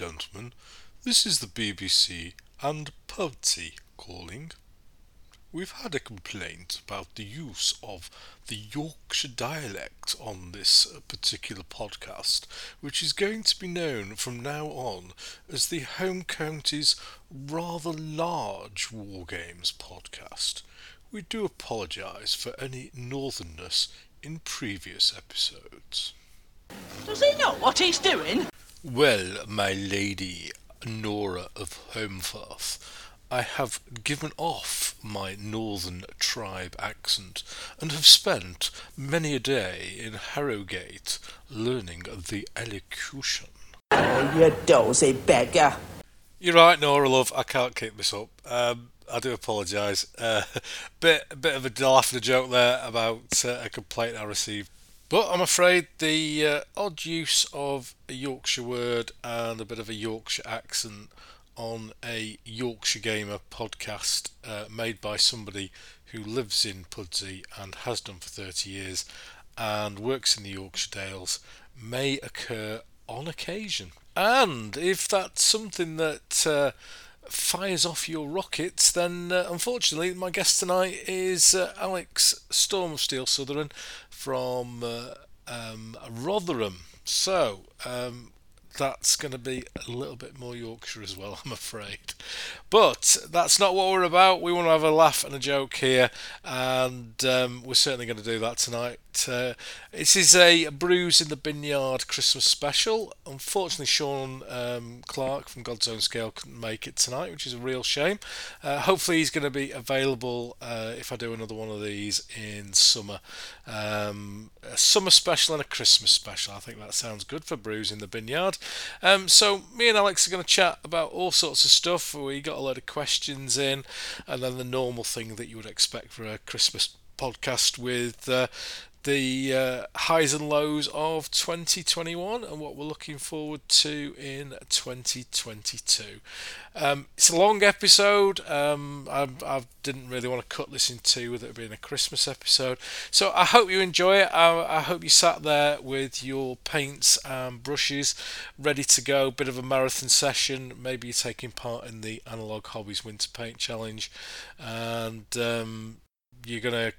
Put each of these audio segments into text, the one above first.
gentlemen. This is the BBC and Pudsey calling. We've had a complaint about the use of the Yorkshire dialect on this particular podcast, which is going to be known from now on as the Home County's rather large War Games podcast. We do apologise for any northernness in previous episodes. Does he know what he's doing? Well, my lady Nora of Holmfirth, I have given off my northern tribe accent and have spent many a day in Harrogate learning the elocution. Oh, you dozy beggar. You're right, Nora, love. I can't keep this up. Um, I do apologise. Uh, bit, a bit of a laugh and a joke there about uh, a complaint I received but I'm afraid the uh, odd use of a Yorkshire word and a bit of a Yorkshire accent on a Yorkshire Gamer podcast uh, made by somebody who lives in Pudsey and has done for 30 years and works in the Yorkshire Dales may occur on occasion. And if that's something that uh, fires off your rockets, then uh, unfortunately, my guest tonight is uh, Alex Storm of Steel Southern from uh, um, Rotherham. So, um, that's going to be a little bit more Yorkshire as well, I'm afraid. But that's not what we're about. We want to have a laugh and a joke here, and um, we're certainly going to do that tonight. Uh, this is a Brews in the Binyard Christmas special. Unfortunately, Sean um, Clark from God's Own Scale couldn't make it tonight, which is a real shame. Uh, hopefully, he's going to be available uh, if I do another one of these in summer. Um, a summer special and a Christmas special. I think that sounds good for Brews in the Binyard. Um, so me and Alex are going to chat about all sorts of stuff. We got a lot of questions in, and then the normal thing that you would expect for a Christmas podcast with uh, the uh, highs and lows of 2021 and what we're looking forward to in 2022. Um, it's a long episode. Um, I, I, didn't really want to cut this in two with it being a Christmas episode. So I hope you enjoy it. I, I hope you sat there with your paints and brushes ready to go. Bit of a marathon session. Maybe you're taking part in the Analog Hobbies Winter Paint Challenge and um, you're going to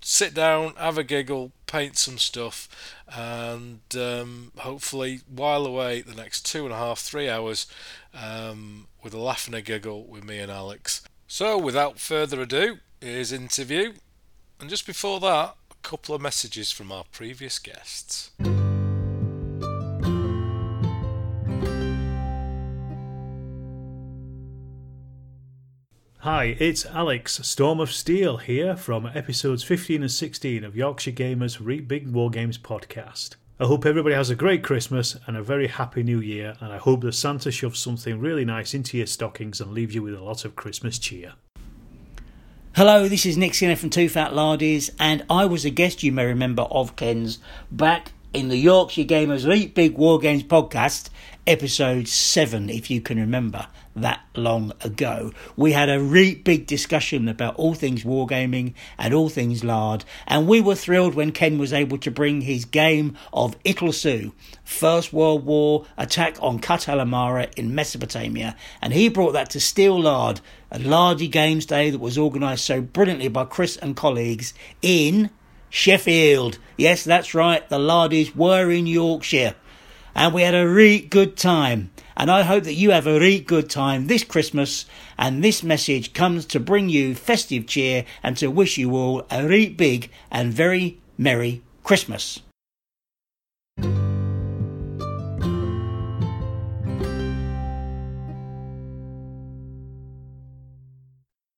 sit down, have a giggle, paint some stuff, and um, hopefully while away the next two and a half, three hours um, with a laugh and a giggle with me and Alex. So, without further ado, here's interview. And just before that, a couple of messages from our previous guests. Hi, it's Alex, Storm of Steel, here from episodes 15 and 16 of Yorkshire Gamers Reet Big War Games podcast. I hope everybody has a great Christmas and a very happy new year, and I hope that Santa shoves something really nice into your stockings and leaves you with a lot of Christmas cheer. Hello, this is Nick Skinner from Too Fat Lardies, and I was a guest, you may remember, of Ken's back in the Yorkshire Gamers Reet Big War Games podcast, episode 7, if you can remember that long ago. We had a really big discussion about all things wargaming and all things lard, and we were thrilled when Ken was able to bring his game of Itlsu, First World War attack on Kut al Amara in Mesopotamia, and he brought that to Steel Lard, a lardy games day that was organised so brilliantly by Chris and colleagues in Sheffield. Yes, that's right, the Lardies were in Yorkshire. And we had a really good time. And I hope that you have a really good time this Christmas. And this message comes to bring you festive cheer and to wish you all a really big and very Merry Christmas.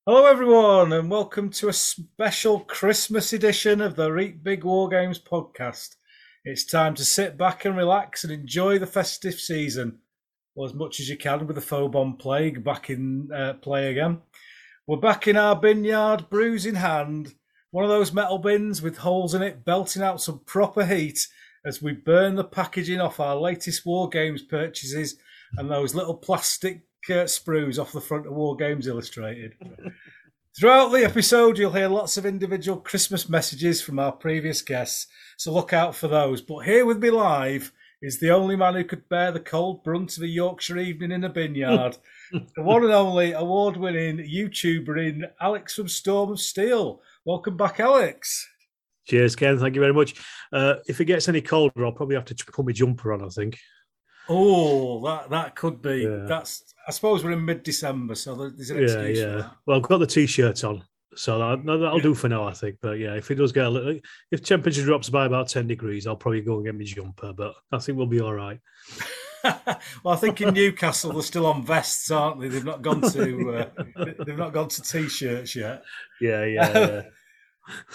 Hello, everyone, and welcome to a special Christmas edition of the Reet Big War Games podcast. It's time to sit back and relax and enjoy the festive season, well, as much as you can with the Phobon Plague back in uh, play again. We're back in our bin yard, brews in hand, one of those metal bins with holes in it, belting out some proper heat as we burn the packaging off our latest War Games purchases and those little plastic uh, sprues off the front of Wargames Illustrated. Throughout the episode, you'll hear lots of individual Christmas messages from our previous guests, so look out for those. But here with me live is the only man who could bear the cold brunt of a Yorkshire evening in a bin yard. the one and only award winning YouTuber in Alex from Storm of Steel. Welcome back, Alex. Cheers, Ken. Thank you very much. Uh, if it gets any colder, I'll probably have to put my jumper on, I think. Oh, that that could be. Yeah. That's. I suppose we're in mid-December, so there's an Yeah, excuse for yeah. that. Well, I've got the t-shirt on, so that, that'll Yeah. do for now, I think. But yeah, if it does get a little, if temperature drops by about ten degrees, I'll probably go and get my jumper. But I think we'll be all right. well, I think in Newcastle they're still on vests, aren't they? They've not gone to uh, they've not gone to t-shirts yet. Yeah, yeah, yeah.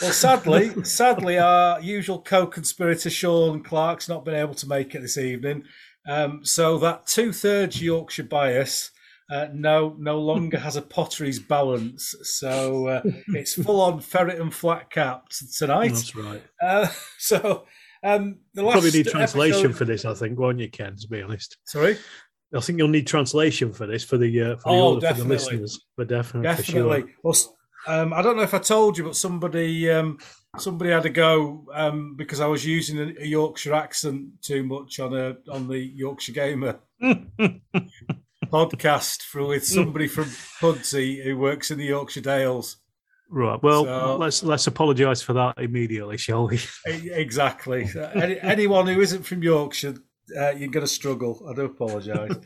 Well, sadly, sadly, our usual co-conspirator Sean Clark's not been able to make it this evening. Um, so that two-thirds Yorkshire bias uh, no no longer has a pottery's balance. So uh, it's full-on ferret and flat capped tonight. That's right. Uh, so um, the last Probably need translation episode- for this, I think, won't you, Ken? To be honest, Sorry. I think you'll need translation for this for the uh, for, the, Oh, for the listeners. But definitely, for Definitely. sure. Well, um, I don't know if I told you, but somebody um, somebody had a go um, because I was using a, a Yorkshire accent too much on a on the Yorkshire Gamer podcast for with somebody from Pudsey who works in the Yorkshire Dales. Right. Well, So- let's let's apologise for that immediately, shall we? Exactly. Any, anyone who isn't from Yorkshire, uh, you're going to struggle. I do apologise.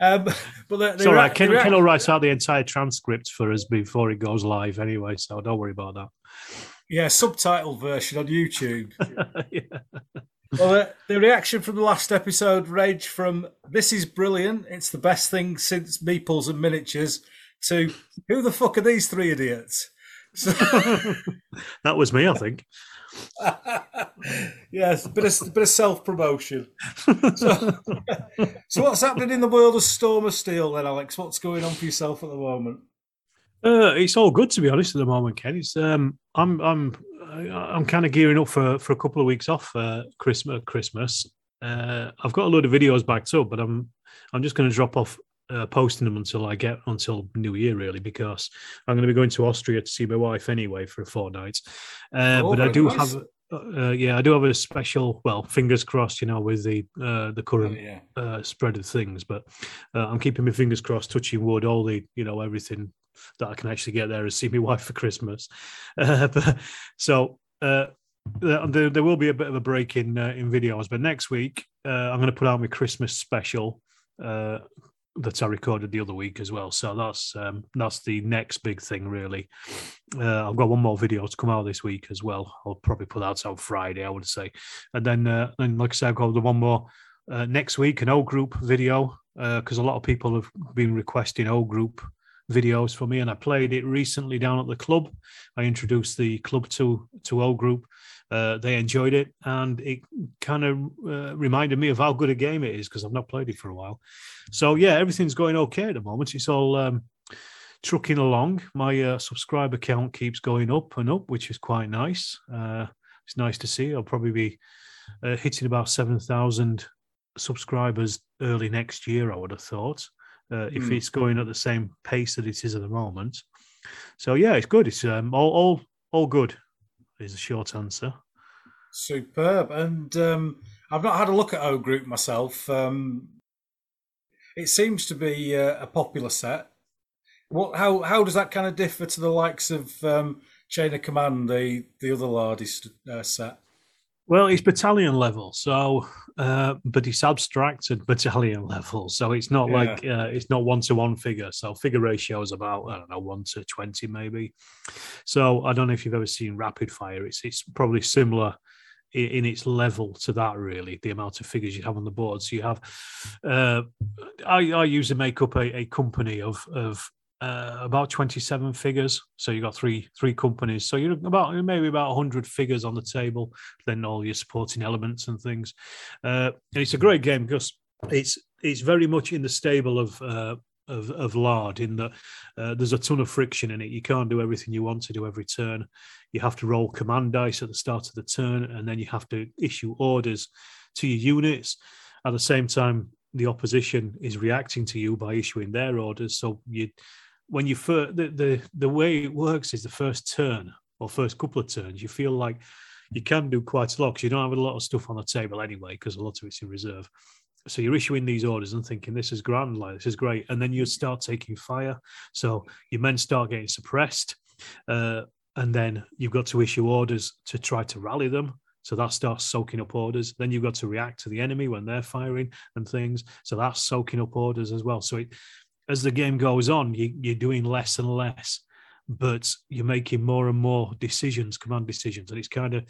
um, but the, It's the all Ken, Ken will write out the entire transcript for us before it goes live anyway, so don't worry about that. yeah, subtitle version on YouTube. yeah. Well, the, the reaction from the last episode ranged from "This is brilliant, it's the best thing since meeples and miniatures" to "Who the fuck are these three idiots?" So, That was me, I think. yes, bit of bit of self promotion. So, so, what's happening in the world of Storm of Steel then, Alex? What's going on for yourself at the moment? Uh, it's all good to be honest at the moment, Ken. It's um, I'm I'm I'm kind of gearing up for for a couple of weeks off uh, Christmas. Christmas. Uh, I've got a load of videos backed up, but I'm I'm just going to drop off uh, posting them until I get until New Year really, because I'm going to be going to Austria to see my wife anyway for a fortnight. Uh, Oh, but I do nice. have. Uh, yeah, I do have a special. Well, fingers crossed, you know, with the uh, the current yeah, uh, spread of things. But uh, I'm keeping my fingers crossed, touching wood, all the you know everything that I can actually get there and see my wife for Christmas. Uh, but, so uh, there, there will be a bit of a break in uh, in videos, but next week uh, I'm going to put out my Christmas special. Uh, that I recorded the other week as well, so that's um, that's the next big thing, really. Uh, I've got one more video to come out this week as well. I'll probably put that out on Friday, I would say, and then uh, and like I said, I've got the one more uh, next week, an O Group video, because a lot of people have been requesting O Group videos for me, and I played it recently down at the club. I introduced the club to to O group. Uh, they enjoyed it, and it kind of uh, reminded me of how good a game it is because I've not played it for a while. So yeah, everything's going okay at the moment. It's all um, trucking along. My uh, subscriber count keeps going up and up, which is quite nice. Uh, it's nice to see. I'll probably be uh, hitting about seven thousand subscribers early next year. I would have thought uh, if Hmm. it's going at the same pace that it is at the moment. So yeah, it's good. It's um, all all all good. Is the short answer. superb. And um, I've not had a look at O Group myself. Um, it seems to be uh, a popular set. What? How? How does that kind of differ to the likes of um, Chain of Command, the the other Lardies uh, set? Well, it's battalion level, so uh, but it's abstract at battalion level, so it's not Yeah. like uh, it's not one to one figure. So figure ratio is about I don't know one to twenty maybe. So I don't know if you've ever seen rapid fire. It's it's probably similar in, in its level to that. Really, the amount of figures you have on the board. So you have. Uh, I I usually make up a, a company of of uh, about 27 figures. So you got three three companies. So you're about maybe about 100 figures on the table. Then all your supporting elements and things. Uh, and it's a great game because it's it's very much in the stable of. Uh, of, of lard in that uh, there's a ton of friction in it. You can't do everything you want to do every turn. You have to roll command dice at the start of the turn, and then you have to issue orders to your units. At the same time, the opposition is reacting to you by issuing their orders. So you when you first the, the the way it works is the first turn or first couple of turns you feel like you can do quite a lot because you don't have a lot of stuff on the table anyway, because a lot of it's in reserve. So you're issuing these orders and thinking this is grand, like this is great, and then you start taking fire. So your men start getting suppressed, uh, and then you've got to issue orders to try to rally them. So that starts soaking up orders. Then you've got to react to the enemy when they're firing and things. So that's soaking up orders as well. So it, as the game goes on, you, you're doing less and less, but you're making more and more decisions, command decisions, and it's kind of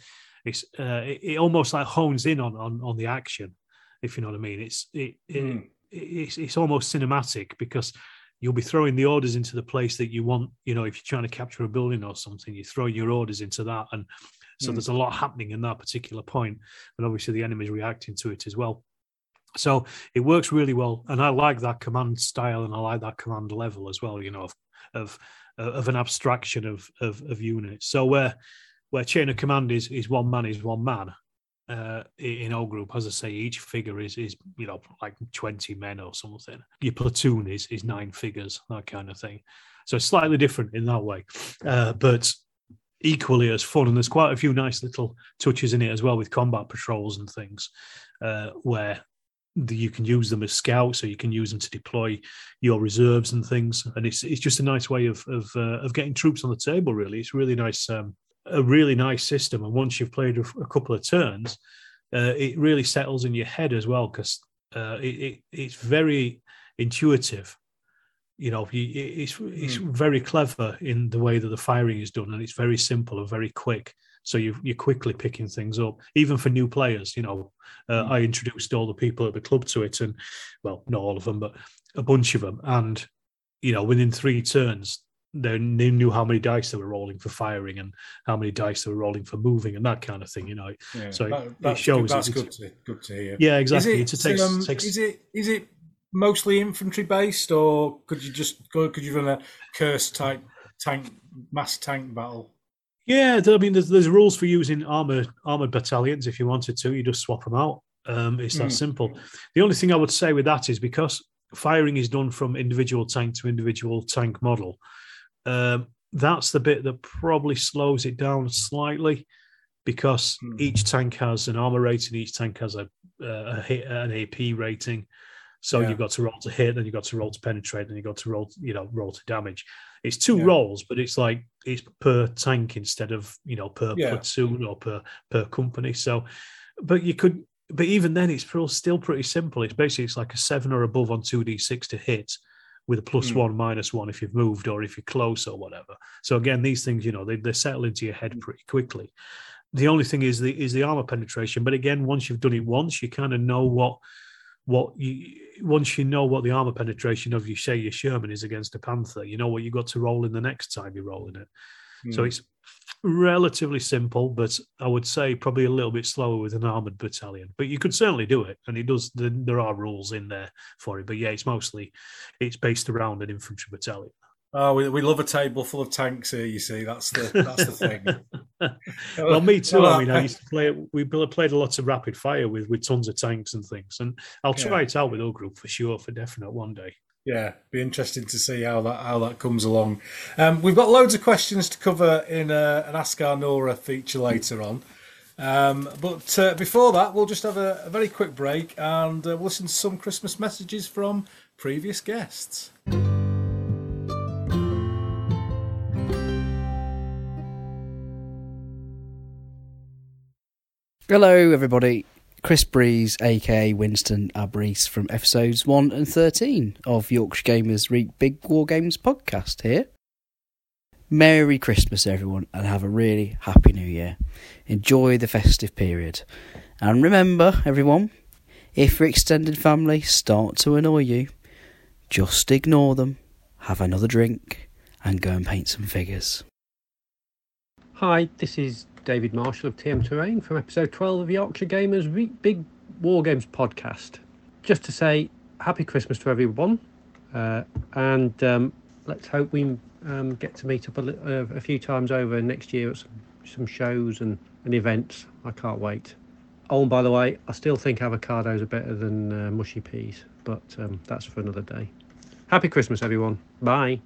it's uh, it, it, almost like hones in on, on on the action, if you know what I mean. It's it, mm. it it's it's almost cinematic because you'll be throwing the orders into the place that you want. You know, if you're trying to capture a building or something, you throw your orders into that, and so mm. there's a lot happening in that particular point, and obviously the enemy's reacting to it as well. So it works really well, and I like that command style, and I like that command level as well. You know, of of, of an abstraction of, of, of units. So where where chain of command is is one man is one man. Uh, in O Group, as I say, each figure is is you know like twenty men or something. Your platoon is is nine figures, that kind of thing. So it's slightly different in that way, uh, but equally as fun. And there's quite a few nice little touches in it as well with combat patrols and things, uh, where you can use them as scouts, or you can use them to deploy your reserves and things. And it's it's just a nice way of of, uh, of getting troops on the table. Really, it's really nice, um, a really nice system. And once you've played a, a couple of turns, uh, it really settles in your head as well because uh, it, it, it's very intuitive. You know, it's it's mm. very clever in the way that the firing is done, and it's very simple and very quick. So you, you're quickly picking things up, even for new players. You know, uh, mm. I introduced all the people at the club to it, and well, not all of them, but a bunch of them. And you know, within three turns, they knew how many dice they were rolling for firing and how many dice they were rolling for moving and that kind of thing. You know, yeah, so that, it shows. Good, that's good to good to hear. Yeah, exactly. Is it, takes, um, takes... is it is it mostly infantry based, or could you just go? Could you run a Kursk type tank mass tank battle? Yeah, I mean, there's, there's rules for using armored armored battalions. If you wanted to, you just swap them out. Um, it's that mm. simple. The only thing I would say with that is because firing is done from individual tank to individual tank model. Um, that's the bit that probably slows it down slightly because mm. each tank has an armor rating, each tank has a, a hit, an AP rating. So yeah. you've got to roll to hit, and you've got to roll to penetrate, and you've got to roll, you know, roll to damage. It's two yeah. rolls, but it's like it's per tank instead of you know per yeah. platoon or per per company. So, but you could, but even then, it's still pretty simple. It's basically it's like a seven or above on two d six to hit, with a plus mm. one minus one if you've moved or if you're close or whatever. So again, these things you know they they settle into your head hmm. pretty quickly. The only thing is the is the armor penetration. But again, once you've done it once, you kind of know what what you once you know what the armor penetration of you say your Sherman is against a Panther, you know what you got to roll in the next time you're rolling it. Mm. So hmm. it's relatively simple, but I would say probably a little bit slower with an armored battalion. But you could certainly do it, and it does. There are rules in there for it, but yeah, it's mostly it's based around an infantry battalion. Oh, we, we love a table full of tanks here. You see, that's the that's the thing. well, me too. I mean, I used to play. We played a lot of rapid fire with with tons of tanks and things, and I'll try yeah. it out with O Group for sure, for definite one day. Yeah, be interesting to see how that how that comes along. Um, we've got loads of questions to cover in uh, an Ask Our Nora feature later on. Um, but uh, before that, we'll just have a, a very quick break and uh, we'll listen to some Christmas messages from previous guests. Hello, everybody. Chris Breeze, aka Winston Abreese from episodes 1 and 13 of Yorkshire Gamers Reet Big War Games podcast here. Merry Christmas, everyone, and have a really happy new year. Enjoy the festive period. And remember, everyone, if your extended family start to annoy you, just ignore them, have another drink, and go and paint some figures. Hi, this is David Marshall of TM Terrain from episode 12 of the Yorkshire Gamers Big War Games podcast. Just to say happy Christmas to everyone, uh, and um, let's hope we um, get to meet up a, uh, a, few times over next year at some, some shows and, and, events. I can't wait. Oh, and by the way, I still think avocados are better than uh, mushy peas, but um, that's for another day. Happy Christmas, everyone. Bye.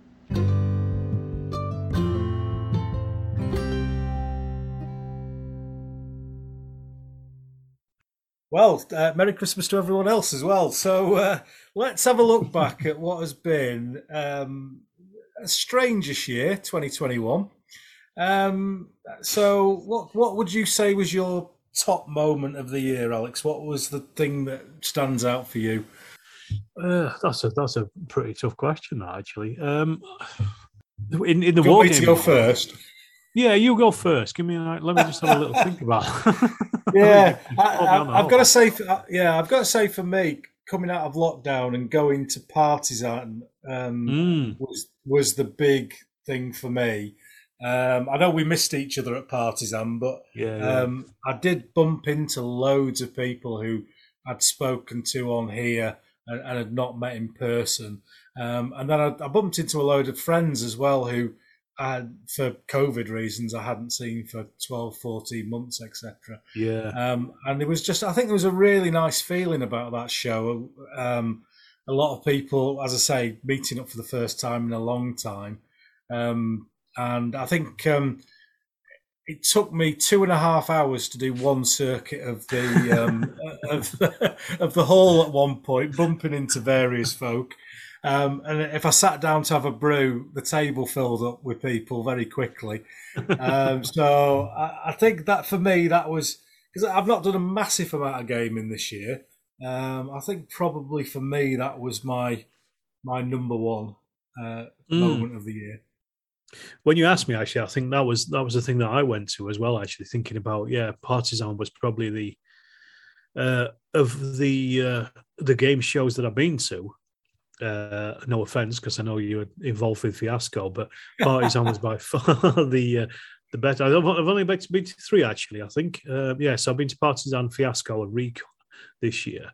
Well, uh, Merry Christmas to everyone else as well. So uh, let's have a look back at what has been um, a strangish year, 2021. Um, so, what what would you say was your top moment of the year, Alex? What was the thing that stands out for you? Uh, that's a that's a pretty tough question, actually. Um, in in the war want me to go first? Yeah, you go first. Give me, a, let me just have a little think about. Yeah, I, caught me on the I, I've got to say, for, uh, yeah, I've got to say for me, coming out of lockdown and going to Partisan um, Mm, was was the big thing for me. Um, I know we missed each other at Partisan, but yeah, yeah. um, I did bump into loads of people who I'd spoken to on here and, and had not met in person. Um, and then I, I bumped into a load of friends as well who, I, for COVID reasons, I hadn't seen for 12, 14 months, etc. yeah. Um, and it was just, I think there was a really nice feeling about that show. Um, a lot of people, as I say, meeting up for the first time in a long time. Um, and I think um, it took me two and a half hours to do one circuit of the um, of, of the hall at one point, bumping into various folk. Um, and if I sat down to have a brew, the table filled up with people very quickly. Um, so I, I think that for me, that was because I've not done a massive amount of gaming this year. Um, I think probably for me that was my my number one uh, Mm. moment of the year. When you asked me, actually, I think that was that was the thing that I went to as well. Actually, thinking about yeah, Partisan was probably the uh, of the uh, the game shows that I've been to. Uh, no offense, because I know you were involved with Fiasco, but Partisan was by far the uh, the better. I've, only been to, been to three actually. I think uh, yes, I've been to Partisan, Fiasco, and Recon this year,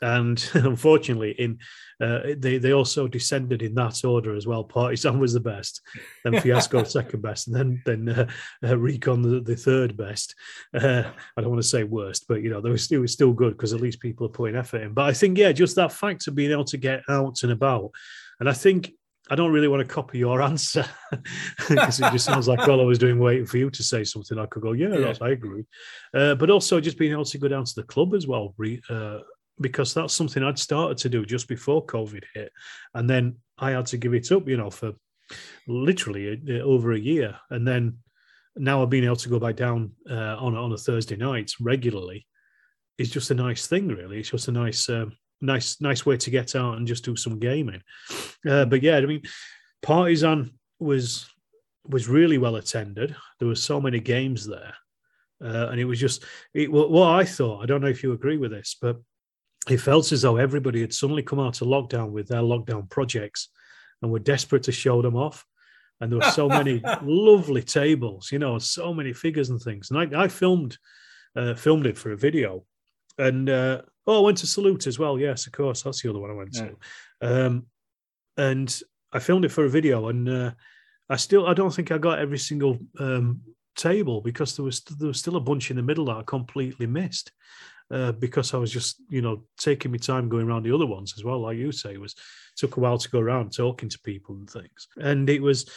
and unfortunately, in uh, they they also descended in that order as well. Partisan was the best, then Fiasco second best, and then then uh, uh, Recon the, the third best. Uh, I don't want to say worst, but you know, there was, it was still good because at least people are putting effort in. But I think yeah, just that fact of being able to get out and about, and I think. I don't really want to copy your answer because it just sounds like all I was doing waiting for you to say something. I could go, yeah, Yeah. I agree. Uh, but also just being able to go down to the club as well, re- uh, because that's something I'd started to do just before COVID hit, and then I had to give it up, you know, for literally uh, over a year, and then now I've been able to go back down uh, on on a Thursday night regularly. It's just a nice thing, really. It's just a nice, um, nice, nice way to get out and just do some gaming. Uh, but yeah, I mean, Partisan was was really well attended. There were so many games there, uh, and it was just it, what I thought. I don't know if you agree with this, but it felt as though everybody had suddenly come out of lockdown with their lockdown projects and were desperate to show them off. And there were so many lovely tables, you know, so many figures and things. And I, I filmed uh, filmed it for a video. And uh, oh, I went to Salute as well. Yes, of course, that's the other one I went to. Um, and I filmed it for a video, and uh, I still I don't think I got every single um, table because there was there was still a bunch in the middle that I completely missed uh, because I was just you know taking my time going around the other ones as well. Like you say, it was took a while to go around talking to people and things, and it was.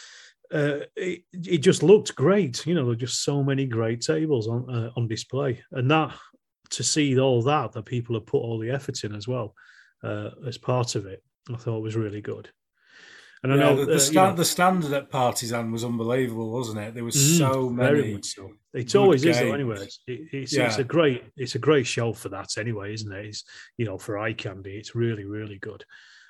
Uh, it, it just looked great, you know. There were just so many great tables on uh, on display, and that to see all that that people have put all the effort in as well uh, as part of it, I thought was really good. And I know the, uh, the, you know- the standard at Partisan was unbelievable, wasn't it? There was Mm, so very many. so. It always is, though. Anyway, it's, it, it's, Yeah. it's a great it's a great show for that. Anyway, isn't it? It's you know for eye candy, it's really really good.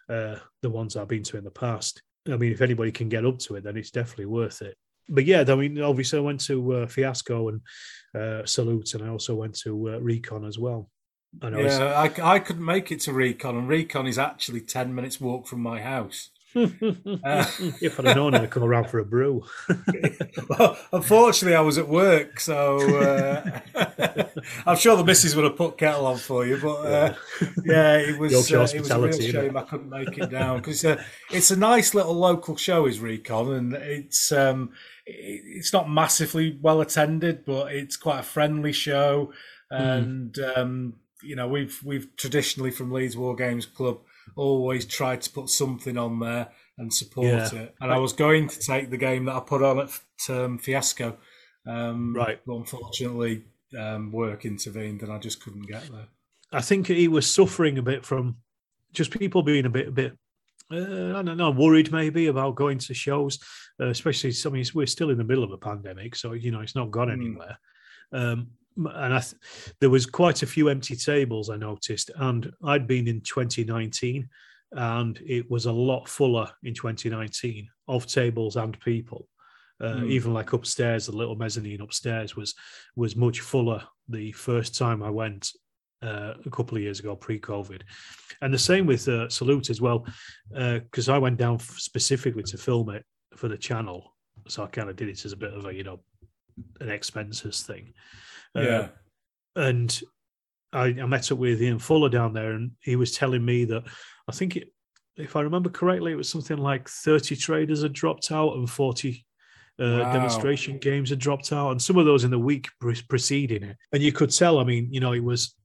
Uh, the ones I've been to in the past. I mean, if anybody can get up to it, then it's definitely worth it. But yeah, I mean, obviously, I went to uh, Fiasco and uh, Salute, and I also went to uh, Recon as well. I Yeah, I, I couldn't make it to Recon, and Recon is actually 10 minutes walk from my house. if I'd have known, I'd come around for a brew. well, unfortunately, I was at work, so uh, I'm sure the missus would have put kettle on for you. But uh, yeah, it was uh, it was a real shame I couldn't make it down because uh, it's a nice little local show, is Recon, and it's um, it's not massively well attended, but it's quite a friendly show, and um, you know we've we've traditionally from Leeds War Games Club always tried to put something on there and support Yeah. it. And I was going to take the game that I put on at um, Fiasco, um, Right. But unfortunately, um, work intervened and I just couldn't get there. I think he was suffering a bit from just people being a bit, a bit, uh, I don't know, worried maybe about going to shows, uh, especially. I mean, we're still in the middle of a pandemic, so you know it's not gone Mm. anywhere. Um, and I, th- there was quite a few empty tables I noticed, and I'd been in 2019, and it was a lot fuller in 2019 of tables and people. Uh, Mm. Even like upstairs, the little mezzanine upstairs was was much fuller the first time I went uh, a couple of years ago, pre-COVID, and the same with uh, Salute as well, because I went down specifically to film it for the channel, so I kind of did it as a bit of a you know an expenses thing. Uh, Yeah. and I, I met up with Ian Fuller down there, and he was telling me that I think it, if I remember correctly, it was something like thirty traders had dropped out and forty. Uh, Wow. demonstration games had dropped out, and some of those in the week pre- preceding it. And you could tell. I mean, you know, it was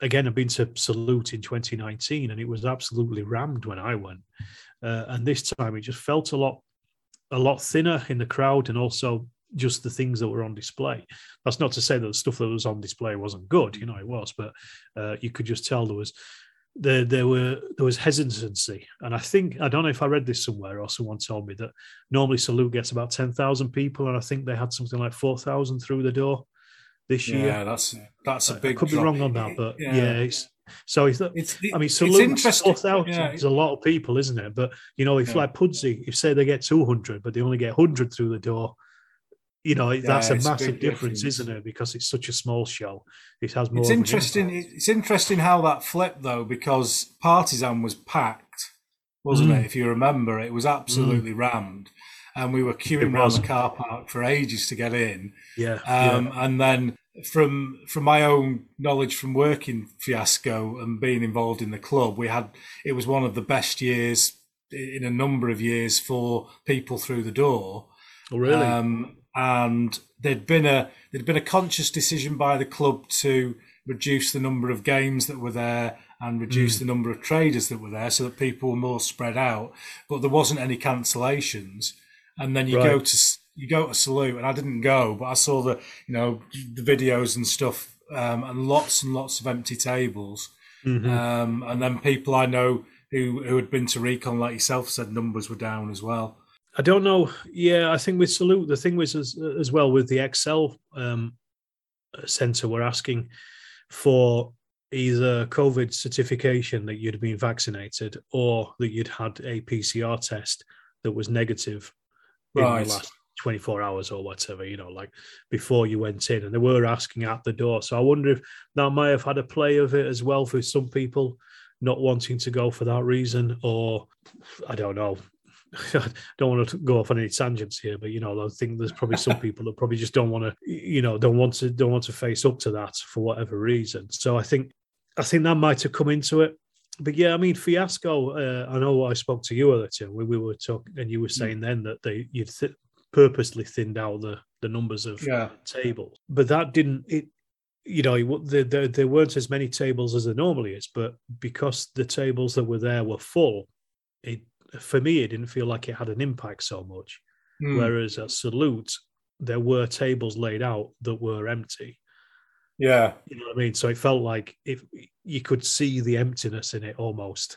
again. I've been to Salute in 2019, and it was absolutely rammed when I went. Uh, and this time, it just felt a lot, a lot thinner in the crowd, and also just the things that were on display. That's not to say that the stuff that was on display wasn't good. You know, it was, but uh, you could just tell there was there there were there was hesitancy, and I think I don't know if I read this somewhere or someone told me that normally Salute gets about ten thousand people, and I think they had something like four thousand through the door this year. Yeah, that's that's a I- I big. could be wrong on that, but yeah, it's so it's, It's, I mean, it's Salute interesting. four thousand Yeah, is a lot of people, isn't it? But you know, if Yeah. like Pudsey, if say they get two hundred, but they only get hundred through the door, you know, that's a massive difference, difference. isn't it? Because it's such a small show, it has more. It's interesting. It's interesting how that flipped though, because Partisan was packed, wasn't Mm. it? If you remember, it was absolutely rammed, and we were queuing around the car park for ages to get in. Yeah, Um, And then from from my own knowledge from working Fiasco and being involved in the club, we had it was one of the best years in a number of years for people through the door. Oh, really? Um, and there'd been a there'd been a conscious decision by the club to reduce the number of games that were there and reduce the number of traders that were there so that people were more spread out. But there wasn't any cancellations. And then you go to you go to salute, and I didn't go, but I saw the you know the videos and stuff, um, and lots and lots of empty tables. Mhm. Um, and then people I know who who had been to Recon, like yourself, said numbers were down as well. I don't know. Yeah, I think with Salute, the thing was as, as well with the Excel um, center, we're asking for either COVID certification that you'd been vaccinated or that you'd had a PCR test that was negative in the last 24 hours or whatever, you know, like before you went in. And they were asking at the door. So I wonder if that might have had a play of it as well for some people not wanting to go for that reason, or I don't know. I don't want to go off on any tangents here, but you know, I think there's probably some people that probably just don't want to, you know, don't want to don't want to face up to that for whatever reason. So I think I think that might have come into it. But yeah, I mean, fiasco. Uh, I know I spoke to you earlier. two. We, we were talking, and you were saying then that they you'd th- purposely thinned out the the numbers of Yeah. tables, but that didn't it. You know, there, there, there weren't as many tables as there normally is, but because the tables that were there were full, for me it didn't feel like it had an impact so much. Hmm. Whereas at Salute, there were tables laid out that were empty. Yeah. You know what I mean? So it felt like if you could see the emptiness in it almost.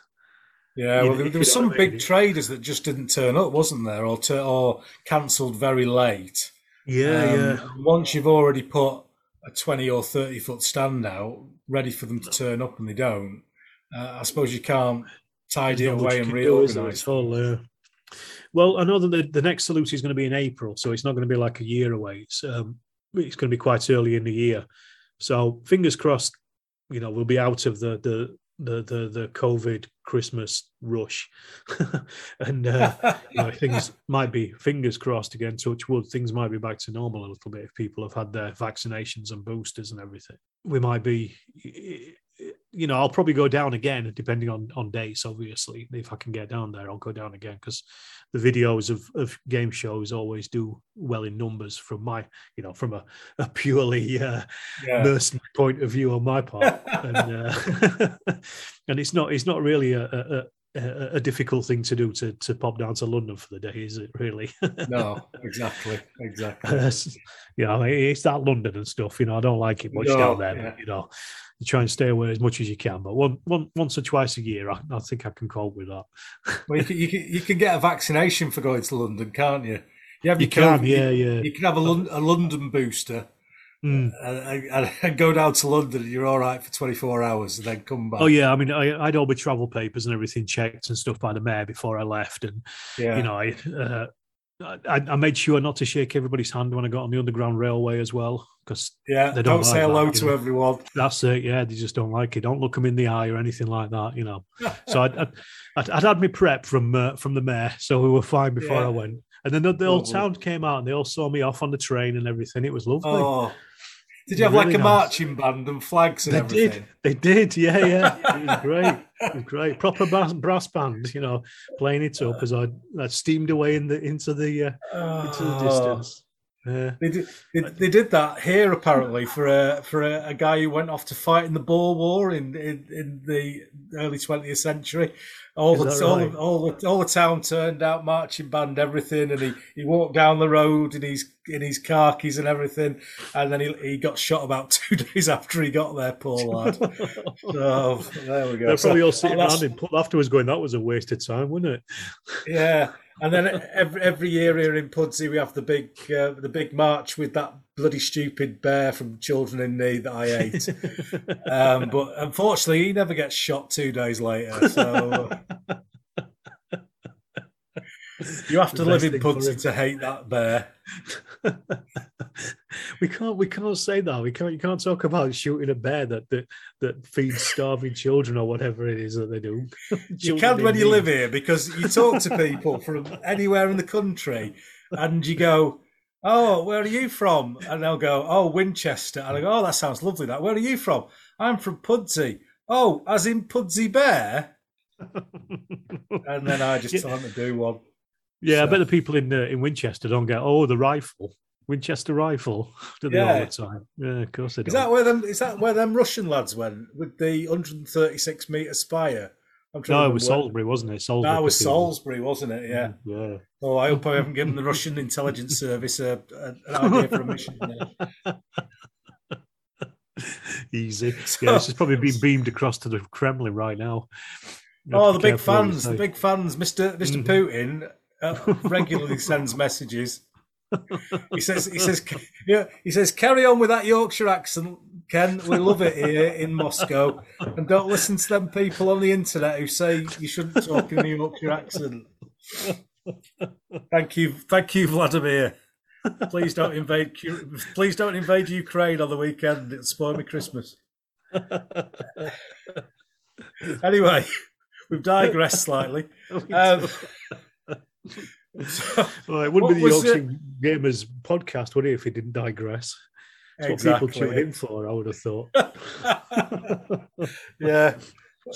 Yeah, You well, know- there, was some I mean? big traders that just didn't turn up, wasn't there, or or cancelled very late. Yeah, Um, yeah. Once you've already put a twenty or thirty foot stand out, ready for them to turn up, and they don't, uh, I suppose you can't tidy Not away and can do, there, reorganise. all. Well, I know that the, the next salute is going to be in April, so it's not going to be like a year away. It's um, it's going to be quite early in the year. So fingers crossed, you know, we'll be out of the the the the, the COVID Christmas rush, and uh, you know, things might be fingers crossed again. Touch wood, things might be back to normal a little bit if people have had their vaccinations and boosters and everything. We might be, you know, I'll probably go down again depending on on dates. Obviously, if I can get down there, I'll go down again because the videos of of game shows always do well in numbers from my, you know, from a, a purely uh, yeah. mercenary point of view on my part, and uh, and it's not it's not really a, a, a, a difficult thing to do to to pop down to London for the day, is it? Really? no, exactly, exactly. Uh, you know, it's that London and stuff. You know, I don't like it much No, down there. yeah. But, you know, you try and stay away as much as you can. But one, one once or twice a year, I, I think I can cope with that. Well, you can, you can you can get a vaccination for going to London, can't you? You have You can, COVID, yeah, yeah. You can have a, Lon- a London booster Mm. and, and, go down to London. and You're all right for 24 hours, and then come back. Oh yeah, I mean, I, I'd all my travel papers and everything checked and stuff by the mayor before I left, and yeah. you know, I, uh, I I made sure not to shake everybody's hand when I got on the underground railway as well, because yeah. they Don't, don't say like hello that, to you know. everyone. that's it. Yeah, they just don't like it. Don't look them in the eye or anything like that, you know. So I'd, I'd, I'd, I'd had my prep from uh, from the mayor, so we were fine before Yeah. I went. And then the, the Lovely. town came out and they all saw me off on the train and everything. It was lovely. Oh, did you have like a nice. marching band and flags and They everything? did. They did. Yeah, yeah. It was great. It was great. Proper brass, brass band, you know, playing it up as I, I steamed away in the into the uh, into the Oh. distance. Yeah. They did, they, they did that here apparently for a for a, a guy who went off to fight in the Boer War in in, in the early twentieth century. All the, that all, right? the, all the all the town turned out, marching band, everything, and he, he walked down the road in his in his khakis and everything, and then he, he got shot about two days after he got there. Poor lad. so there we go. They're So- probably all sitting that's- around him afterwards going, that was a waste of time, wasn't it? Yeah, and then every every year here in Pudsey we have the big uh, the big march with that bloody stupid bear from Children in Need that I ate. um, but unfortunately, he never gets shot two days later. So you have to live in Pudsey to hate that bear. we can't we can't say that. We can't you can't talk about shooting a bear that that, that feeds starving children or whatever it is that they do. You can when you live here because you talk to people from anywhere in the country, and you go. Oh, where are you from? And they'll go, Oh, Winchester. And I go, Oh, that sounds lovely. That. Where are you from? I'm from Pudsey. Oh, as in Pudsey Bear? And then I just tell them to do one. Yeah, I bet the people in uh, in Winchester don't get oh the rifle, Winchester rifle, do they all Yeah. the time? Yeah, of course they Is don't. that where them? Is that where them Russian lads went with the 136 meter spire? I'm trying no, to it was remember where- Salisbury, wasn't it? Salisbury. That was Salisbury, wasn't it? Yeah. yeah. Oh, I hope I haven't given the Russian intelligence service a, a, an idea for a mission. Easy. Yeah, this has probably been beamed across to the Kremlin right now. Oh, the big careful what you fans, the big fans. Mister Mister Mhm. Putin uh, regularly sends messages. He says, he says, yeah, he says, carry on with that Yorkshire accent, Ken. We love it here in Moscow, and don't listen to them people on the internet who say you shouldn't talk in a Yorkshire accent. Thank you, thank you, Vladimir. Please don't invade. Please don't invade Ukraine on the weekend. It'll spoil me Christmas. Anyway, we've digressed slightly. Um, so- Well, it wouldn't be the Yorkshire Gamers podcast, would it, if he didn't digress? That's what people tune in for, I would have thought. yeah.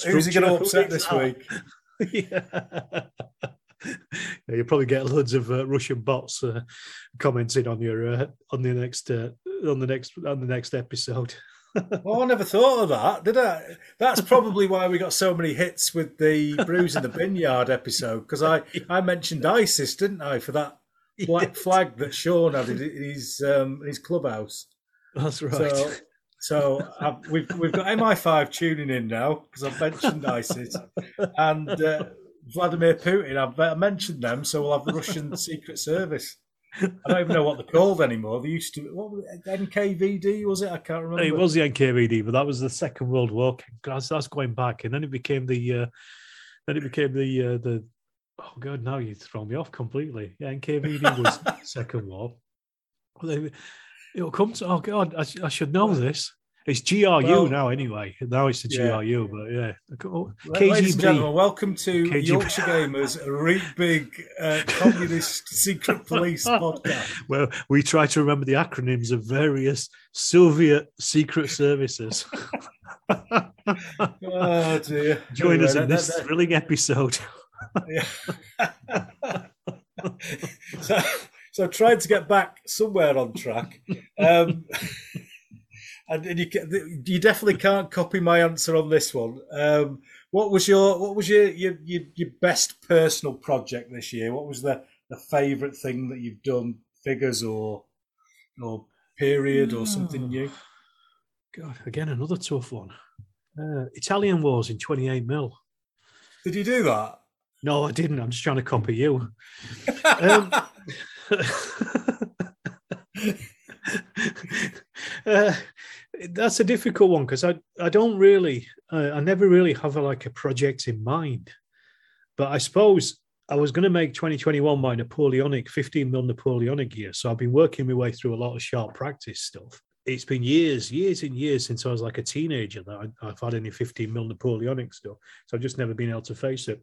Who's he going to upset this week? yeah. Yeah, you'll probably get loads of uh, Russian bots uh, commenting on your uh, on the next uh, on the next on the next episode. Oh, I never thought of that, did I? That's probably why we got so many hits with the Brews in the Binyard episode because I, I mentioned ISIS, didn't I, for that black flag that Sean had in his um, in his clubhouse. That's right. So, so we've we've got MI5 tuning in now because I've mentioned ISIS and uh, Vladimir Putin. I've mentioned them, so we'll have the Russian Secret Service. I don't even know what they're called anymore. They used to what was it, NKVD was it? I can't remember. It was the NKVD, but that was the Second World War. That's, that's going back, and then it became the uh, then it became the uh, the oh god, now you throw me off completely. Yeah, NKVD was Second War. Well, they- It'll come to oh god, I, I should know this. It's GRU Well- now anyway. Now it's the Yeah. GRU, but yeah, Oh, Ladies and gentlemen, welcome to KGB. Yorkshire Gamers, a really big uh, communist secret police podcast. Well, we try to remember the acronyms of various Soviet secret services. Oh dear! Join Anyway, us in this that- thrilling episode. So, so trying to get back somewhere on track. Um, and, and you, you definitely can't copy my answer on this one. Um, what was your what was your, your your your best personal project this year? What was the the favourite thing that you've done, figures or or period or something new? God, again another tough one. Uh, Italian Wars in 28 mil. Did you do that? No, I didn't. I'm just trying to copy you. um, uh, that's a difficult one because I, I don't really, uh, I never really have a, like a project in mind. But I suppose I was going to make 2021 my Napoleonic 15 mil Napoleonic year. So I've been working my way through a lot of sharp practice stuff. It's been years, years and years since I was like a teenager that I, I've had any 15 mil Napoleonic stuff. So I've just never been able to face it.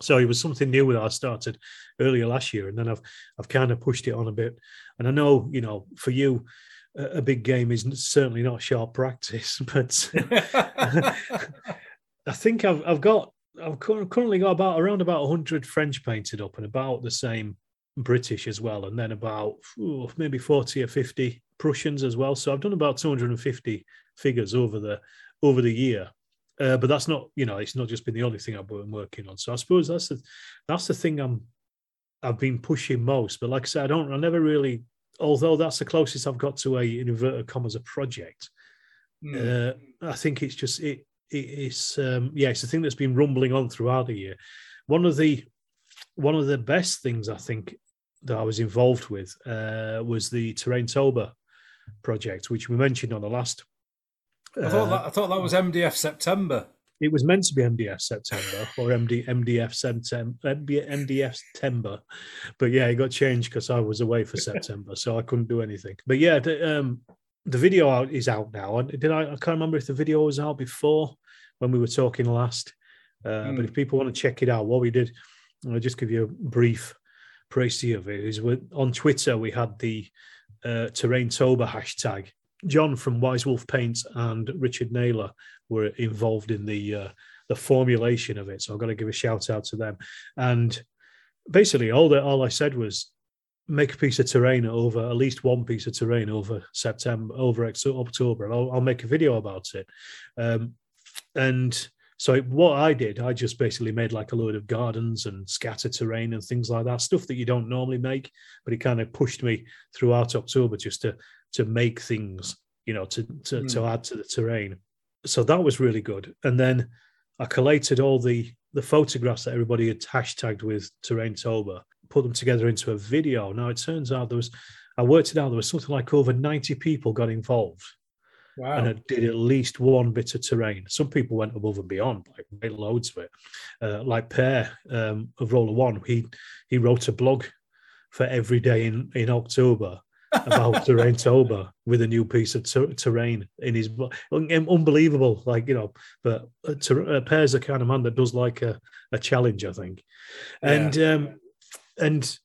So it was something new that I started earlier last year, and then I've I've kind of pushed it on a bit. And I know, you know, for you, a, big game is certainly not sharp practice, but I think I've I've got I've currently got about around about 100 French painted up and about the same British as well, and then about ooh, maybe 40 or 50 Prussians as well. So I've done about 250 figures over the over the year. Uh, but that's not, you know, it's not just been the only thing I've been working on. So I suppose that's the that's the thing I'm I've been pushing most. But like I said, I don't, I never really, although that's the closest I've got to a in inverted commas a project. Mm. Uh, I think it's just it it's um, yeah, it's the thing that's been rumbling on throughout the year. One of the one of the best things I think that I was involved with uh, was the Terraintober project, which we mentioned on the last. Uh, I thought that, I thought that was MDF September. It was meant to be MDF September or MD, MDF September, MDF September, but yeah, it got changed because I was away for September, so I couldn't do anything. But yeah, the, um, the video is out now. Did I? I can't remember if the video was out before when we were talking last. Uh, mm. But if people want to check it out, what we did, I'll just give you a brief précis of it. Is on Twitter we had the uh, Terraintober hashtag. John from Wise Wolf Paints and Richard Naylor were involved in the uh, the formulation of it. So I've got to give a shout out to them. And basically, all that all I said was make a piece of terrain over at least one piece of terrain over September, over October, and I'll, I'll make a video about it. Um, and so what I did, I just basically made like a load of gardens and scatter terrain and things like that, stuff that you don't normally make, but it kind of pushed me throughout October just to to make things, you know, to to, mm. to add to the terrain. So that was really good. And then I collated all the the photographs that everybody had hashtagged with Terraintober put them together into a video. Now it turns out there was, I worked it out, there was something like over 90 people got involved. Wow. And it did at least one bit of terrain. Some people went above and beyond, like made loads of it. Uh, like Per um, of Roller One, he he wrote a blog for every day in, in October about Terraintober with a new piece of ter- terrain in his unbelievable like you know but uh, ter- uh, Per's a kind of man that does like a, a challenge i think and yeah. um and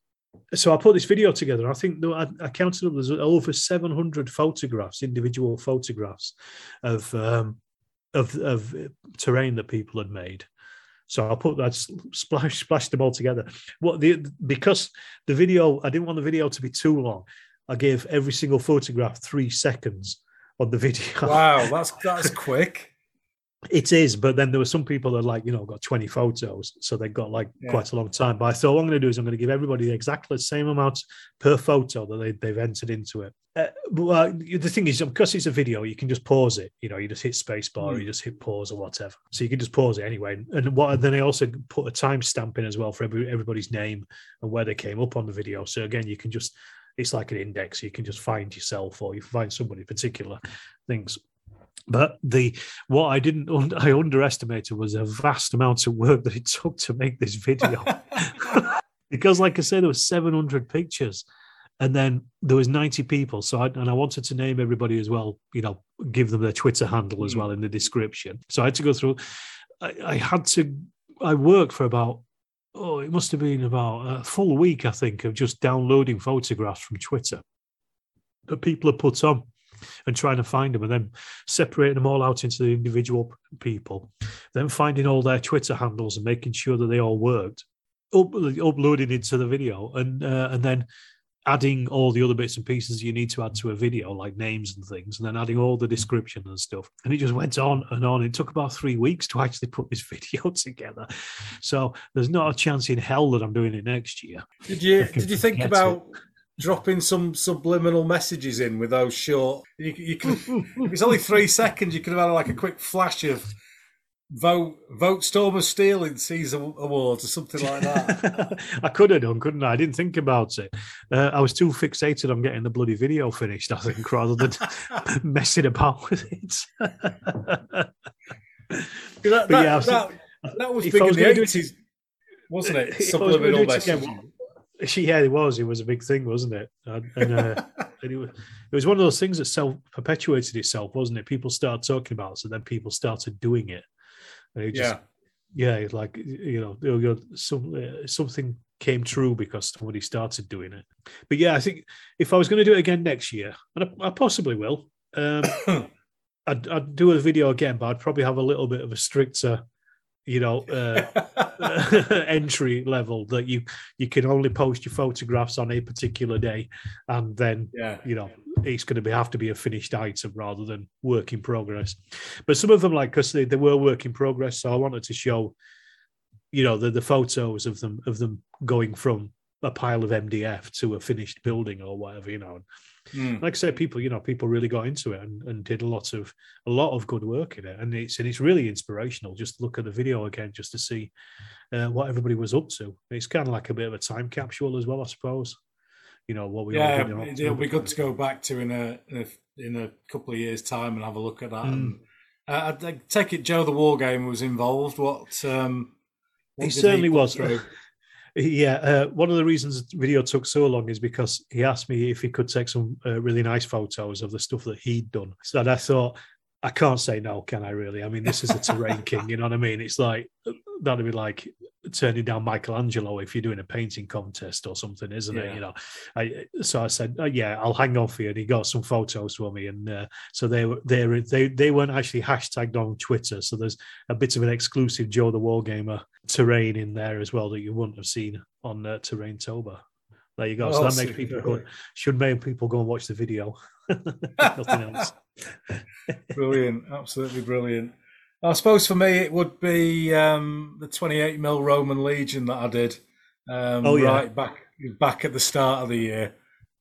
so I put this video together. I think I, I counted up there's over 700 photographs, individual photographs of um, of, of terrain that people had made. So I put that splash splashed them all together. What the because the video I didn't want the video to be too long. I gave every single photograph three seconds on the video. Wow, that's that's quick. It is, but then there were some people that like you know got twenty photos, so they got like yeah. quite a long time. But I thought what I'm going to do is I'm going to give everybody exactly the same amount per photo that they, they've entered into it. Uh, but uh, the thing is, because it's a video, you can just pause it. You know, you just hit spacebar, mm. you just hit pause or whatever. So you can just pause it anyway. And what then I also put a timestamp in as well for every, everybody's name and where they came up on the video. So again, you can just it's like an index. You can just find yourself, or you find somebody particular things. But the what I didn't I underestimated was a vast amount of work that it took to make this video. because, like I said, there was 700 pictures, and then there was 90 people. So, I, and I wanted to name everybody as well. You know, give them their Twitter handle as hmm. well in the description. So I had to go through. I, I had to. I worked for about oh, it must have been about a full week, I think, of just downloading photographs from Twitter that people have put on and trying to find them and then separating them all out into the individual people, then finding all their Twitter handles and making sure that they all worked, up, uploading into the video, and uh, and then adding all the other bits and pieces you need to add to a video, like names and things, and then adding all the description and stuff. And it just went on and on. It took about three weeks to actually put this video together. So there's not a chance in hell that I'm doing it next year. Did you did you think about dropping some subliminal messages in with those short. You, you can. if it's only three seconds, you could have had like a quick flash of vote vote Storm of Steel in Caesar Awards or something like that. I could have done, couldn't I? I didn't think about it. Uh, I was too fixated on getting the bloody video finished, I think, rather than messing about with it. that, that, yeah, was- that, that was big in was the gonna do it- eighties, wasn't it? If I was Subliminal messages. Yeah, it was. It was a big thing, wasn't it? And, and, uh, and it, was, it was one of those things that self perpetuated itself, wasn't it? People started talking about it, so then people started doing it. And it just, yeah, yeah, like you know, some uh, something came true because somebody started doing it. But yeah, I think if I was going to do it again next year, and I, I possibly will, um, I'd, I'd do a video again, but I'd probably have a little bit of a stricter, you know, uh, entry level that you you can only post your photographs on a particular day, and then yeah. you know it's going to be have to be a finished item rather than work in progress. But some of them, like because they, they were work in progress, so I wanted to show, you know, the the photos of them of them going from a pile of MDF to a finished building or whatever, you know. Mm. Like I say, people, you know, people really got into it and, and did a lot of a lot of good work in it, and it's and it's really inspirational. Just look at the video again, just to see uh, what everybody was up to. It's kind of like a bit of a time capsule as well, I suppose. You know what we Yeah, it'll be good to go back to in a in a, in a couple of years' time and have a look at that. Mm. And uh, I take it Joe the Wargamer was involved. What? Um, what He certainly put was. Yeah, uh, one of the reasons the video took so long is because he asked me if he could take some uh, really nice photos of the stuff that he'd done. So I thought, I can't say no, can I really? I mean, this is a terrain king, you know what I mean? It's like, that'd be like turning down Michelangelo if you're doing a painting contest or something, isn't Yeah. it? You know, I, so I said, oh, yeah, I'll hang on for you. And he got some photos for me. And uh, so they were, they, were- they, they weren't actually hashtagged on Twitter. So there's a bit of an exclusive Joe the Wargamer terrain in there as well that you wouldn't have seen on uh, Terraintober. There you go. so Oh, that makes people go, should make people go and watch the video. Nothing else. brilliant, absolutely brilliant. I suppose for me it would be um, the 28 mil Roman Legion that I did. Um, Oh, yeah. right back back at the start of the year.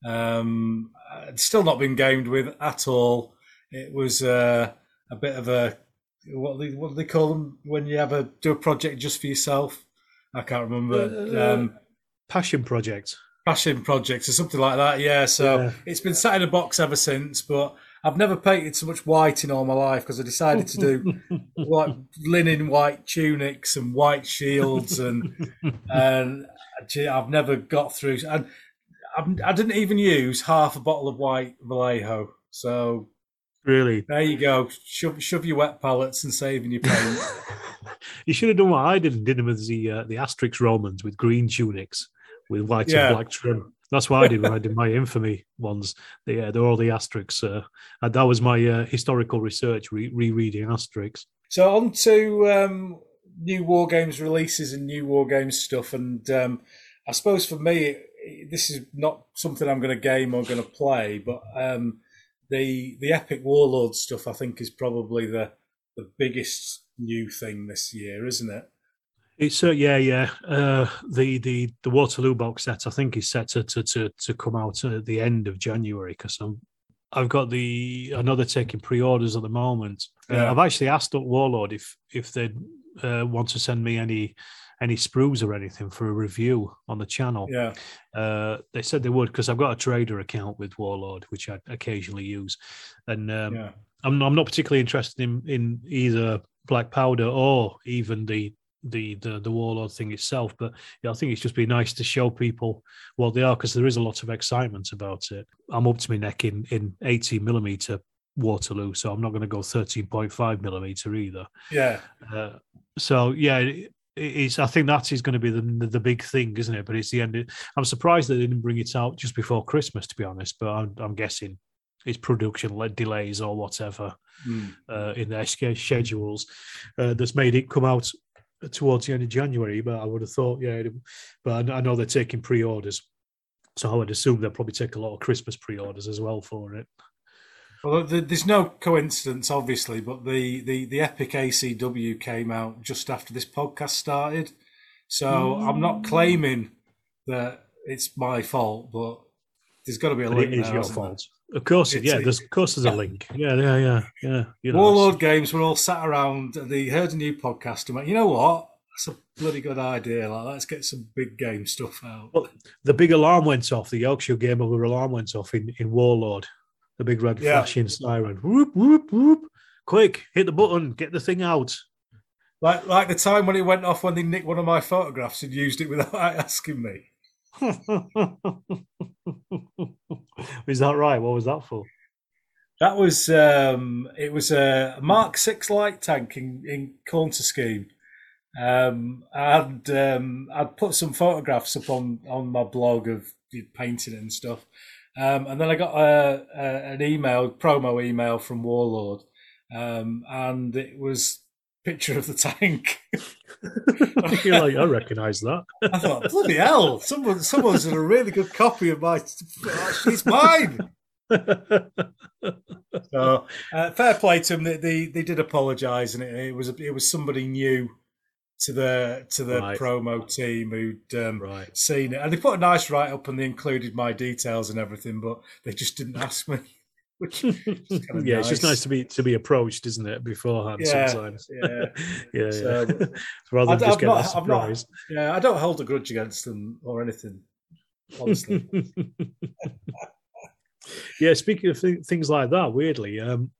Um, still not been gamed with at all. It was uh, a bit of a what do they, what do they call them when you have a do a project just for yourself? I can't remember. Uh, Um, Passion project. passion projects or something like that. Yeah, so Yeah. it's been sat in a box ever since. But I've never painted so much white in all my life because I decided to do like linen white tunics and white shields and and I've never got through. And I've, I didn't even use half a bottle of white Vallejo. So really. there you go. Shove, shove your wet pallets and saving your paint. you should have done what I did and did them with the uh, the Asterix Romans with green tunics with white Yeah. and black trim. That's what I did when I did my infamy ones. They, uh, they're all the asterisks. Uh, and that was my uh, historical research, re- rereading Asterix. So on to um, new war games releases and new war games stuff, and um, I suppose for me, this is not something I'm going to game or going to play, but um, the the epic warlord stuff I think is probably the the biggest new thing this year, isn't it? It's uh, yeah, yeah. Uh, the the the Waterloo box set I think is set to to to, to come out at the end of January because I'm I've got the another taking pre-orders at the moment. Uh, I've actually asked up Warlord if if they uh, want to send me any any sprues or anything for a review on the channel. Yeah, Uh, they said they would because I've got a trader account with Warlord which I occasionally use, and um, yeah, I'm I'm not particularly interested in in either black powder or even the the the, the warlord thing itself. But yeah, I think it's just been nice to show people what they are because there is a lot of excitement about it. I'm up to my neck in in 18 millimeter Waterloo, so I'm not going to go 13.5 millimeter either. yeah. Uh, so yeah. It, it's, I think that is going to be the the big thing, isn't it? But it's the end. I'm surprised they didn't bring it out just before Christmas, to be honest. But I'm, I'm guessing it's production le- delays or whatever Mm. uh, in their schedules uh, that's made it come out towards the end of January. But I would have thought, yeah, it- but I know they're taking pre-orders, so I would assume they'll probably take a lot of Christmas pre-orders as well for it. Well, there's no coincidence, obviously, but the, the, the Epic ACW came out just after this podcast started. So I'm not mm. claiming that it's my fault, but there's got to be a link. it is now, your fault. Of course, It's yeah. a- There's, of course, there's a link. Yeah, yeah, yeah, yeah. You know, Warlord Games were all sat around. They heard a new podcast and went, you know what? That's a bloody good idea. Like, let's get some big game stuff out. Well, the big alarm went off. The Yorkshire Game Over alarm went off in, in Warlord. The big red Yeah. flashing siren. Whoop, whoop, whoop. Quick, hit the button, get the thing out. Like, like the time when it went off when they nicked one of my photographs and used it without asking me. Is that right? What was that for? That was um, it was a Mark Six light tank in in Counter Scheme, um, and um, I'd put some photographs up on on my blog of painting it and stuff, um, and then I got a, a, an email promo email from Warlord, um, and it was picture of the tank. You're like, I recognise that. I thought, bloody hell, someone someone's done a really good copy of my. It's mine. So uh, fair play to them. They they, they did apologise, and it, it was it was somebody new to the to the Right. promo team who'd um, right. seen it, and they put a nice write up and they included my details and everything, but they just didn't ask me. Which is kind of yeah, it's just nice to be to be approached, isn't it, beforehand Yeah, sometimes. yeah. yeah, So, yeah. Rather than I've just get not- that I've not- surprise. Yeah, I don't hold a grudge against them or anything. Honestly, yeah, speaking of th- things like that, weirdly, um,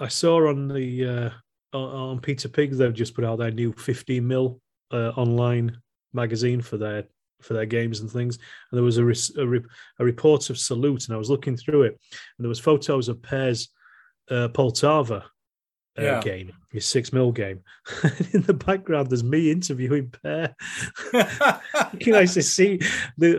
I saw on the uh, on, on Peter Pig they've just put out their new 15 mil uh, online magazine for their for their games and things, and there was a, a, re- a report of Salute, and I was looking through it, and there was photos of Per's uh, Poltava uh, Yeah. game, his six mil game. In the background, there's me interviewing Per. you know, to see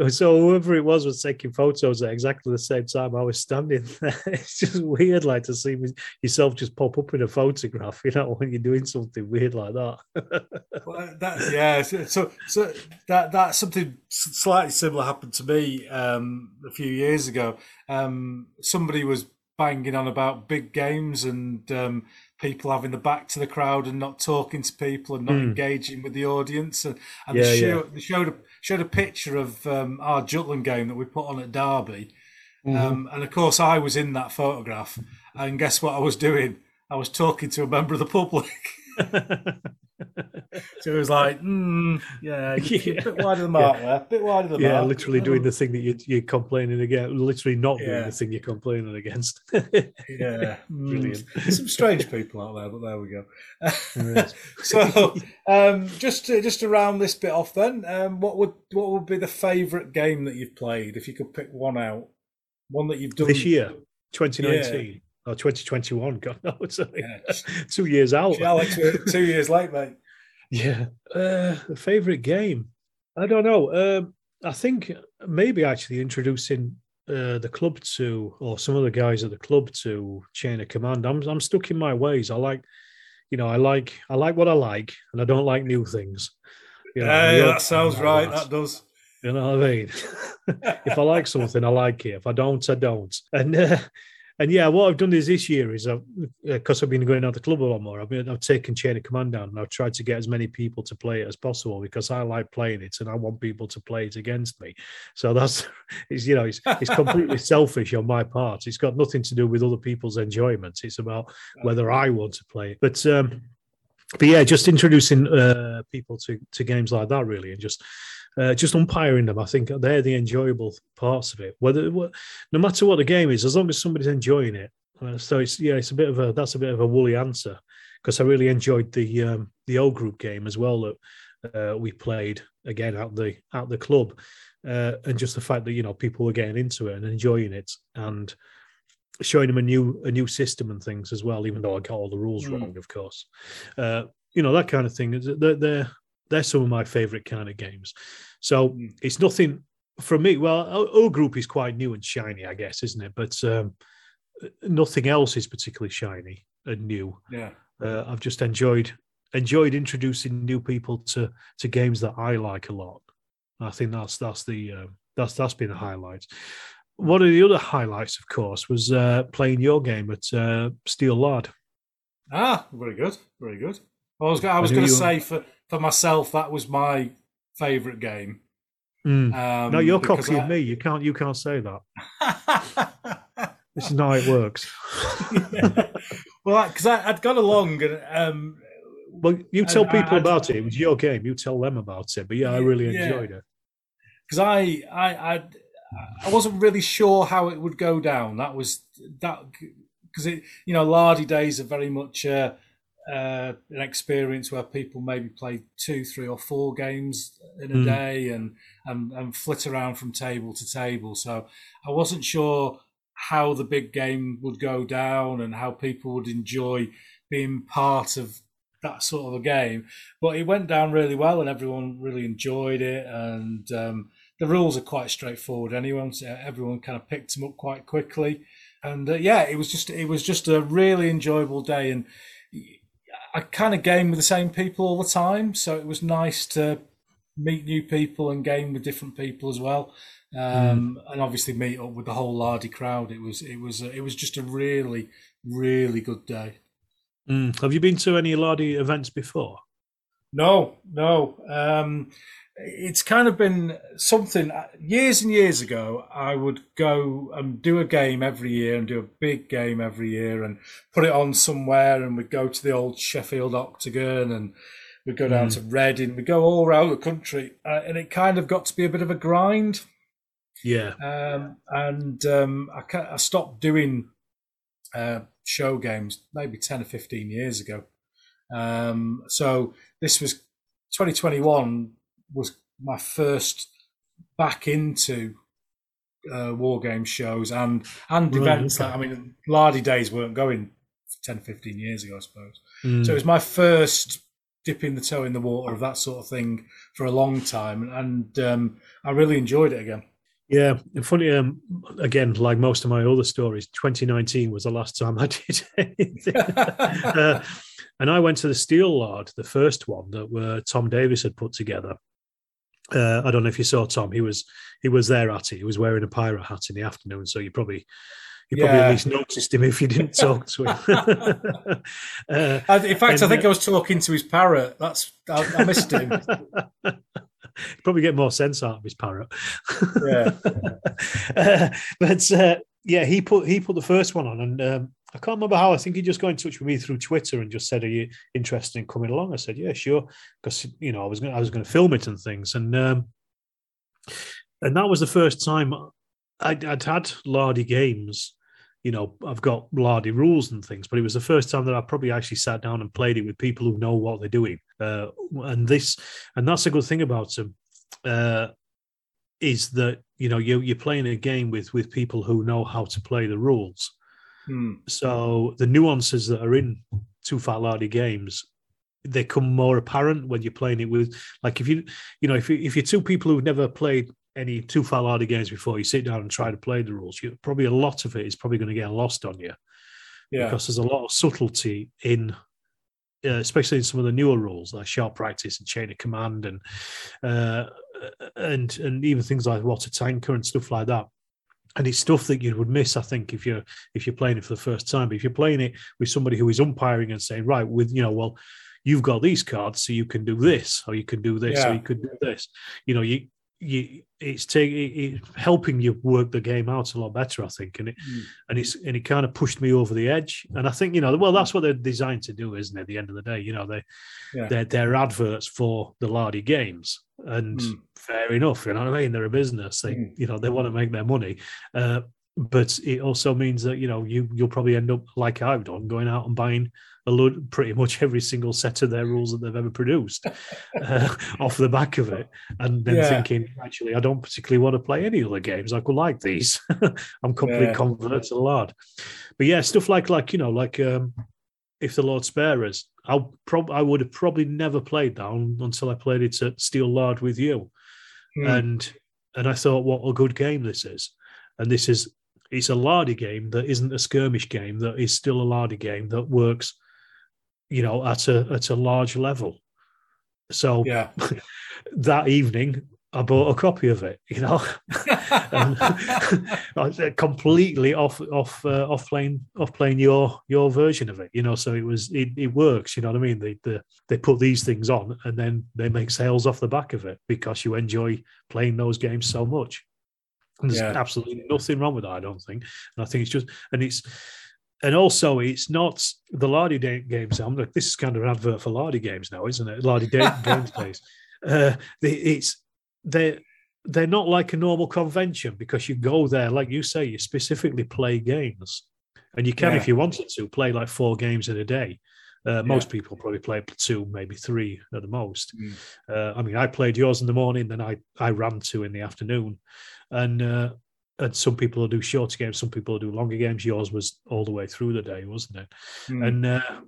so whoever it was was taking photos at exactly the same time I was standing there. It's just weird, like to see yourself just pop up in a photograph. You know, when you're doing something weird like that. Well, yeah, so, so so that that's something slightly similar happened to me um, a few years ago. Um, somebody was banging on about big games and um, people having the back to the crowd and not talking to people and not Hmm. engaging with the audience. And, and Yeah, they, yeah. they showed a showed a picture of um, our Jutland game that we put on at Derby. Mm-hmm. Um, and of course, I was in that photograph. And guess what I was doing? I was talking to a member of the public. So it was like, mm, yeah, you're a bit wide of the mark there, a bit wide of the yeah, mark. literally doing the thing that you, you're complaining against, literally not doing the thing you're complaining against. Yeah, mm. Brilliant. Some strange people out there, but there we go. So, um, just to, just to round this bit off, then, um, what would what would be the favourite game that you've played if you could pick one out, one that you've done this year, 2019 or 2021, God no, Yeah. two years out. Yeah, Alex, two years late, mate. Yeah. Uh, favorite game? I don't know. Um, I think maybe actually introducing uh, the club to, or some of the guys at the club to Chain of Command. I'm I'm stuck in my ways. I like, you know, I like I like what I like, and I don't like new things. You know, that sounds right. that. That does. You know what I mean? if I like something, I like it. If I don't, I don't. And uh, and yeah, what I've done is this year is I've because I've been going out the club a lot more. I've been I've taken Chain of Command down and I've tried to get as many people to play it as possible because I like playing it and I want people to play it against me. So that's it's you know it's it's completely selfish on my part. It's got nothing to do with other people's enjoyment. It's about whether I want to play it. But um, but yeah, just introducing uh, people to to games like that really, and just uh, just umpiring them. I think they're the enjoyable parts of it. Whether no matter what the game is, as long as somebody's enjoying it. Uh, so it's yeah, it's a bit of a that's a bit of a woolly answer because I really enjoyed the um, the O group game as well that uh, we played again at the at the club, uh, and just the fact that you know people were getting into it and enjoying it and showing them a new a new system and things as well. Even though I got all the rules Mm. wrong, of course, uh, you know that kind of thing. They're, they're they're some of my favorite kind of games. So Mm. it's nothing for me. Well, O group is quite new and shiny, I guess, isn't it? But um, nothing else is particularly shiny and new. Yeah. Uh, I've just enjoyed enjoyed introducing new people to to games that I like a lot. I think that's that's the uh, that's that's been a highlight. One of the other highlights, of course, was uh, playing your game at uh, Steel Lard. Ah, very good, very good. I was, I was going to say for, for myself that was my favourite game. Mm. Um, no, you're copying I- me. You can't. You can't say that. This is not how it works. well, because I'd gone along and um, well, you tell And people I'd- about it. It was your game. You tell them about it. But yeah, I really Yeah. enjoyed it. because I, I, I, I wasn't really sure how it would go down. That was that because it, you know, Lardy days are very much uh, uh, an experience where people maybe play two, three, or four games in a Mm. day and, and and flit around from table to table. So I wasn't sure how the big game would go down and how people would enjoy being part of that sort of a game. But it went down really well, and everyone really enjoyed it. And um, the rules are quite straightforward. So everyone kind of picked them up quite quickly. And uh, yeah, it was just it was just a really enjoyable day, and I kind of game with the same people all the time, so it was nice to meet new people and game with different people as well. Um, And obviously meet up with the whole Lardy crowd. It was it was it was just a really really good day. Mm. Have you been to any Lardy events before? No, no. Um, it's kind of been something years and years ago. I would go and do a game every year and do a big game every year and put it on somewhere. And we'd go to the old Sheffield Octagon and we'd go down Mm. to Reading. We'd go all around the country. Uh, and it kind of got to be a bit of a grind. Yeah. Um, and um, I, I stopped doing uh, show games maybe 10 or 15 years ago. Um, so this was 2021 was my first back into uh, war game shows and and Right, events. okay. That, I mean, Lardy days weren't going 10, 15 years ago, I suppose. Mm. So it was my first dipping the toe in the water of that sort of thing for a long time, and um, I really enjoyed it again. Yeah, and funny. Um, again, like most of my other stories, 2019 was the last time I did anything. uh, and I went to the Steel Lard, the first one that uh, Tom Davis had put together. Uh, I don't know if you saw Tom. He was he was there at it. He was wearing a pirate hat in the afternoon, so you probably you probably Yeah. at least noticed him if you didn't talk to him. uh, In fact, I think uh, I was talking to his parrot. That's I, I missed him. probably get more sense out of his parrot. Yeah. Uh, but uh, yeah, he put he put the first one on, and um, I can't remember how. I think he just got in touch with me through Twitter and just said, "Are you interested in coming along?" I said, "Yeah, sure," because you know I was gonna, I was going to film it and things, and um, and that was the first time I'd, I'd had Lardy games. You know, I've got Lardy rules and things, but it was the first time that I probably actually sat down and played it with people who know what they're doing. Uh, and this, and that's a good thing about them, uh, is that you know you you're playing a game with with people who know how to play the rules. Hmm. So the nuances that are in Too Fat Lardy games, they come more apparent when you're playing it with, like if you, you know, if you if you're two people who've never played any Too Fat Lardy games before, you sit down and try to play the rules. You probably a lot of it is probably going to get lost on you Yeah. because there's a lot of subtlety in. Uh, especially in some of the newer rules like sharp practice and chain of command and uh, and and even things like What a Tanker and stuff like that and it's stuff that you would miss, I think, if you're if you're playing it for the first time. But if you're playing it with somebody who is umpiring and saying, right, with you know, well, you've got these cards, so you can do this, or you can do this, Yeah. or you could do this. You know, you you it's taking it, helping you work the game out a lot better, I think, and it Mm. and it's and it kind of pushed me over the edge. And I think you know, well, that's what they're designed to do, isn't it? At the end of the day, you know, they Yeah. they're they're adverts for the Lardy games, and Mm. fair enough. You know what I mean? They're a business. They Mm. you know they want to make their money. Uh, but it also means that you know you you'll probably end up like I've done, going out and buying a load, pretty much every single set of their rules that they've ever produced uh, off the back of it, and then Yeah. thinking actually I don't particularly want to play any other games. I could like these. I'm complete Yeah. convert to lard. But yeah, stuff like like you know like um, if the Lord spare us, I'll prob I would have probably never played that un- until I played it at Steel Lard with you Hmm. and and I thought, what a good game this is. And this is it's a lardy game that isn't a skirmish game, that is still a lardy game that works, you know, at a at a large level. So yeah. that evening, I bought a copy of it, you know, completely off off uh, off playing off playing your your version of it, you know. So it was it, it works, you know what I mean? They, they they put these things on and then they make sales off the back of it because you enjoy playing those games so much. And there's Yeah. absolutely nothing wrong with that, I don't think. And I think it's just and it's and also it's not the Lardy Day games. I'm like this is kind of an advert for Lardy games now, isn't it? Lardy Day games place. Uh, they, it's they're they're not like a normal convention because you go there, like you say, you specifically play games, and you can, Yeah. if you wanted to, play like four games in a day. Uh, Most people probably play two, maybe three at the most. Mm. Uh, I mean, I played yours in the morning, then I I ran two in the afternoon, and uh, and some people will do shorter games, some people will do longer games. Yours was all the way through the day, wasn't it? Mm. and uh,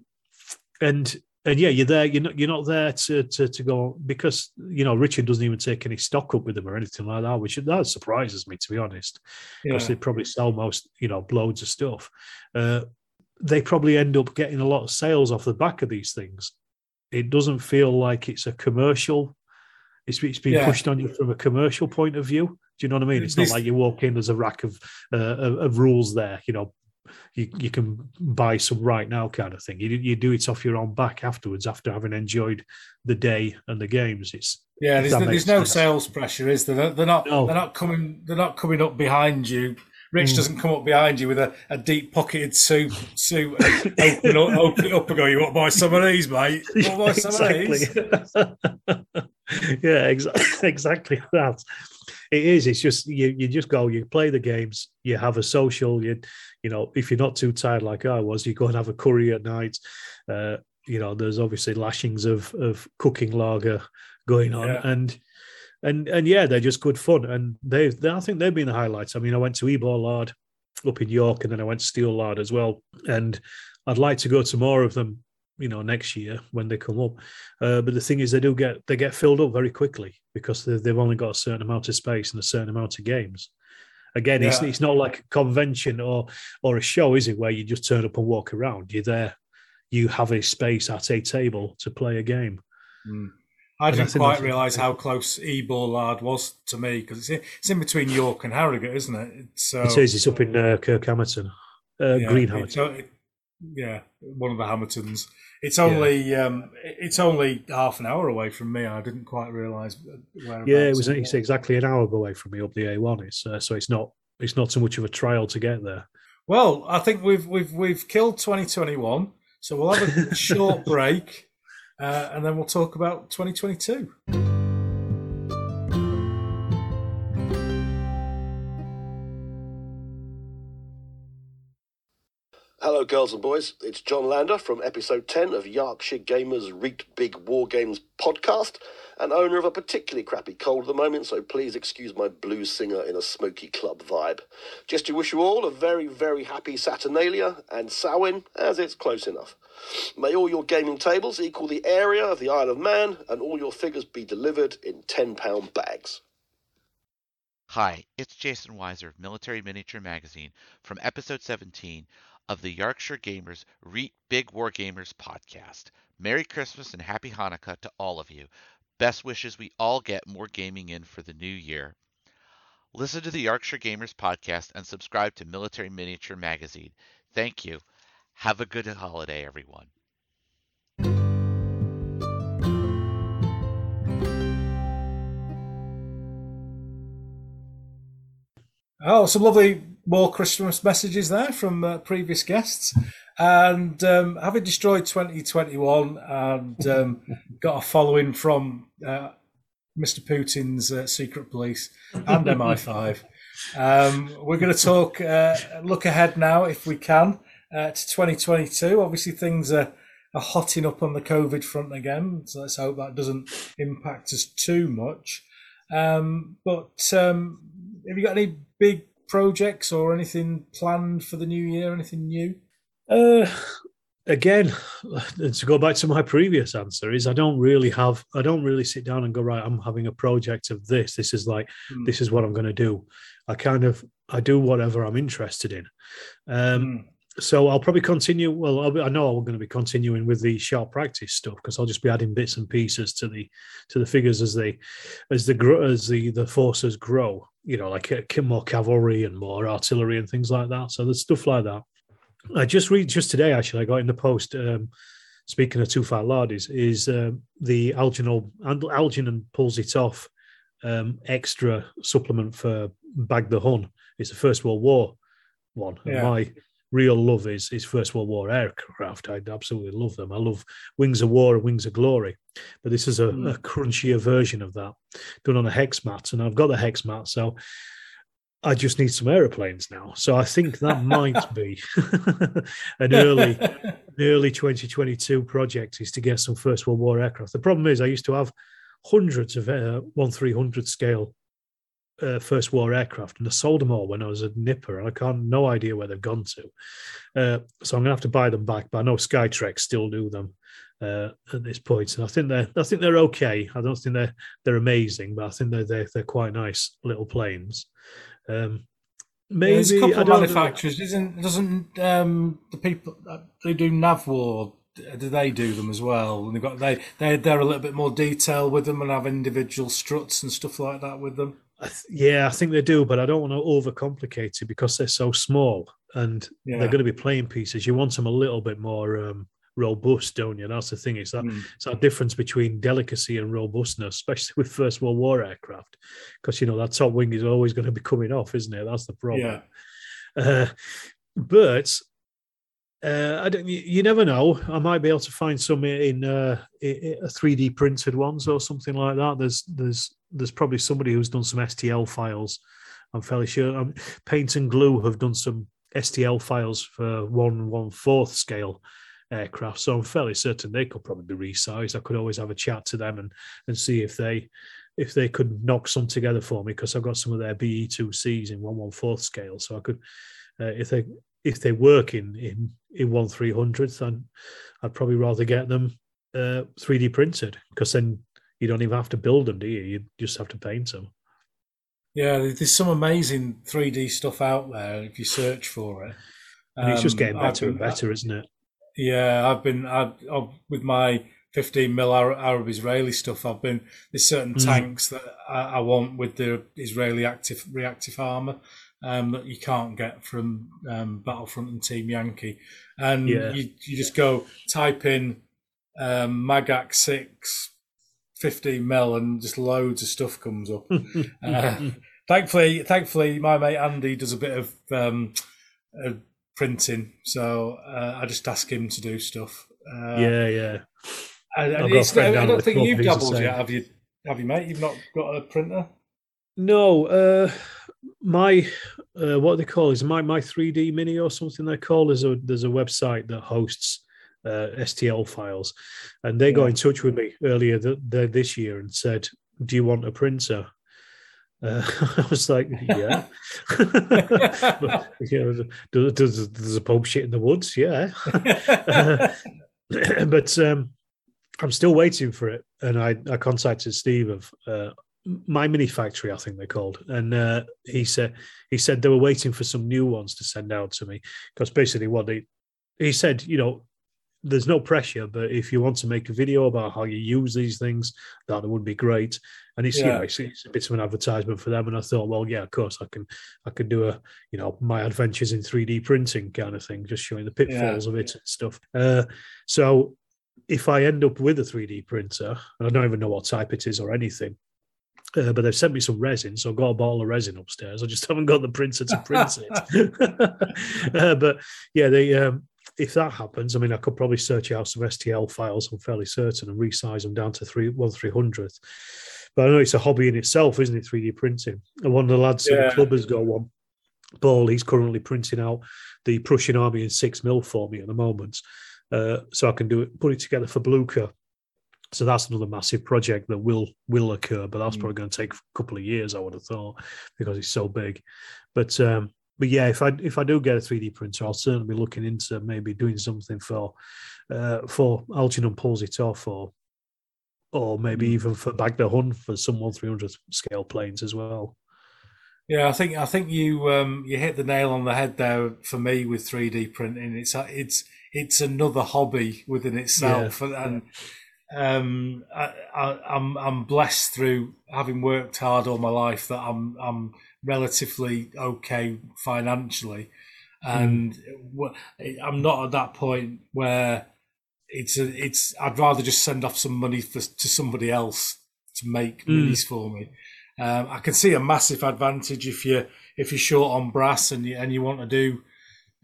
and and yeah, you're there. You're not you're not there to to to go because you know Richard doesn't even take any stock up with them or anything like that, which that surprises me to be honest. Because Yeah. they probably sell most you know loads of stuff. Uh, they probably end up getting a lot of sales off the back of these things. It doesn't feel like it's a commercial. It's, it's been Yeah. pushed on you from a commercial point of view. Do you know what I mean? It's not like you walk in, there's a rack of, uh, of of rules there. You know, you, you can buy some right now kind of thing. You, you do it off your own back afterwards after having enjoyed the day and the games. It's Yeah, there's, that there's no sales pressure, is there? They're, they're not. No. They're not coming. They're not coming up behind you. Rich Mm. doesn't come up behind you with a, a deep pocketed suit, suit and open, up, open it up and go, "You want to buy some of these, mate? You want to buy some of these?" yeah, exactly, exactly that. It is. It's just you. You just go. You play the games. You have a social. You, you know, if you're not too tired like I was, you go and have a curry at night. Uh, you know, there's obviously lashings of of cooking lager going on, Yeah. and and and yeah, they're just good fun. And they, they, I think they've been the highlights. I mean, I went to Ebor Lard up in York, and then I went to Steel Lard as well. And I'd like to go to more of them, you know, next year when they come up. Uh, but the thing is, they do get they get filled up very quickly because they- they've only got a certain amount of space and a certain amount of games. Again, it's it's not like a convention or or a show, is it? Where you just turn up and walk around. You're there. You have a space at a table to play a game. Mm. I And didn't quite realise how close Ebor Lard was to me because it's in, it's in between York and Harrogate, isn't it? So It says it's up in uh, Kirk Hammerton, uh, yeah, it- yeah, one of the Hammertons. It's only um, it's only half an hour away from me. I didn't quite realise where. Yeah, it was. It's exactly an hour away from me up the A1. It's uh, so it's not it's not so much of a trial to get there. Well, I think we've we've we've killed 2021, so we'll have a short break, uh, and then we'll talk about 2022. Hello, girls and boys. It's John Lander from episode 10 of Yorkshire Gamers Reet Big War Games podcast, and owner of a particularly crappy cold at the moment, so please excuse my blues singer in a smoky club vibe. Just to wish you all a very, very happy Saturnalia and Samhain, as it's close enough. May all your gaming tables equal the area of the Isle of Man, and all your figures be delivered in £10 bags. Hi, it's Jason Weiser of Military Miniature Magazine from episode 17 of the Yorkshire Gamers Reet Big War Gamers podcast. Merry Christmas and Happy Hanukkah to all of you. Best wishes we all get more gaming in for the new year. Listen to the Yorkshire Gamers podcast and subscribe to Military Miniature Magazine. Thank you. Have a good holiday, everyone. Oh, some lovely more Christmas messages there from uh, previous guests. And um, having destroyed 2021 and um, got a following from uh, Mr. Putin's uh, secret police and MI5, um, we're going to talk, uh, look ahead now, if we can, uh, to 2022. Obviously, things are, are hotting up on the COVID front again. So let's hope that doesn't impact us too much. Um, but um, have you got any big projects or anything planned for the new year? Anything new? Uh, again, to go back to my previous answer, is I don't really have, I don't really sit down and go, right, I'm having a project of this. This is like, Hmm. this is what I'm going to do. I kind of, I do whatever I'm interested in. Um, Mm. so I'll probably continue. Well, I'll be, I know I'm going to be continuing with the sharp practice stuff because I'll just be adding bits and pieces to the to the figures as they as the as the the forces grow. You know, like uh, more cavalry and more artillery and things like that. So there's stuff like that. I just read just today actually. I got in the post. Um, speaking of Too Fat Lardies, is um, the Algernon Algernon pulls it off um, extra supplement for Bag the Hun. It's the First World War one. Yeah. my real love is is First World War aircraft. I absolutely love them. I love Wings of War and Wings of Glory, but this is a, Mm. a crunchier version of that, done on a hex mat, and I've got the hex mat, so I just need some aeroplanes now. So I think that might be an early early 2022 project is to get some First World War aircraft. The problem is I used to have hundreds of uh, 1300 scale uh, First War aircraft, and I sold them all when I was a nipper, and I can't no idea where they've gone to. Uh, so I'm gonna have to buy them back, but I know Skytrex still do them uh, at this point, and I think they're I think they're okay. I don't think they're they're amazing, but I think they're they're, they're quite nice little planes. Um, maybe There's a couple of don't know. manufacturers. Isn't doesn't um, the people they do Navwar? Do they do them as well? And they've got they they they're a little bit more detail with them and have individual struts and stuff like that with them. Yeah, I think they do, but I don't want to overcomplicate it because they're so small and Yeah. they're going to be playing pieces. You want them a little bit more um, robust, don't you? That's the thing. It's that Mm. it's that difference between delicacy and robustness, especially with First World War aircraft, because you know that top wing is always going to be coming off, isn't it? That's the problem. Yeah. Uh, but uh, I don't. You, you never know. I might be able to find some in uh, three D printed ones or something like that. There's there's there's probably somebody who's done some STL files. I'm fairly sure. Um, Paint and Glue have done some STL files for one one fourth scale aircraft, so I'm fairly certain they could probably be resized. I could always have a chat to them and and see if they if they could knock some together for me because I've got some of their BE two Cs in one one fourth scale, so I could uh, if they if they work in in in one three hundredth, then I'd probably rather get them uh, 3D printed because then you don't even have to build them, do you? You just have to paint them. Yeah, there's some amazing 3D stuff out there if you search for it. And it's just Um, getting I've better and been- better, isn't it? Yeah, I've been I've, I've with my 15 mil Arab, Arab Israeli stuff. I've been there's certain Mm. tanks that I, I want with the Israeli active reactive armor um, that you can't get from um, Battlefront and Team Yankee, and Yeah. you you just go type in um, Magach six. 15 mil and just loads of stuff comes up. Uh, thankfully, thankfully, my mate Andy does a bit of um, uh, printing, so uh, I just ask him to do stuff. Uh, yeah, yeah. and- and I've got a it's- friend I, don't think you've dabbled yet, have you? Have you, mate? You've not got a printer? No, uh, my uh, what they call is my my 3D mini or something they call. There's a there's a website that hosts uh, STL files, and they got in touch with me earlier th- th- this year and said, "Do you want a printer?" Uh, I was like, "Yeah." But, know, does, does, does a pub shit in the woods? Yeah. but um, I'm still waiting for it, and I, I contacted Steve of uh, MyMiniFactory, I think they're called, and uh, he said he said they were waiting for some new ones to send out to me because basically what they he said, you know, there's no pressure, but if you want to make a video about how you use these things, that would be great. And it's you know it's, it's a bit of an advertisement for them. And I thought, well, yeah, of course I can I could do a you know my adventures in 3D printing kind of thing, just showing the pitfalls of it and stuff. Uh, so if I end up with a 3D printer, and I don't even know what type it is or anything, uh, but they've sent me some resin, so I've got a bottle of resin upstairs. I just haven't got the printer to print it. uh, but yeah, they um, if that happens, I mean, I could probably search out some STL files. I'm fairly certain and resize them down to three one three hundredth. But I know it's a hobby in itself, isn't it? 3D printing. And one of the lads at Yeah. the club has got one. Paul, he's currently printing out the Prussian Army in six mil for me at the moment, uh, so I can do it, put it together for Blucher. So that's another massive project that will will occur, but that's Mm. probably going to take a couple of years, I would have thought, because it's so big. But um, but yeah, if I if I do get a 3D printer, I'll certainly be looking into maybe doing something for uh, for Algernon pulls it off, or or maybe Mm. even for Bag the Hun for some one 300 scale planes as well. Yeah, I think I think you um, you hit the nail on the head there for me with 3D printing. It's it's it's another hobby within itself, yeah. and um, I, I, I'm I'm blessed through having worked hard all my life that I'm I'm relatively okay financially, and mm. I'm not at that point where it's a, it's I'd rather just send off some money for, to somebody else to make mm. minis for me. Um, I can see a massive advantage if you if you're short on brass and you and you want to do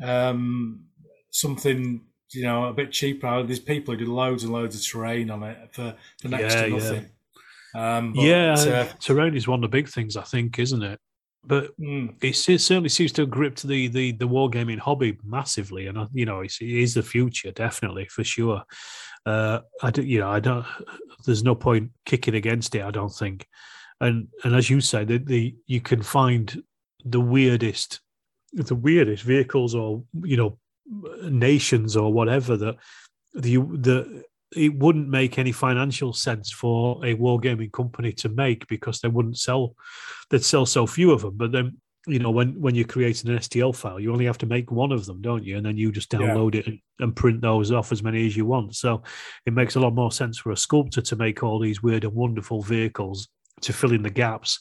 um, something you know a bit cheaper. There's people who do loads and loads of terrain on it for, for next yeah, to nothing. Yeah, um, but, yeah uh, terrain is one of the big things I think, isn't it? But mm. it, certainly seems to have gripped the the the wargaming hobby massively, and you know it's, it is the future definitely for sure. Uh, I do, you know, I don't. There's no point kicking against it. I don't think and and as you say, the, the you can find the weirdest, the weirdest vehicles or you know nations or whatever that the the it wouldn't make any financial sense for a wargaming company to make because they wouldn't sell they'd sell so few of them but then you know when when you're creating an stl file you only have to make one of them don't you and then you just download yeah. it and, and, print those off as many as you want so it makes a lot more sense for a sculptor to make all these weird and wonderful vehicles to fill in the gaps.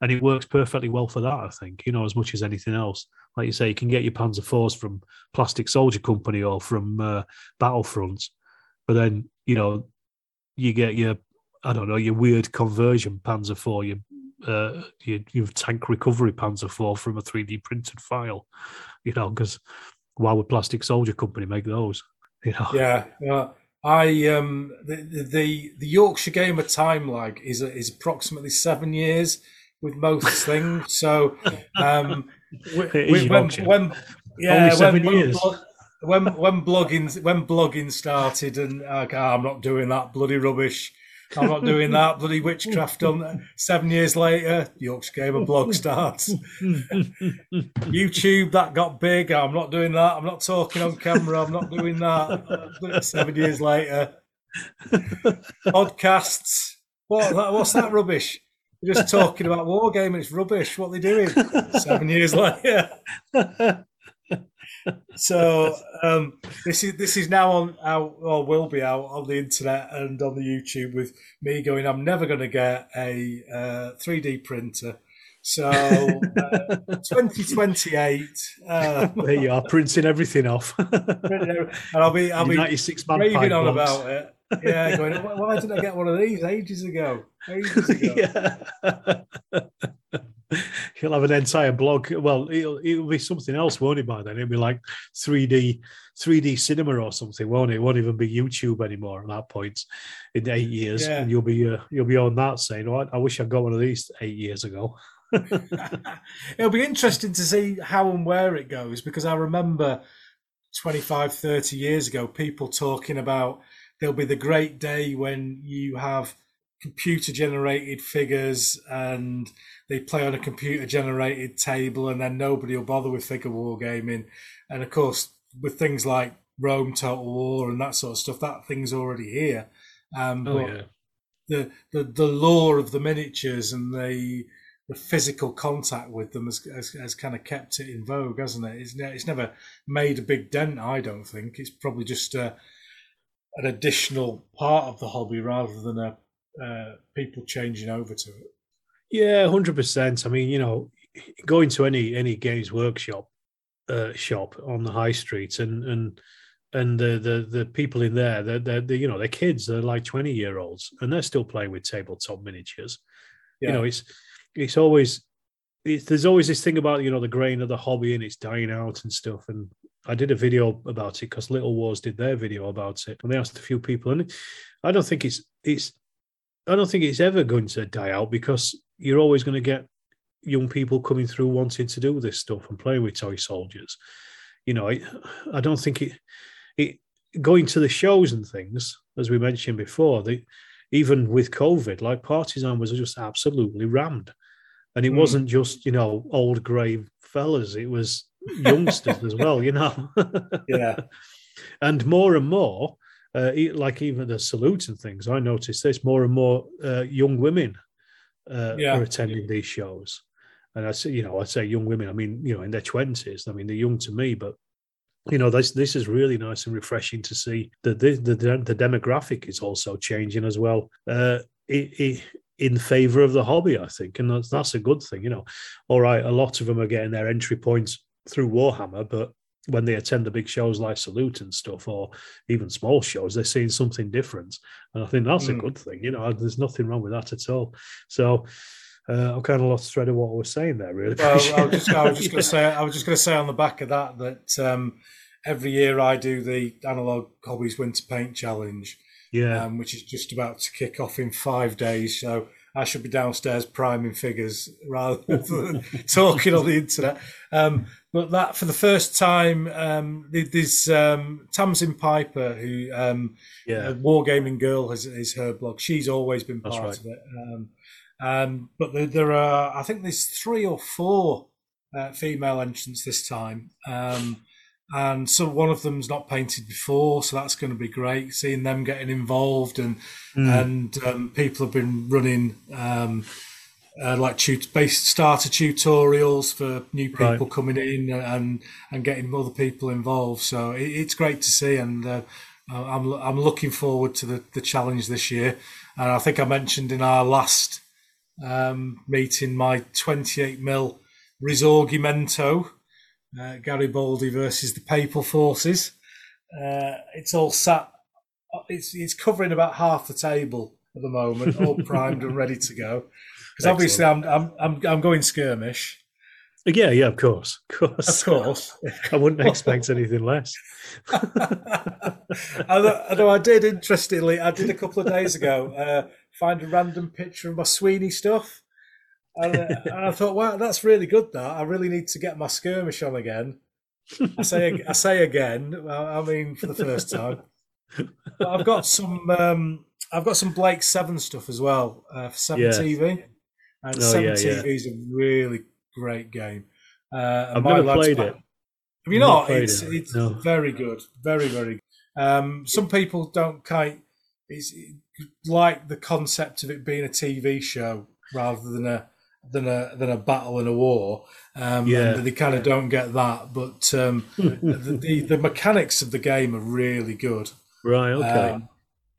And it works perfectly well for that, I think, you know, as much as anything else. Like you say, you can get your Panzer fours from Plastic Soldier Company or from uh, Battlefront, but then, you know, you get your, I don't know, your weird conversion Panzer four, your, uh, your, your tank recovery Panzer four from a 3D printed file, you know, because why would Plastic Soldier Company make those? You know? Yeah. yeah. I um the the, the Yorkshire Gamer time lag is is approximately seven years with most things. So um, when, when, when, yeah when, when, when when blogging when blogging started and uh, I'm not doing that bloody rubbish. I'm not doing that bloody witchcraft on seven years later. Yorkshire Gamer blog starts. YouTube that got big. I'm not doing that. I'm not talking on camera. I'm not doing that. Seven years later. Podcasts. What? What's that rubbish? We're just talking about wargaming. It's rubbish. What are they doing? Seven years later so um, this is this is now on out or will be out on the internet and on the YouTube with me going. I'm never going to get a uh, 3D printer. So uh, 2028. Uh, there you are, printing everything off. and I'll be I'll be 96 raving on about it. Yeah, going. Why didn't I get one of these ages ago? Ages ago. yeah. he'll have an entire blog. Well, it'll it'll be something else, won't it? By then, it'll be like three D three D cinema or something, won't it? it? Won't even be YouTube anymore at that point in eight years. Yeah. And you'll be uh, you'll be on that saying, "Oh, I wish I'd got one of these eight years ago." It'll be interesting to see how and where it goes because I remember 25, 30 years ago, people talking about there'll be the great day when you have computer generated figures and they play on a computer generated table and then nobody will bother with figure wargaming and of course with things like rome total war and that sort of stuff that thing's already here um, oh, yeah. the, the the lore of the miniatures and the the physical contact with them has, has, has, kind of kept it in vogue, hasn't it? It's, it's never made a big dent, I don't think. It's probably just a, an additional part of the hobby rather than a uh, people changing over to it. Yeah, hundred percent. I mean, you know, going to any any games workshop uh, shop on the high street and and and the the the people in there, they're, they're, they're you know they're kids, they're like twenty year olds, and they're still playing with tabletop miniatures. Yeah. You know, it's it's always it's, there's always this thing about you know the grain of the hobby and it's dying out and stuff. And I did a video about it because Little Wars did their video about it, and they asked a few people, and I don't think it's it's I don't think it's ever going to die out because you're always going to get young people coming through wanting to do this stuff and playing with toy soldiers. You know, I, I don't think it, it going to the shows and things, as we mentioned before, the, even with COVID, like Partisan was just absolutely rammed. And it mm. wasn't just, you know, old grey fellas, it was youngsters as well, you know. yeah. And more and more, uh, like even the salutes and things, I noticed this more and more uh, young women uh, yeah. are attending these shows, and I say, you know, I say young women. I mean, you know, in their twenties. I mean, they're young to me, but you know, this this is really nice and refreshing to see that the the, the demographic is also changing as well. Uh, it, it, in favor of the hobby, I think, and that's that's a good thing. You know, all right, a lot of them are getting their entry points through Warhammer, but when they attend the big shows like Salute and stuff, or even small shows, they're seeing something different, and I think that's mm. a good thing. You know, there's nothing wrong with that at all. So. Uh, I kind of lost thread of what I was saying there. Really, well, I was just, just going to say, I was just going to say on the back of that that um, every year I do the Analogue Hobbies Winter Paint Challenge, yeah, um, which is just about to kick off in five days. So I should be downstairs priming figures rather than talking on the internet. Um, but that for the first time, um, there's um, Tamsin Piper, who um, yeah, Wargaming Girl is, is her blog. She's always been part right. of it. Um, um, but there, there, are, I think, there's three or four uh, female entrants this time. Um, and so one of them's not painted before, so that's going to be great. Seeing them getting involved, and mm. and um, people have been running um, uh, like tut- based starter tutorials for new people right. coming in and and getting other people involved. So it, it's great to see, and uh, I'm I'm looking forward to the the challenge this year. And I think I mentioned in our last um, meeting my 28 mil Risorgimento uh, Garibaldi versus the Papal forces. Uh, it's all sat. It's it's covering about half the table at the moment, all primed and ready to go. Because obviously, I'm, I'm I'm I'm going skirmish. Yeah, yeah, of course, of course, of course. I wouldn't expect anything less. although, although, I did, interestingly, I did a couple of days ago uh, find a random picture of my Sweeney stuff, and, uh, and, I thought, wow, that's really good. That I really need to get my skirmish on again. I say, I say again. I mean, for the first time. But I've got some. Um, I've got some Blake Seven stuff as well uh, for Seven yeah. TV, and oh, Seven yeah, TV yeah. is a really great game. Uh, I've never played it. Have you not? not? It's it. it's no. very good, very very. Good. Um, some people don't quite. It's like the concept of it being a TV show rather than a than a than a battle and a war. Um, yeah, they kind of don't get that, but um, the, the, the mechanics of the game are really good. Right. Okay. Um,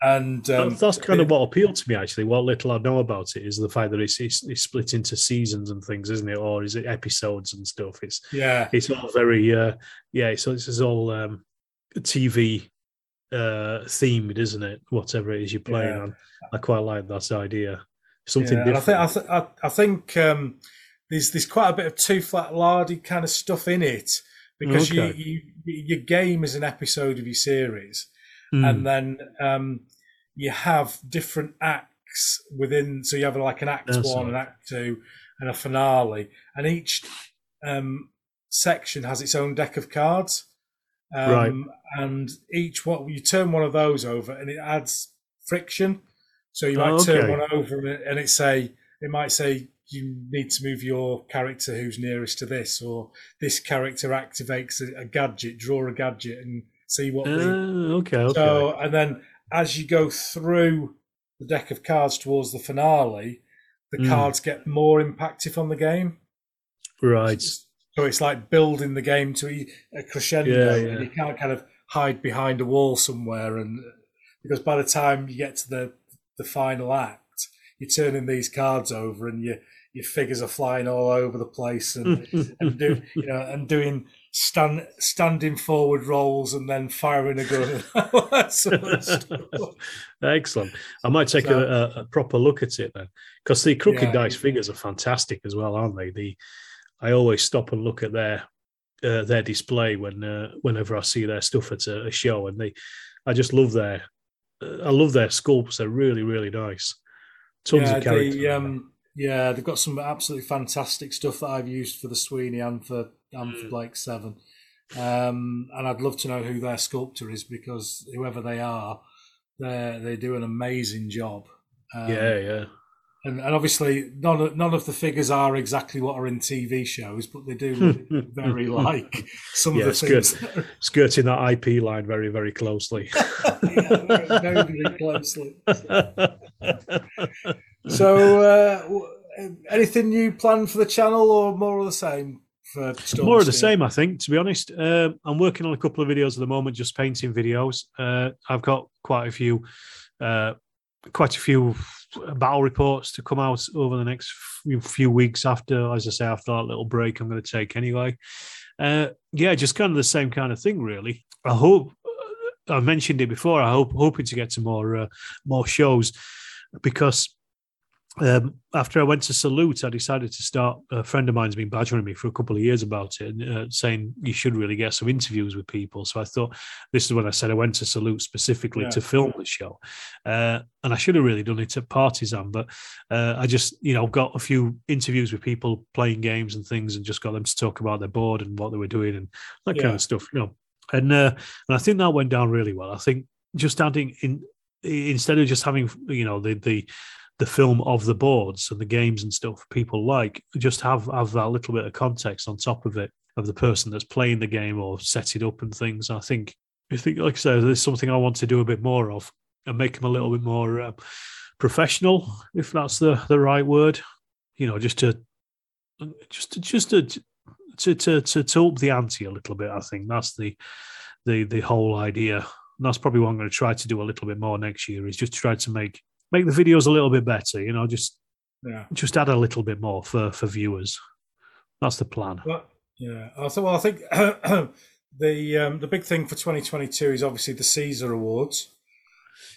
and um, that's, kind it, of what appealed to me actually. What little I know about it is the fact that it's, it's, it's split into seasons and things, isn't it? Or is it episodes and stuff? It's yeah, it's all very uh, yeah. So this is all um, TV uh, themed, isn't it? Whatever it is you're playing yeah. on, I quite like that idea something yeah, different. I think I, th- I think um, there's there's quite a bit of Too Fat Lardy kind of stuff in it because okay. you, you your game is an episode of your series, mm. and then um, you have different acts within. So you have like an act That's one, right. an act two, and a finale, and each um, section has its own deck of cards. Um, right. And each one, you turn one of those over, and it adds friction. So you might oh, okay. turn one over and it say it might say you need to move your character who's nearest to this, or this character activates a, a gadget, draw a gadget, and see what. Uh, the, ah, okay, okay. So and then as you go through the deck of cards towards the finale, the mm. cards get more impactful on the game. Right. So it's like building the game to a crescendo, yeah, yeah. and you can't kind of hide behind a wall somewhere, and because by the time you get to the the final act, you're turning these cards over and your your figures are flying all over the place and and do you know and doing stand standing forward rolls and then firing a gun. Excellent. I might take so, a, a, proper look at it then, because the crooked yeah, dice figures are fantastic as well, aren't they? The I always stop and look at their uh, their display when uh, whenever I see their stuff at a, a show, and they I just love their I love their sculpts. They're really, really nice. Tons yeah, of character. They, um, yeah, they've got some absolutely fantastic stuff that I've used for the Sweeney and for and for mm. Blake Seven. Um, and I'd love to know who their sculptor is because whoever they are, they they do an amazing job. Um, yeah, yeah and, and obviously none of, none of the figures are exactly what are in TV shows, but they do look very like some yeah, of the skirt, things. skirting that IP line very, very closely. yeah, very, very, very closely. so, uh, anything new planned for the channel, or more of the same? More of the same, I think. To be honest, um, I'm working on a couple of videos at the moment, just painting videos. Uh, I've got quite a few, uh, quite a few battle reports to come out over the next few, weeks after, as I say, after that little break I'm going to take anyway. Uh, yeah, just kind of the same kind of thing, really. I hope I mentioned it before. I hope hoping to get to more uh, more shows because um, after I went to Salute, I decided to start. A friend of mine's been badgering me for a couple of years about it, uh, saying you should really get some interviews with people. So I thought this is when I said I went to Salute specifically Yeah. to film the show, uh, and I should have really done it at Partisan, but uh, I just you know got a few interviews with people playing games and things, and just got them to talk about their board and what they were doing and that Yeah. kind of stuff, you know. And uh, and I think that went down really well. I think just adding in instead of just having you know the the the film of the boards and the games and stuff people like just have have that little bit of context on top of it of the person that's playing the game or set it up and things. I think i think like i said there's something i want to do a bit more of and make them a little bit more uh, professional if that's the the right word. You know just to just to just to to to, to, to up the ante a little bit i think. That's the the the whole idea. And that's probably what i'm going to try to do a little bit more next year is just try to make make the videos a little bit better you know just Yeah. just add a little bit more for for viewers that's the plan Well, yeah. I thought. Well, I think the um, the big thing for 2022 is obviously the Caesar Awards.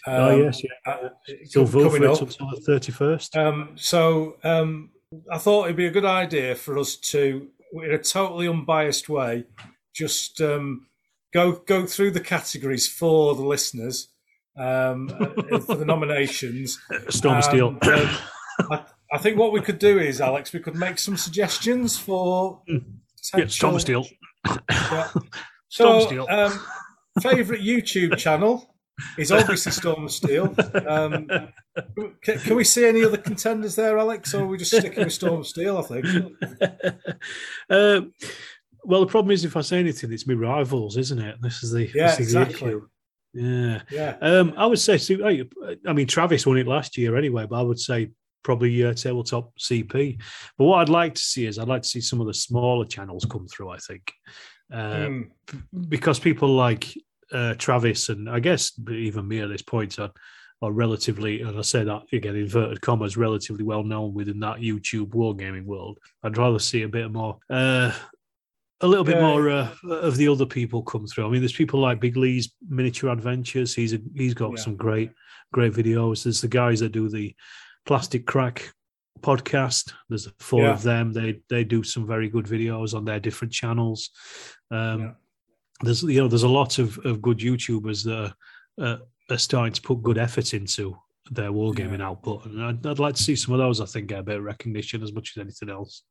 oh Um, yes yeah uh, still vote for it until the 31st Um, so um, I thought it'd be a good idea for us to, in a totally unbiased way, just um, go go through the categories for the listeners um, uh, for the nominations. storm steel And, um, I, I think what we could do is, Alex, we could make some suggestions for yeah, storm steel Yeah. Storm So, Steel. um, favorite YouTube channel is obviously Storm Steel. Um, can, can we see any other contenders there, Alex, or are we just sticking with Storm Steel? I think. um, well, the problem is if I say anything, it's my rivals, isn't it? This is the Yeah, this is the exactly. issue. Yeah, Yeah, um, I would say. I mean, Travis won it last year anyway, but I would say probably uh, tabletop CP. But what I'd like to see is I'd like to see some of the smaller channels come through. I think uh, Mm, because people like uh, Travis and I guess even me at this point are, are relatively, and I say that again, inverted commas, relatively well known within that YouTube wargaming world. I'd rather see a bit more, uh, a little bit Yeah. more uh, of the other people come through. I mean, there's people like Big Lee's Miniature Adventures. He's a, he's got Yeah. some great great videos. There's the guys that do the Plastic Crack podcast. There's four Yeah. of them. They they do some very good videos on their different channels. Um. There's you know there's a lot of, of good YouTubers that are, uh, are starting to put good effort into their wargaming output, and I'd, I'd like to see some of those. I think get a bit of recognition as much as anything else.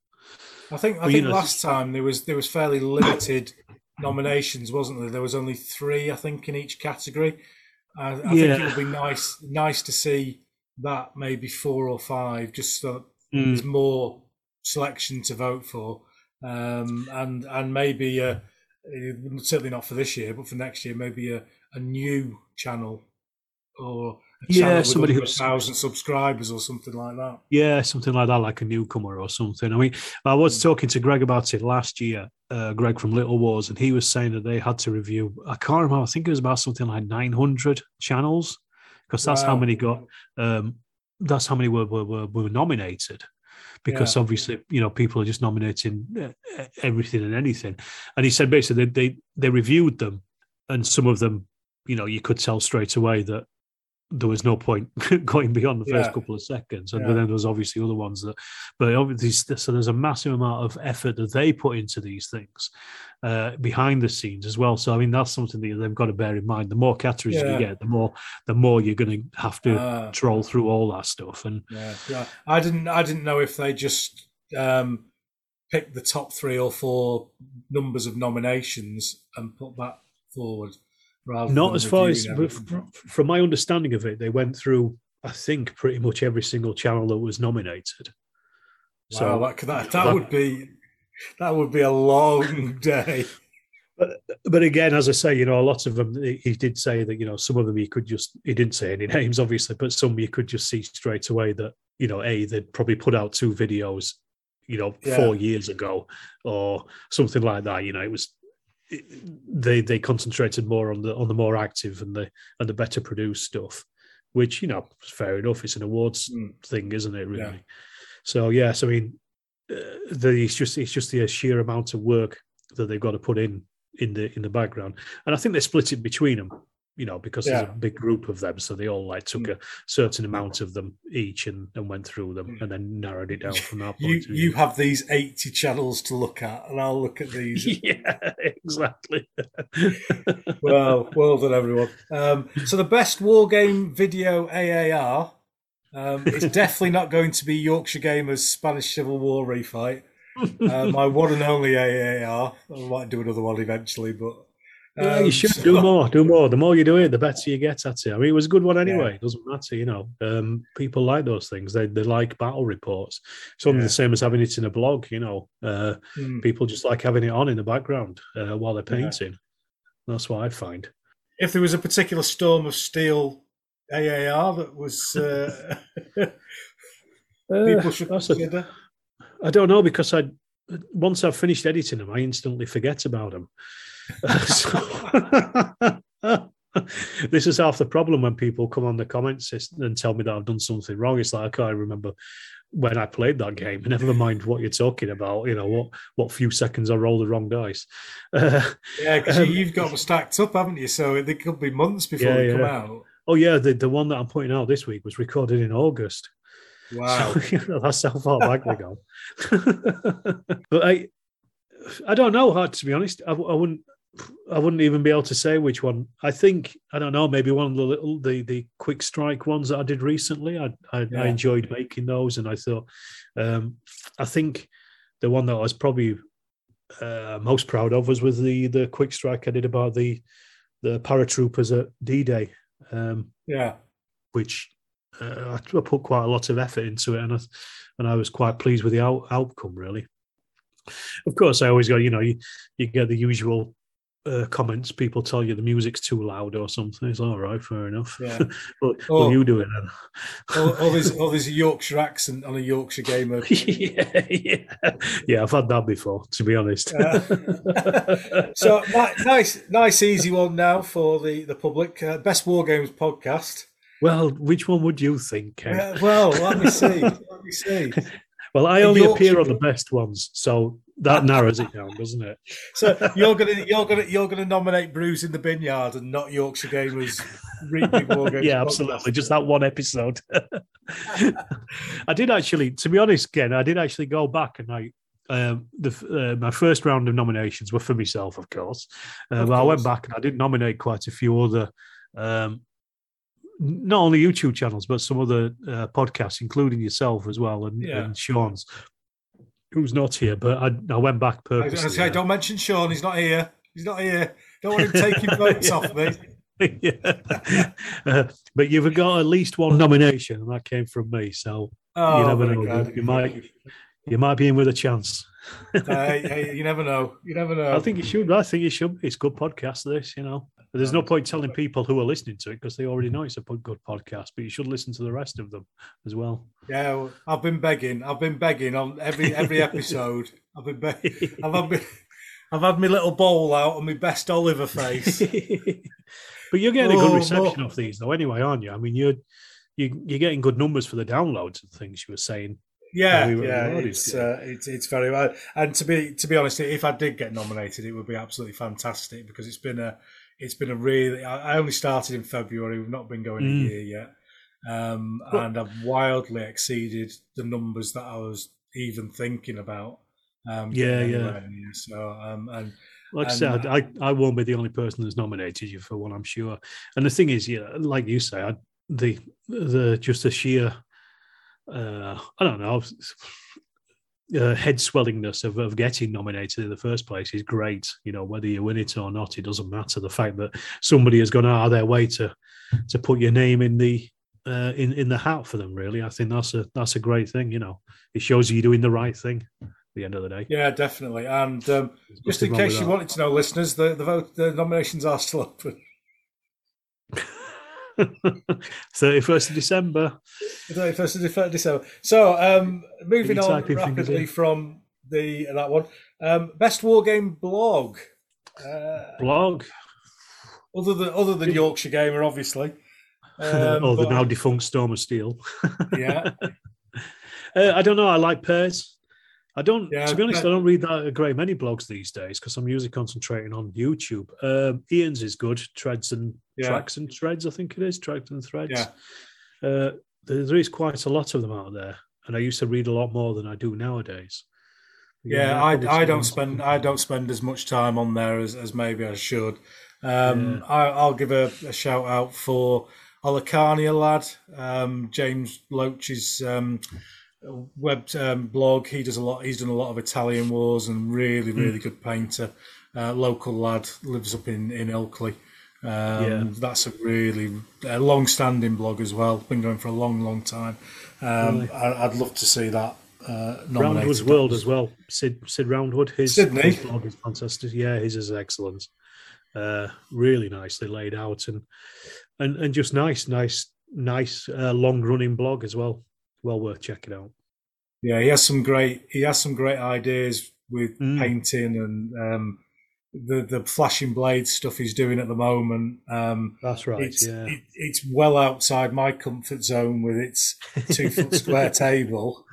I think. I Well, think know, last time there was there was fairly limited nominations, wasn't there? There was only three, I think, in each category. I, I think it would be nice nice to see that maybe four or five, just so Mm. there's more selection to vote for, um, and and maybe uh, uh, certainly not for this year, but for next year, maybe a, a new channel or Yeah, somebody who's- thousand subscribers or something like that. Yeah, something like that, like a newcomer or something. I mean, I was talking to Greg about it last year, uh, Greg from Little Wars, and he was saying that they had to review, I can't remember, I think it was about something like 900 channels, because that's how many got, um, that's how many were, were, were, were nominated. Because Yeah. obviously, you know, people are just nominating uh, everything and anything. And he said basically they, they, they reviewed them, and some of them, you know, you could tell straight away that there was no point going beyond the first Yeah. couple of seconds. And Yeah. then there was obviously other ones that, but obviously, so there's a massive amount of effort that they put into these things uh, behind the scenes as well. So I mean, that's something that they've got to bear in mind. The more categories Yeah. you get, the more the more you're going to have to Ah. troll through all that stuff. And Yeah, yeah. I didn't. I didn't know if they just um, picked the top three or four numbers of nominations and put that forward. Not as far as, reviewing but everything. f- from my understanding of it, they went through. I think pretty much every single channel that was nominated. wow, that, could- that, that would be that would be a long day. But, but again, as I say, you know, a lot of them, he did say that, you know, some of them he could just, he didn't say any names, obviously, but some you could just see straight away that, you know, A, they'd probably put out two videos, you know, Yeah. four years ago or something like that. You know, it was, they they concentrated more on the on the more active and the and the better produced stuff, which you know, is fair enough. It's an awards Mm. thing, isn't it? Really. Yeah. So yes, I mean, uh, the, it's just it's just the sheer amount of work that they've got to put in in the in the background, and I think they split it between them. You know, because there's a big group of them, so they all like took Mm. a certain amount of them each and, and went through them, Mm. and then narrowed it down from that point. of you have these eighty channels to look at, and I'll look at these. yeah, exactly. well, well done, everyone. Um, so the best war game video AAR. Um, it's definitely not going to be Yorkshire Gamers Spanish Civil War refight. Uh, my one and only AAR. I might do another one eventually, but Yeah, um, you should so- do more, do more. The more you do it, the better you get at it. I mean, it was a good one anyway. It doesn't matter, you know. Um, people like those things. They they like battle reports. It's only Yeah. the same as having it in a blog, you know. Uh, Hmm. people just like having it on in the background uh, while they're Yeah. painting. That's what I find. If there was a particular storm of steel AAR that was uh, people should Uh, consider. I don't know because I once I've finished editing them, I instantly forget about them. this is half the problem when people come on the comments and tell me that I've done something wrong. It's like I can't remember when I played that game. Never mind what you're talking about. You know what what few seconds I rolled the wrong dice. Uh, Yeah, because Um, you've got them stacked up, haven't you? So it could be months before Yeah, they come yeah. out. oh yeah, the the one that I'm putting out this week was recorded in August. Wow. So, you know, that's how far back we go. but I, I don't know. how To be honest, I, I wouldn't. I wouldn't even be able to say which one. I think I don't know. Maybe one of the little the the quick strike ones that I did recently. I I, Yeah. I enjoyed making those, and I thought um, I think the one that I was probably uh, most proud of was with the the quick strike I did about the the paratroopers at D Day. Um, Yeah. which uh, I put quite a lot of effort into it, and I, and I was quite pleased with the out, outcome. Really, of course, I always go. You know, you, you get the usual uh, comments. People tell you the music's too loud or something. It's all right, fair enough. Yeah. but Oh. will you do it then? All, all this, all this Yorkshire accent on a Yorkshire gamer. yeah, yeah, yeah. I've had that before, to be honest. so nice, nice, easy one now for the the public. Uh, Best War Games podcast. well, which one would you think? Uh, well, let me see. Let me see. Well, I only appear on the best ones, so that narrows it down, doesn't it? So you're gonna you're gonna you're gonna nominate Brews in the Binyard and not Yorkshire Gamers. Yeah, podcast. absolutely. Just that one episode. I did actually, to be honest, Ken, I did actually go back and I. Um, the uh, my first round of nominations were for myself, of course. Uh, Of but I went back and I did nominate quite a few other, um, not only YouTube channels but some other uh, podcasts, including yourself as well and, Yeah. and Sean's, who's not here. But I, I went back I was say, don't mention Sean. He's not here. He's not here. Don't want him taking votes off me. yeah. Uh, but you've got at least one nomination, and that came from me. So Oh, you never know. God. You might you might be in with a chance. hey, hey, you never know. You never know. I think you should. I think you should. It's a good podcast. This, you know, there's no point telling people who are listening to it because they already know it's a good podcast. But you should listen to the rest of them as well. Yeah, well, I've been begging. I've been begging on every every episode. I've been begging. I've had me, I've had my little bowl out and my best Oliver face. but you're getting a good Oh, reception oh. of these, though. Anyway, aren't you? I mean, you're you, you're getting good numbers for the downloads and things. You were saying. Yeah, we yeah, it's uh, it's it's very well. And to be to be honest, if I did get nominated, it would be absolutely fantastic because it's been a it's been a really. I I only started in February. We've not been going Mm. a year yet, um, and I've wildly exceeded the numbers that I was even thinking about. Um, Yeah, yeah. near. So um, and Like I said, uh, I, I won't be the only person that's nominated you for one, I'm sure. And the thing is, yeah, like you say, I, the the just the sheer, uh, I don't know, uh, head swellingness of, of getting nominated in the first place is great. You know, whether you win it or not, it doesn't matter. The fact that somebody has gone out of their way to to put your name in the uh, in in the hat for them, really, I think that's a that's a great thing. You know, it shows you doing the right thing. the end of the day. Yeah, definitely. And um, just in case you wanted to know, listeners, the the vote, the nominations are still open. 31st of December. The 31st of December. So, um, moving on rapidly from the that one. Um, best war game blog, uh, Blog. other than other than Yorkshire Gamer, obviously. Um, oh, the now defunct Storm of Steel. yeah, Uh, I don't know. I like Per's. I don't, Yeah, to be honest, but- I don't read that a great many blogs these days because I'm usually concentrating on YouTube. Um, Ian's is good. Treads and Yeah. Tracks and Threads, I think it is. Tracks and Threads. Yeah. Uh, there, there is quite a lot of them out there. And I used to read a lot more than I do nowadays. yeah. I, I don't spend I don't spend as much time on there as, as maybe I should. Um, Yeah. I, I'll give a, a shout out for Olacania lad, um, James Loach's um, web um, blog. He does a lot. He's done a lot of Italian wars and really, Hmm. really good painter. Uh, local lad lives up in in Ilkley. Um, Yeah. That's a really a long-standing blog as well. Been going for a long, long time. Um, Really? I, I'd love to see that uh. Roundwood's World as well. Sid Sid Roundwood. His, Sydney. his blog is fantastic. Yeah, his is excellent. Uh, really nicely laid out and and and just nice, nice, nice uh, long running blog as well. Well worth checking out. Yeah, he has some great he has some great ideas with Mm. painting and um, the the flashing blade stuff he's doing at the moment. Um, That's right. it's yeah. it, it's well outside my comfort zone with its two foot square table.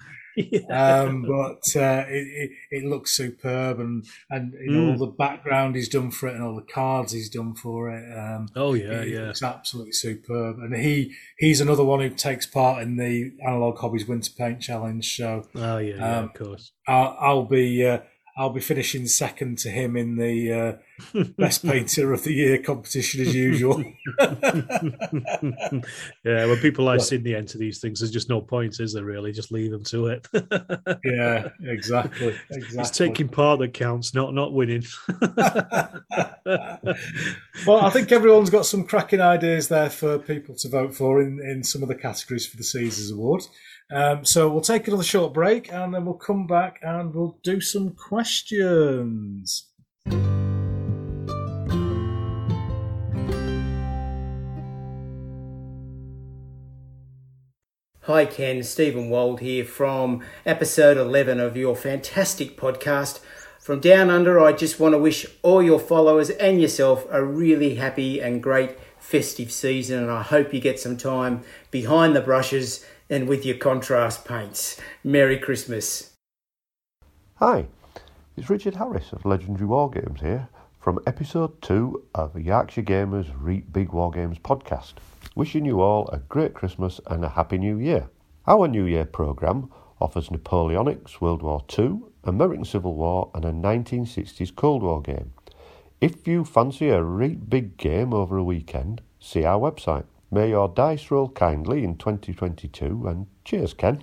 Um, but uh, it, it it looks superb and and you know Mm. all the background he's done for it and all the cards he's done for it. Um, oh yeah, it yeah. it's absolutely superb, and he he's another one who takes part in the Analogue Hobbies Winter Paint Challenge. So Oh yeah, yeah. um, of course. I'll, I'll be uh, I'll be finishing second to him in the uh, best painter of the year competition as usual. yeah, when people like Sydney enter these things, there's just no point, is there? Really, just leave them to it. yeah, exactly, exactly. It's taking part that counts, not not winning. well, I think everyone's got some cracking ideas there for people to vote for in, in some of the categories for the Caesars Award. Um, so we'll take another short break and then we'll come back and we'll do some questions. Hi, Ken. Stephen Wold here from episode 11 of your fantastic podcast. From Down Under, I just want to wish all your followers and yourself a really happy and great festive season, and I hope you get some time behind the brushes and with your contrast paints. Merry Christmas. Hi, it's Richard Harris of Legendary War Games here from episode 2 of Yorkshire Gamers Reet Big War Games podcast. Wishing you all a great Christmas and a Happy New Year. Our New Year programme offers Napoleonics, World War II, American Civil War, and a 1960s Cold War game. If you fancy a Reet Big game over a weekend, see our website. May your dice roll kindly in 2022 and cheers, Ken.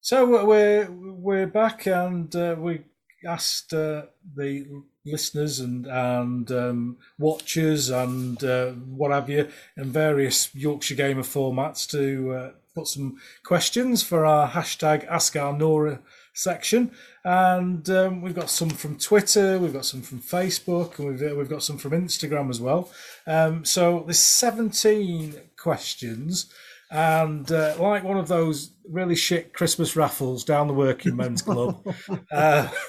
So we're we're back, and uh, we asked uh, the listeners and and um, watchers and uh, what have you in various Yorkshire Gamer formats to uh, put some questions for our hashtag Ask Our Nora section, and um, we've got some from Twitter, we've got some from Facebook, and we've we've got some from Instagram as well. Um, so there's 17 questions. And uh, like one of those really shit Christmas raffles down the working men's club, uh,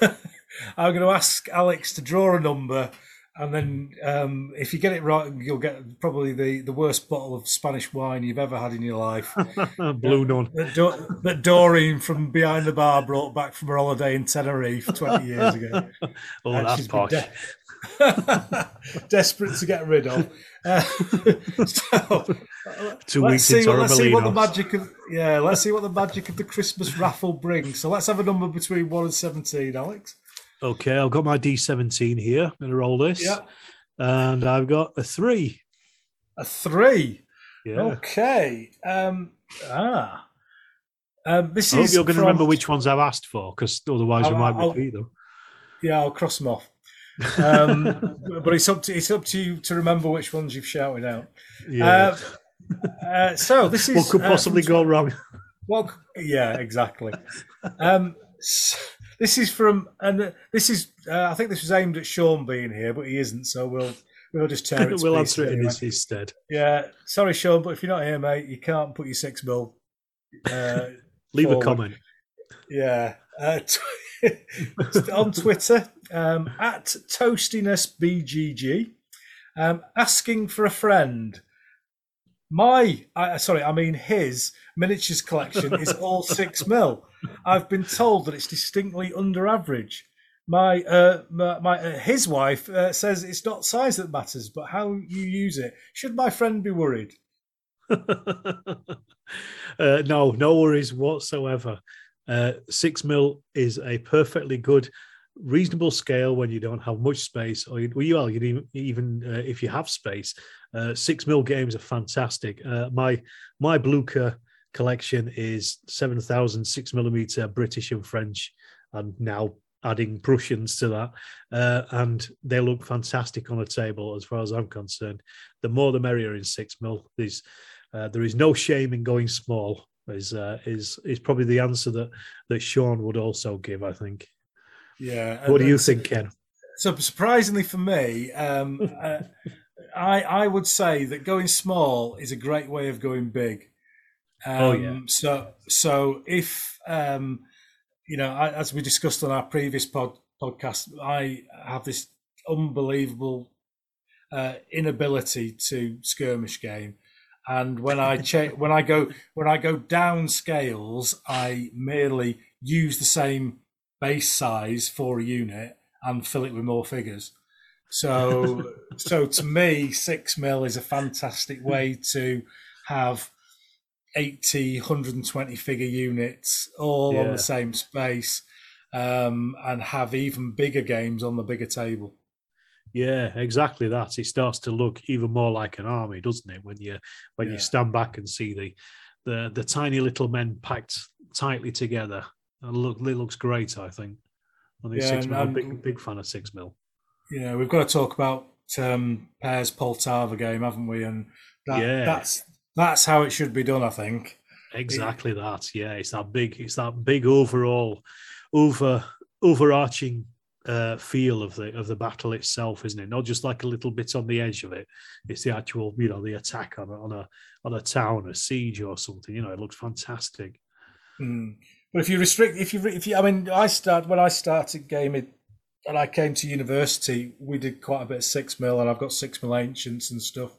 I'm going to ask Alex to draw a number, and then um, if you get it right, you'll get probably the, the worst bottle of Spanish wine you've ever had in your life. Blue none. that, Do- that Doreen from behind the bar brought back from her holiday in Tenerife 20 years ago. Oh, And that's posh. de- desperate to get rid of. Uh, so, Two let's weeks see, what, let's see what the magic of yeah, let's see what the magic of the Christmas raffle brings. So let's have a number between one and seventeen, Alex. Okay, I've got my D17 here. I'm going to roll this. Yeah. And I've got a three. A three. Yeah. Okay. Um, ah. Um, this I hope is you're going to remember which ones I've asked for, because otherwise we I'll- might I'll- repeat them. Yeah, I'll cross them off. Um, but it's up to it's up to you to remember which ones you've shouted out. Yeah. Uh, Uh, so this is What could uh, possibly from- go wrong? Well, yeah, exactly. Um, s- this is from, and this is, uh, I think this was aimed at Sean being here, but he isn't, so we'll we'll just tear it. we'll answer it in his, his stead. Yeah, sorry, Sean, but if you're not here, mate, you can't put your six mil. Uh, Leave forward. a comment. Yeah. Uh, tw- on Twitter, um, at ToastinessBGG, um, asking for a friend. My, I, sorry, I mean his miniatures collection is all six mil. I've been told that it's distinctly under average. My, uh, my, my uh, his wife uh, says it's not size that matters, but how you use it. Should my friend be worried? uh, no, no worries whatsoever. Uh, six mil is a perfectly good, reasonable scale when you don't have much space, or you, well, you even, even uh, if you have space. Six mil games are fantastic. My my Blucher collection is seven thousand six millimeter British and French, and now adding Prussians to that, uh, and they look fantastic on a table as far as I'm concerned. The more the merrier in six mil. There's uh, there is no shame in going small. Is uh, is is probably the answer that that Sean would also give. I think. Yeah. What do you think, Ken? So surprisingly for me, um, uh, I I would say that going small is a great way of going big. Um, Oh, yeah. So so if um, you know, I, as we discussed on our previous pod, podcast, I have this unbelievable uh, inability to skirmish game. And when I cha- when I go when I go down scales, I merely use the same base size for a unit and fill it with more figures. So so to me, six mil is a fantastic way to have 80, 120 figure units all on the same space um, and have even bigger games on the bigger table. Yeah, exactly that. It starts to look even more like an army, doesn't it? When you when Yeah. you stand back and see the the the tiny little men packed tightly together. And look, it looks great. I think. I think Yeah, mil. I'm a big big fan of six mil. know, we've got to talk about um, Per's Poltava game, haven't we? And that, Yeah. that's that's how it should be done, I think. Exactly that. Yeah, it's that big. It's that big overall, over overarching uh, feel of the of the battle itself, isn't it? Not just like a little bit on the edge of it. It's the actual, you know, the attack on a on a on a town, a siege or something. You know, it looks fantastic. Mm. But if you restrict, if you, if you, I mean, I start when I started gaming, and I came to university, we did quite a bit of six mil, and I've got six mil ancients and stuff,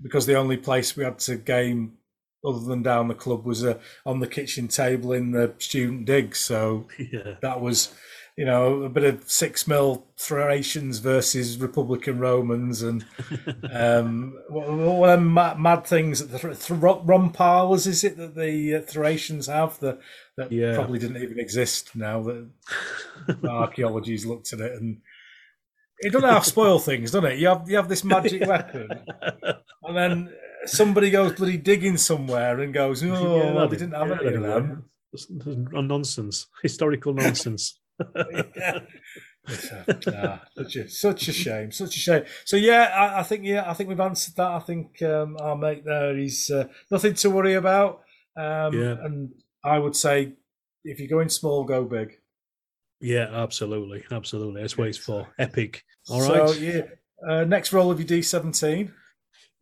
because the only place we had to game other than down the club was uh, on the kitchen table in the student dig. So Yeah. that was, you know, a bit of six mil Thracians versus Republican Romans, and um, what, mad, mad things that the Thr- rhomphaias is it that the uh, Thracians have that that Yeah. probably didn't even exist now that archaeology's looked at it and it doesn't half spoil things, doesn't it? You have you have this magic weapon, and then somebody goes bloody digging somewhere and goes, "Oh, Yeah, well, they didn't have yeah, any of them." It's nonsense, historical nonsense. yeah. Uh, such a such a shame, such a shame. So yeah, I, I think yeah, I think we've answered that. I think um, our mate there, he's uh, nothing to worry about. Um, Yeah. And I would say, if you're going small, go big. yeah, absolutely, absolutely. That's what it's for. Epic. All right. so yeah, uh, next roll of your D17,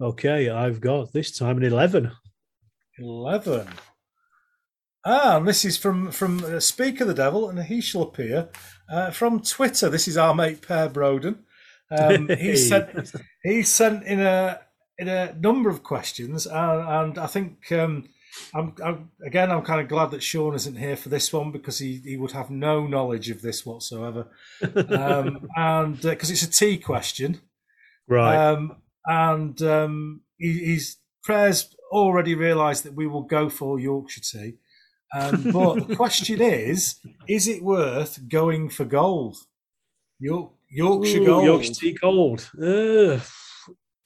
Okay, I've got this time an eleven. 11. Ah, and this is from from uh, Speak of the Devil, and he shall appear uh, from Twitter. This is our mate Per Broden. Um, he sent he sent in a in a number of questions, and, and I think um, I'm, I'm again I'm kind of glad that Sean isn't here for this one because he, he would have no knowledge of this whatsoever, um, and because it's a T question, Right. um, and um, he, he's prayers already realised that we will go for Yorkshire tea. Um, but the question is: Is it worth going for gold? York, Yorkshire Ooh, gold. Yorkshire tea gold. Ugh.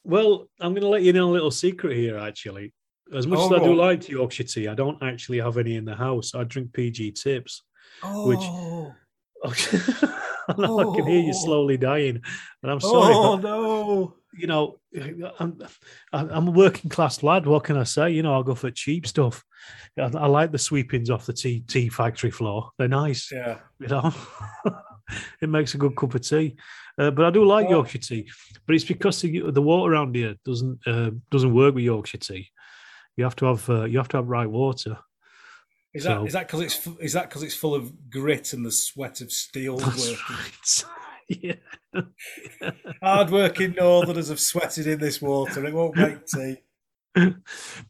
well, I'm going to let you know a little secret here. Actually, as much Oh, as I do on. like Yorkshire tea, I don't actually have any in the house. I drink PG tips. Oh, which- I can hear you Oh. slowly dying, and I'm sorry. Oh but, no! you know, I'm I'm a working class lad. What can I say? You know, I'll go for cheap stuff. I, I like the sweepings off the tea tea factory floor. They're nice. Yeah. You know, it makes a good cup of tea. Uh, but I do like Oh. Yorkshire tea. But it's because the, the water around here doesn't uh, doesn't work with Yorkshire tea. You have to have uh, you have to have right water. Is that So- is that because it's is that because it's full of grit and the sweat of steel That's workers? right. yeah. Hard working northerners have sweated in this water. It won't make tea.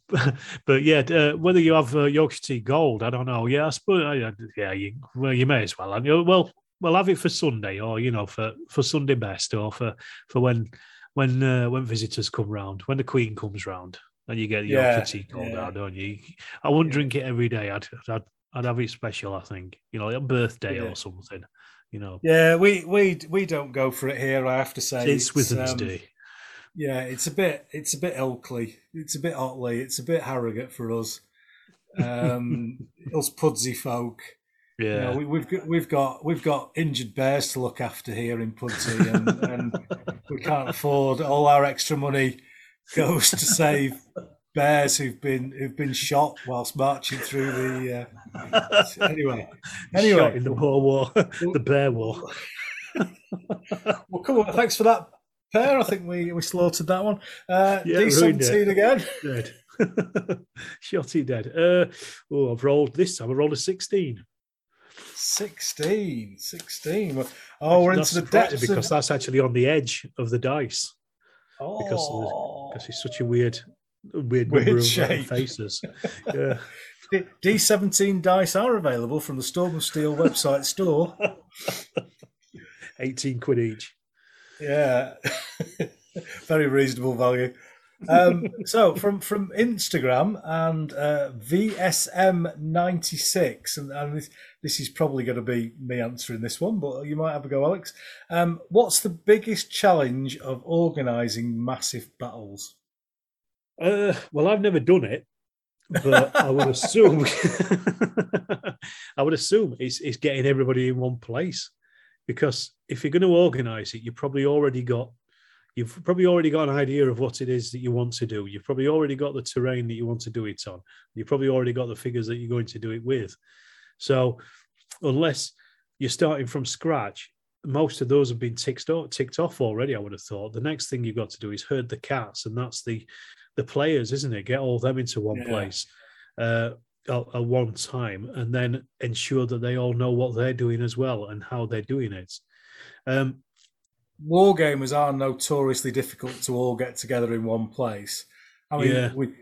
but, but yeah, uh, whether you have uh, Yorkshire tea gold, I don't know. Yeah, I suppose. Uh, yeah, you, well, you may as well. And you well, well, have it for Sunday, or you know, for for Sunday best, or for for when when uh, when visitors come round, when the Queen comes round, and you get Yeah, Yorkshire tea gold yeah. out, don't you? I wouldn't Yeah. drink it every day. I'd, I'd I'd have it special. I think you know, like a birthday Yeah. or something. You know, Yeah, we we we don't go for it here. I have to say, it's Withens um, Day. Yeah, it's a bit it's a bit Ilkley. It's a bit Otley. It's a bit Harrogate for us. Um, us Pudsey folk. You Yeah, know, we, we've got we've got we've got injured bears to look after here in Pudsey, and, and we can't afford all our extra money goes to save bears who've been who've been shot whilst marching through the. Uh, anyway, anyway, Shot in the War War, the Bear War. well, come on. Thanks for that, Per. I think we we slaughtered that one. Uh, Yeah, D ruined it. seventeen again. dead. Shotty dead. Uh, oh, I've rolled this time. I rolled a 16. 16, 16. Oh, we're into the depths because of. that's actually on the edge of the dice Oh, because of the- because it's such a weird, weird, Weird number of uh, shape. faces. Yeah. D seventeen dice are available from the Storm of Steel website store. 18 quid each. Yeah, very reasonable value. Um, so from from Instagram and uh, VSM ninety six, and, and this, this is probably going to be me answering this one, but you might have a go, Alex. Um, what's the biggest challenge of organising massive battles? Uh, well, I've never done it, but I would assume I would assume it's, it's getting everybody in one place because if you're going to organise it, you probably already got you've probably already got an idea of what it is that you want to do. You've probably already got the terrain that you want to do it on. You've probably already got the figures that you're going to do it with. So, unless you're starting from scratch, most of those have been ticked off, ticked off already. I would have thought the next thing you've got to do is herd the cats, and that's the the players, isn't it? Get all them into one Yeah. place uh, at, at one time, and then ensure that they all know what they're doing as well and how they're doing it. Um, Wargamers are notoriously difficult to all get together in one place. I mean, Yeah. we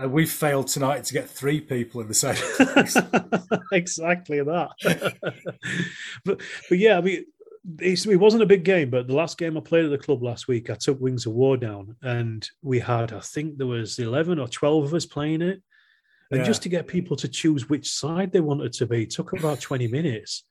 uh, we failed tonight to get three people in the same place. exactly that. but but yeah, I mean, it's, it wasn't a big game, but the last game I played at the club last week, I took Wings of War down, and we had I think there was eleven or twelve of us playing it, and Yeah. just to get people to choose which side they wanted to be took about twenty minutes.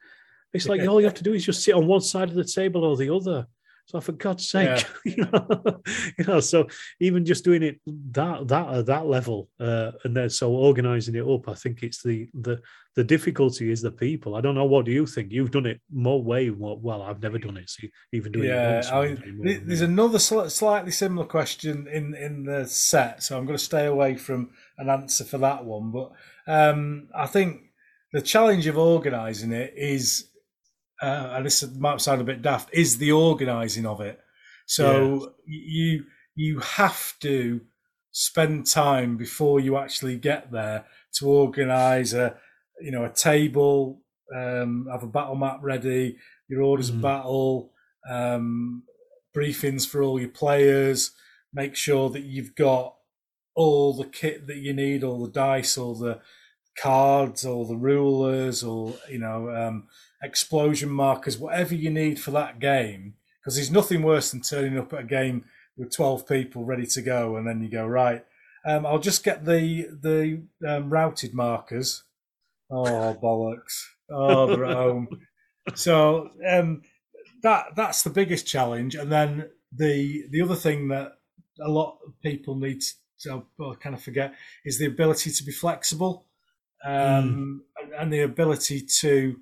It's like all you have to do is just sit on one side of the table or the other. So for God's sake, you, know, you know, so even just doing it that that at that level, uh, and then so organising it up, I think it's the the the difficulty is the people. I don't know. What do you think? You've done it more way more. Well, I've never done it. So even doing it yeah, once, I you're doing mean, more there's another sli- slightly similar question in in the set, so I'm going to stay away from an answer for that one. But um, I think the challenge of organising it is, uh, and this might sound a bit daft, is the organising of it. So you you have to spend time before you actually get there to organise a you know a table, um, have a battle map ready, your orders Mhm. of battle, um, briefings for all your players, make sure that you've got all the kit that you need, all the dice, all the cards, all the rulers, or you know um, explosion markers, whatever you need for that game. Because there's nothing worse than turning up at a game with 12 people ready to go, and then you go right. Um, I'll just get the the um, routed markers. Oh bollocks! Oh, they're at home. So um, that that's the biggest challenge, and then the the other thing that a lot of people need to kind of forget is the ability to be flexible, um, and, and the ability to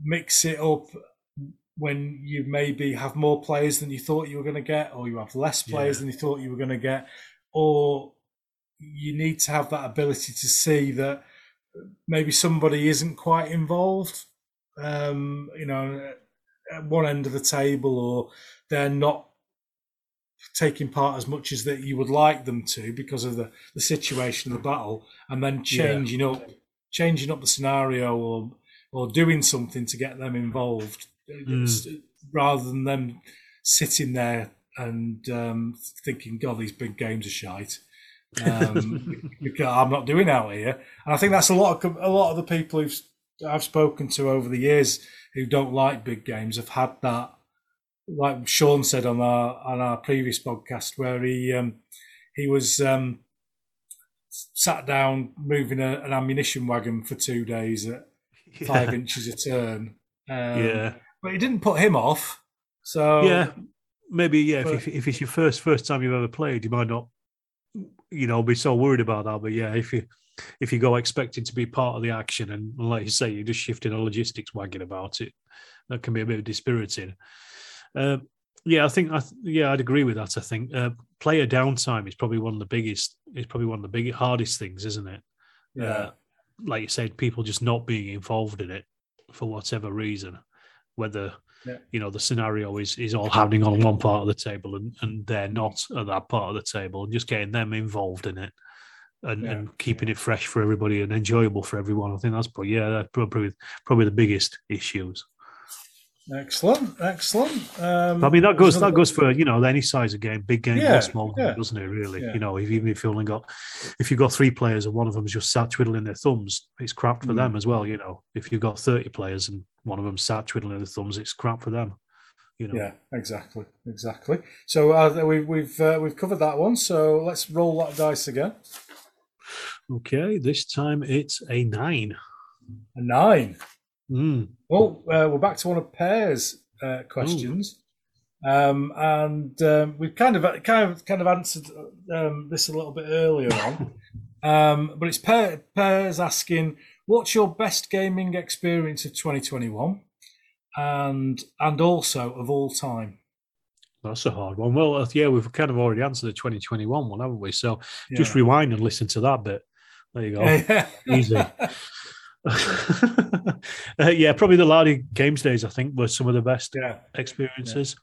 mix it up when you maybe have more players than you thought you were going to get, or you have less players Yeah. than you thought you were going to get, or you need to have that ability to see that maybe somebody isn't quite involved, um, you know, at one end of the table, or they're not taking part as much as that you would like them to because of the, the situation of the battle, and then changing up changing up the scenario or or doing something to get them involved It's- rather than them sitting there and um, thinking, "God, these big games are shite." Um, because I'm not doing out here, and I think that's a lot of a lot of the people who've I've spoken to over the years who don't like big games have had that. Like Sean said on our on our previous podcast, where he um, he was um, sat down moving a, an ammunition wagon for two days at five inches a turn. Um, yeah. but it didn't put him off. So yeah, maybe yeah. but- if, if it's your first first time you've ever played, you might not, you know, be so worried about that. But yeah, if you if you go expecting to be part of the action, and like you say, you're just shifting a logistics wagon about it, that can be a bit dispiriting. Um, yeah, I think I th- yeah, I'd agree with that. I think uh, player downtime is probably one of the biggest. Is probably one of the biggest hardest things, isn't it? yeah, Uh, like you said, people just not being involved in it for whatever reason, whether Yeah. you know the scenario is is all happening on one part of the table and, and they're not at that part of the table, and just getting them involved in it and, Yeah. and keeping it fresh for everybody and enjoyable for everyone. I think that's probably yeah, that's probably probably the biggest issues. Excellent, excellent. Um, I mean that goes that goes for you know any size of game, big game Yeah, or small game, yeah. doesn't it? Really, Yeah. you know, if even if you only got if you've got three players and one of them's just sat twiddling their thumbs, it's crap for Mm. them as well. You know, if you've got thirty players and one of them sat twiddling their thumbs, it's crap for them. You know, Yeah, exactly, exactly. So uh, we, we've uh, we've covered that one. So let's roll that dice again. okay, this time it's a nine. A nine. Mm. Well, uh, we're back to one of Per's uh, questions, um, and um, we've kind of kind of kind of answered um, this a little bit earlier on. Um, but it's Per, Per's asking, "What's your best gaming experience of 2021?" and and also of all time. That's a hard one. Well, uh, yeah, we've kind of already answered the 2021 one, haven't we? So just Yeah. rewind and listen to that bit. There you go. Easy. uh, yeah, probably the Lardy Games days, I think, were some of the best yeah. experiences.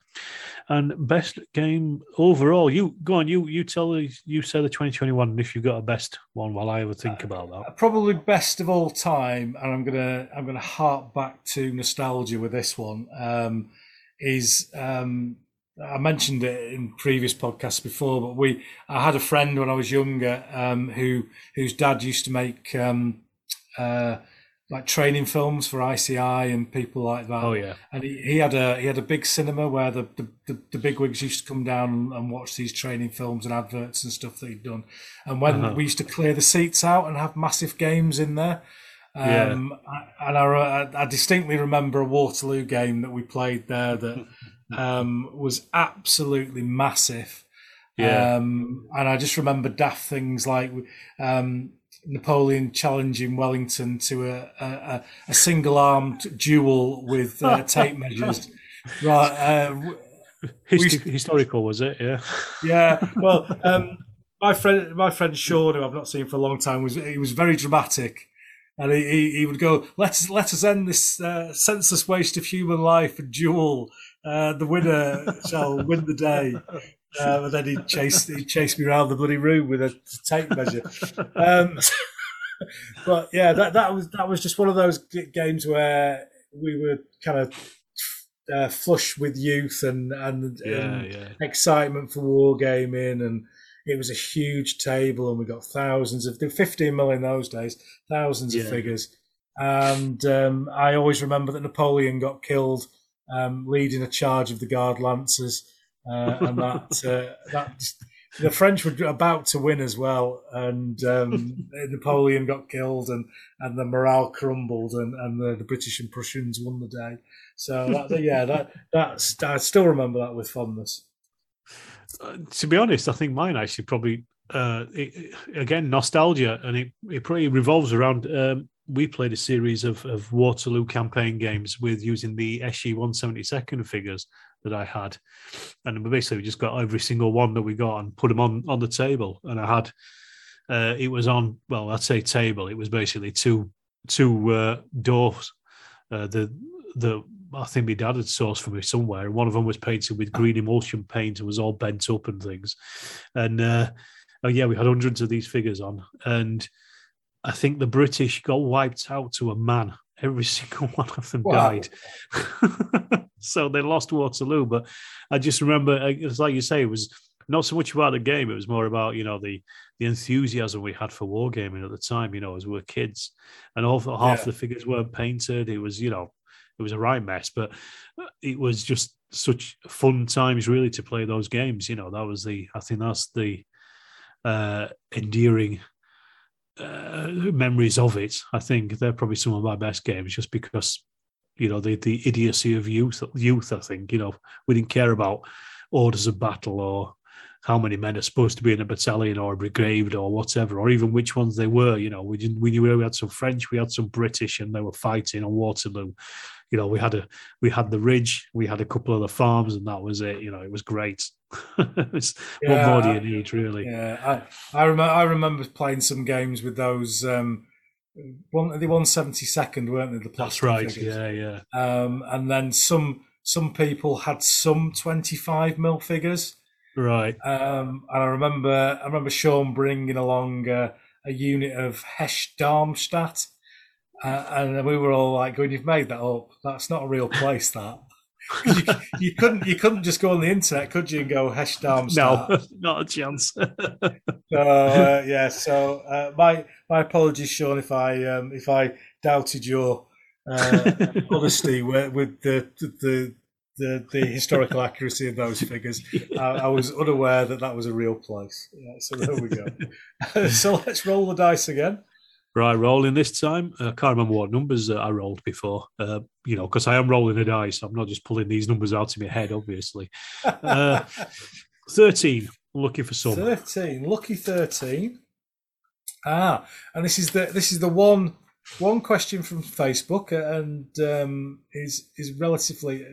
And best game overall. You go on. You you tell the you say the 2021 if you've got a best one while I ever think about that. probably best of all time, and I'm gonna I'm gonna harp back to nostalgia with this one. Um, is um, I mentioned it in previous podcasts before, but we I had a friend when I was younger um, who whose dad used to make um, uh, like training films for ICI and people like that. Oh yeah, and he, he had a he had a big cinema where the the, the, the big wigs used to come down and watch these training films and adverts and stuff that he'd done. And when Uh-huh. we used to clear the seats out and have massive games in there. Yeah. Um, I- and I, I distinctly remember a Waterloo game that we played there that um, was absolutely massive. Yeah. Um, and I just remember daft things like um, Napoleon challenging Wellington to a, a, a- single armed duel with uh, tape measures. Right. Uh, w- Histi- historical was it? Yeah. yeah. Well, um, my friend, my friend Sean, who I've not seen for a long time, was he was very dramatic, and he, he, he would go, "Let us let us end this uh, senseless waste of human life and duel. Uh, the winner shall win the day." And then he chased he'd chase me around the bloody room with a tape measure. Um, but yeah, that that was that was just one of those games where we were kind of uh, flush with youth and and, Yeah, and yeah. excitement for wargaming and it was a huge table and we got thousands of there 15 mil in those days thousands of figures and um, i always remember that napoleon got killed um, leading a charge of the guard lancers uh, and that uh, that the french were about to win as well and um, napoleon got killed and and the morale crumbled and, and the, the british and prussians won the day. So that, yeah that that's i still remember that with fondness. Uh, to be honest, I think mine actually probably uh, it, again nostalgia, and it, it probably revolves around um, we played a series of, of Waterloo campaign games with using the SG 172nd figures that I had. And basically, we just got every single one that we got and put them on, on the table. And I had, uh, it was on, well, I'd say table. It was basically two two uh, doors. Uh, the the I think my dad had sourced for me somewhere, and one of them was painted with green emulsion paint and was all bent up and things. And uh, oh yeah, we had hundreds of these figures on, and I think the British got wiped out to a man. Every single one of them Wow. died. so they lost Waterloo. But I just remember, uh, it's like you say, it was not so much about the game. It was more about you know the the enthusiasm we had for wargaming at the time. You know, as we were kids, and all half Yeah. the figures weren't painted. It was you know it was a right mess, but it was just such fun times really to play those games. You know, that was the I think that's the uh, endearing uh, memories of it. I think they're probably some of my best games, just because you know the the idiocy of youth. Youth, I think you know we didn't care about orders of battle or how many men are supposed to be in a battalion or a brigade or whatever, or even which ones they were. You know, we didn't. We knew we had some French, we had some British, and they were fighting on Waterloo. You know, we had a we had the ridge, we had a couple of the farms, and that was it. You know, it was great. It's- what Yeah, more do you need, really? Yeah, I I remember I remember playing some games with those um one the one seventy second, weren't they? The That's right. figures? Yeah, yeah. Um, and then some some people had some twenty five mil figures. Right. Um, and I remember I remember Sean bringing along uh, a unit of Hesse-Darmstadt, uh, and we were all like, "Going, you've made that up? That's not a real place, that." you, you couldn't you couldn't just go on the internet, could you, and go Hesse Darmstadt? No, not a chance. So uh, yeah, so uh, my my apologies, Sean, if I um, if I doubted your uh, honesty with, with the the the the historical accuracy of those figures. I, I was unaware that that was a real place. Yeah, so there we go. so let's roll the dice again. Right, rolling this time. I can't remember what numbers uh, I rolled before. Uh, you know, because I am rolling a dice. I'm not just pulling these numbers out of my head, obviously. Uh, Thirteen. Looking for some. Thirteen, lucky thirteen. Ah, and this is the this is the one one question from Facebook, and um, is is relatively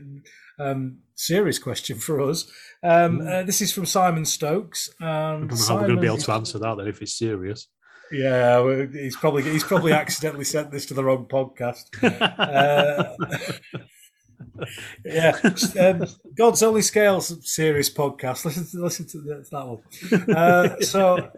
um, serious question for us. Um, uh, this is from Simon Stokes. I don't know how we're going to be able to answer that then if it's serious. Yeah, he's probably he's probably accidentally sent this to the wrong podcast. Uh, yeah, um, God's Only Scales serious podcast. Listen to listen to that, that one. Uh, so,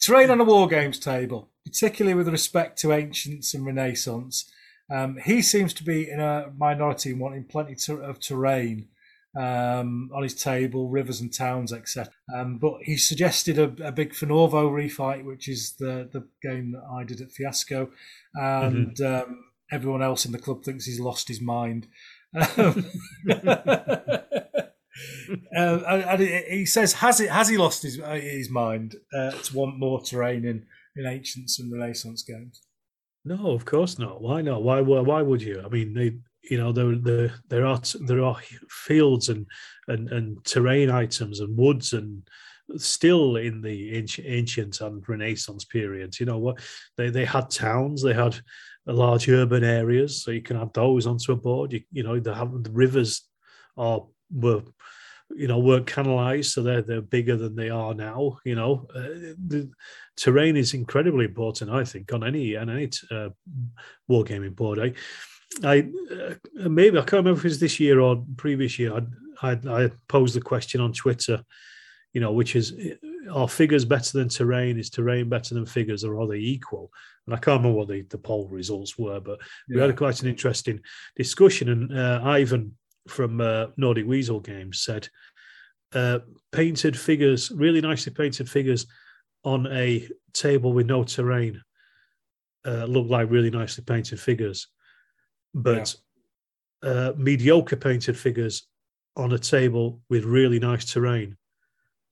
terrain on a war games table, particularly with respect to ancients and Renaissance. Um, he seems to be in a minority in wanting plenty to, of terrain um, on his table, rivers and towns, etc. Um, but he suggested a, a big Fornovo refight, which is the, the game that I did at Fiasco, and um, everyone else in the club thinks he's lost his mind. Um, Uh, and he says, "Has it? Has he lost his uh, his mind uh, to want more terrain in, in ancients and Renaissance games?" No, of course not. Why not? Why? Why, why would you? I mean, they, you know, there, there, there are there are fields and and and terrain items and woods and still in the ancient, and Renaissance periods. You know what? They they had towns. They had large urban areas, so you can add those onto a board. You, you know, they have the rivers are were you know weren't canalized so they're they're bigger than they are now you know? Uh, the terrain is incredibly important i think on any on any uh, wargaming board. I i uh, maybe i can't remember if it was this year or previous year i i, I posed the question on twitter you know which is are figures better than terrain? Is terrain better than figures or are they equal? And i can't remember what the, the poll results were but we had quite an interesting discussion and uh, ivan from uh, Nordic Weasel Games said uh, painted figures, really nicely painted figures on a table with no terrain uh, look like really nicely painted figures, but uh, mediocre painted figures on a table with really nice terrain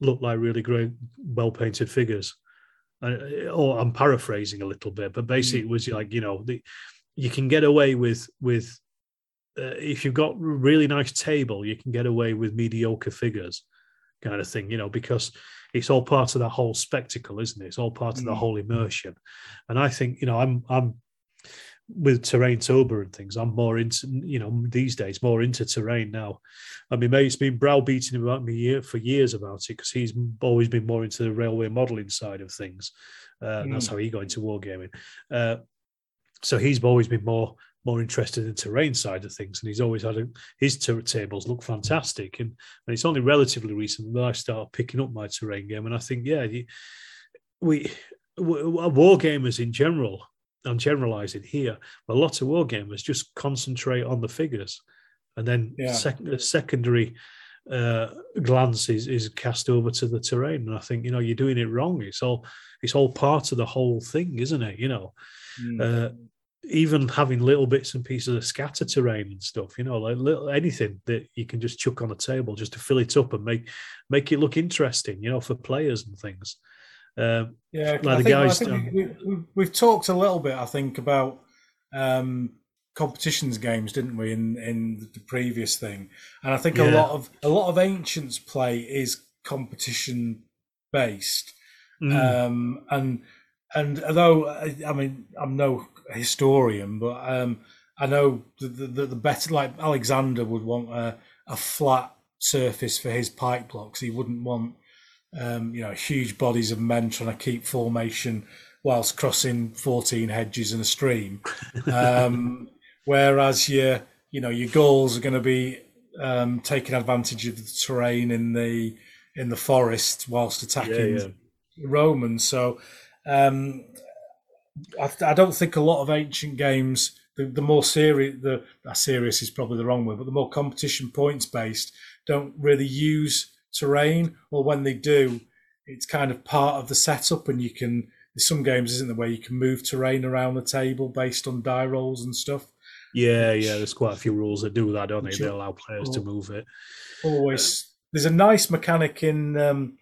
look like really great, well painted figures. Uh, or I'm paraphrasing a little bit, but basically it was like you know the, you can get away with with uh, if you've got really nice table, you can get away with mediocre figures. kind of thing, you know, because it's all part of that whole spectacle, isn't it? It's all part of the Mm. whole immersion. And I think, you know, I'm I'm with Terraintober and things, I'm more into, you know, these days more into terrain now. I mean, mate's been browbeating about me year, for years about it because he's always been more into the railway modelling side of things. Uh, and that's Mm. how he got into wargaming. Uh, so he's always been more more interested in the terrain side of things, and he's always had a, his turret tables look fantastic. And, and it's only relatively recent that I started picking up my terrain game, and I think, yeah, you, we w- w- war gamers in general. I'm generalizing here, but lots of war gamers just concentrate on the figures, and then Yeah. sec- the secondary uh, glance is, is cast over to the terrain. And I think you know you're doing it wrong. It's all it's all part of the whole thing, isn't it? You know, Mm. uh, even having little bits and pieces of scatter terrain and stuff, you know, like little anything that you can just chuck on a table just to fill it up and make make it look interesting, you know, for players and things. Um, Yeah, like I the think, I guys. um, we, we, we've talked a little bit, I think, about um, competitions games, didn't we, in in the previous thing? And I think a lot of a lot of ancients play is competition based, mm, um, and and although I mean I'm no historian, but um, I know the, the the better like Alexander would want a, a flat surface for his pike blocks. He wouldn't want um, you know huge bodies of men trying to keep formation whilst crossing 14 hedges and a stream. Um, whereas your you know your Gauls are going to be um, taking advantage of the terrain in the in the forest whilst attacking yeah. Romans. So um, I, I don't think a lot of ancient games, the, the more serious, the uh, serious is probably the wrong word, but the more competition points based, don't really use terrain. Or when they do, it's kind of part of the setup, and you can. Some games, isn't there, where you can move terrain around the table based on die rolls and stuff. yeah, yeah. There's quite a few rules that do that, don't they? They allow players to move it. always there's a nice mechanic in um,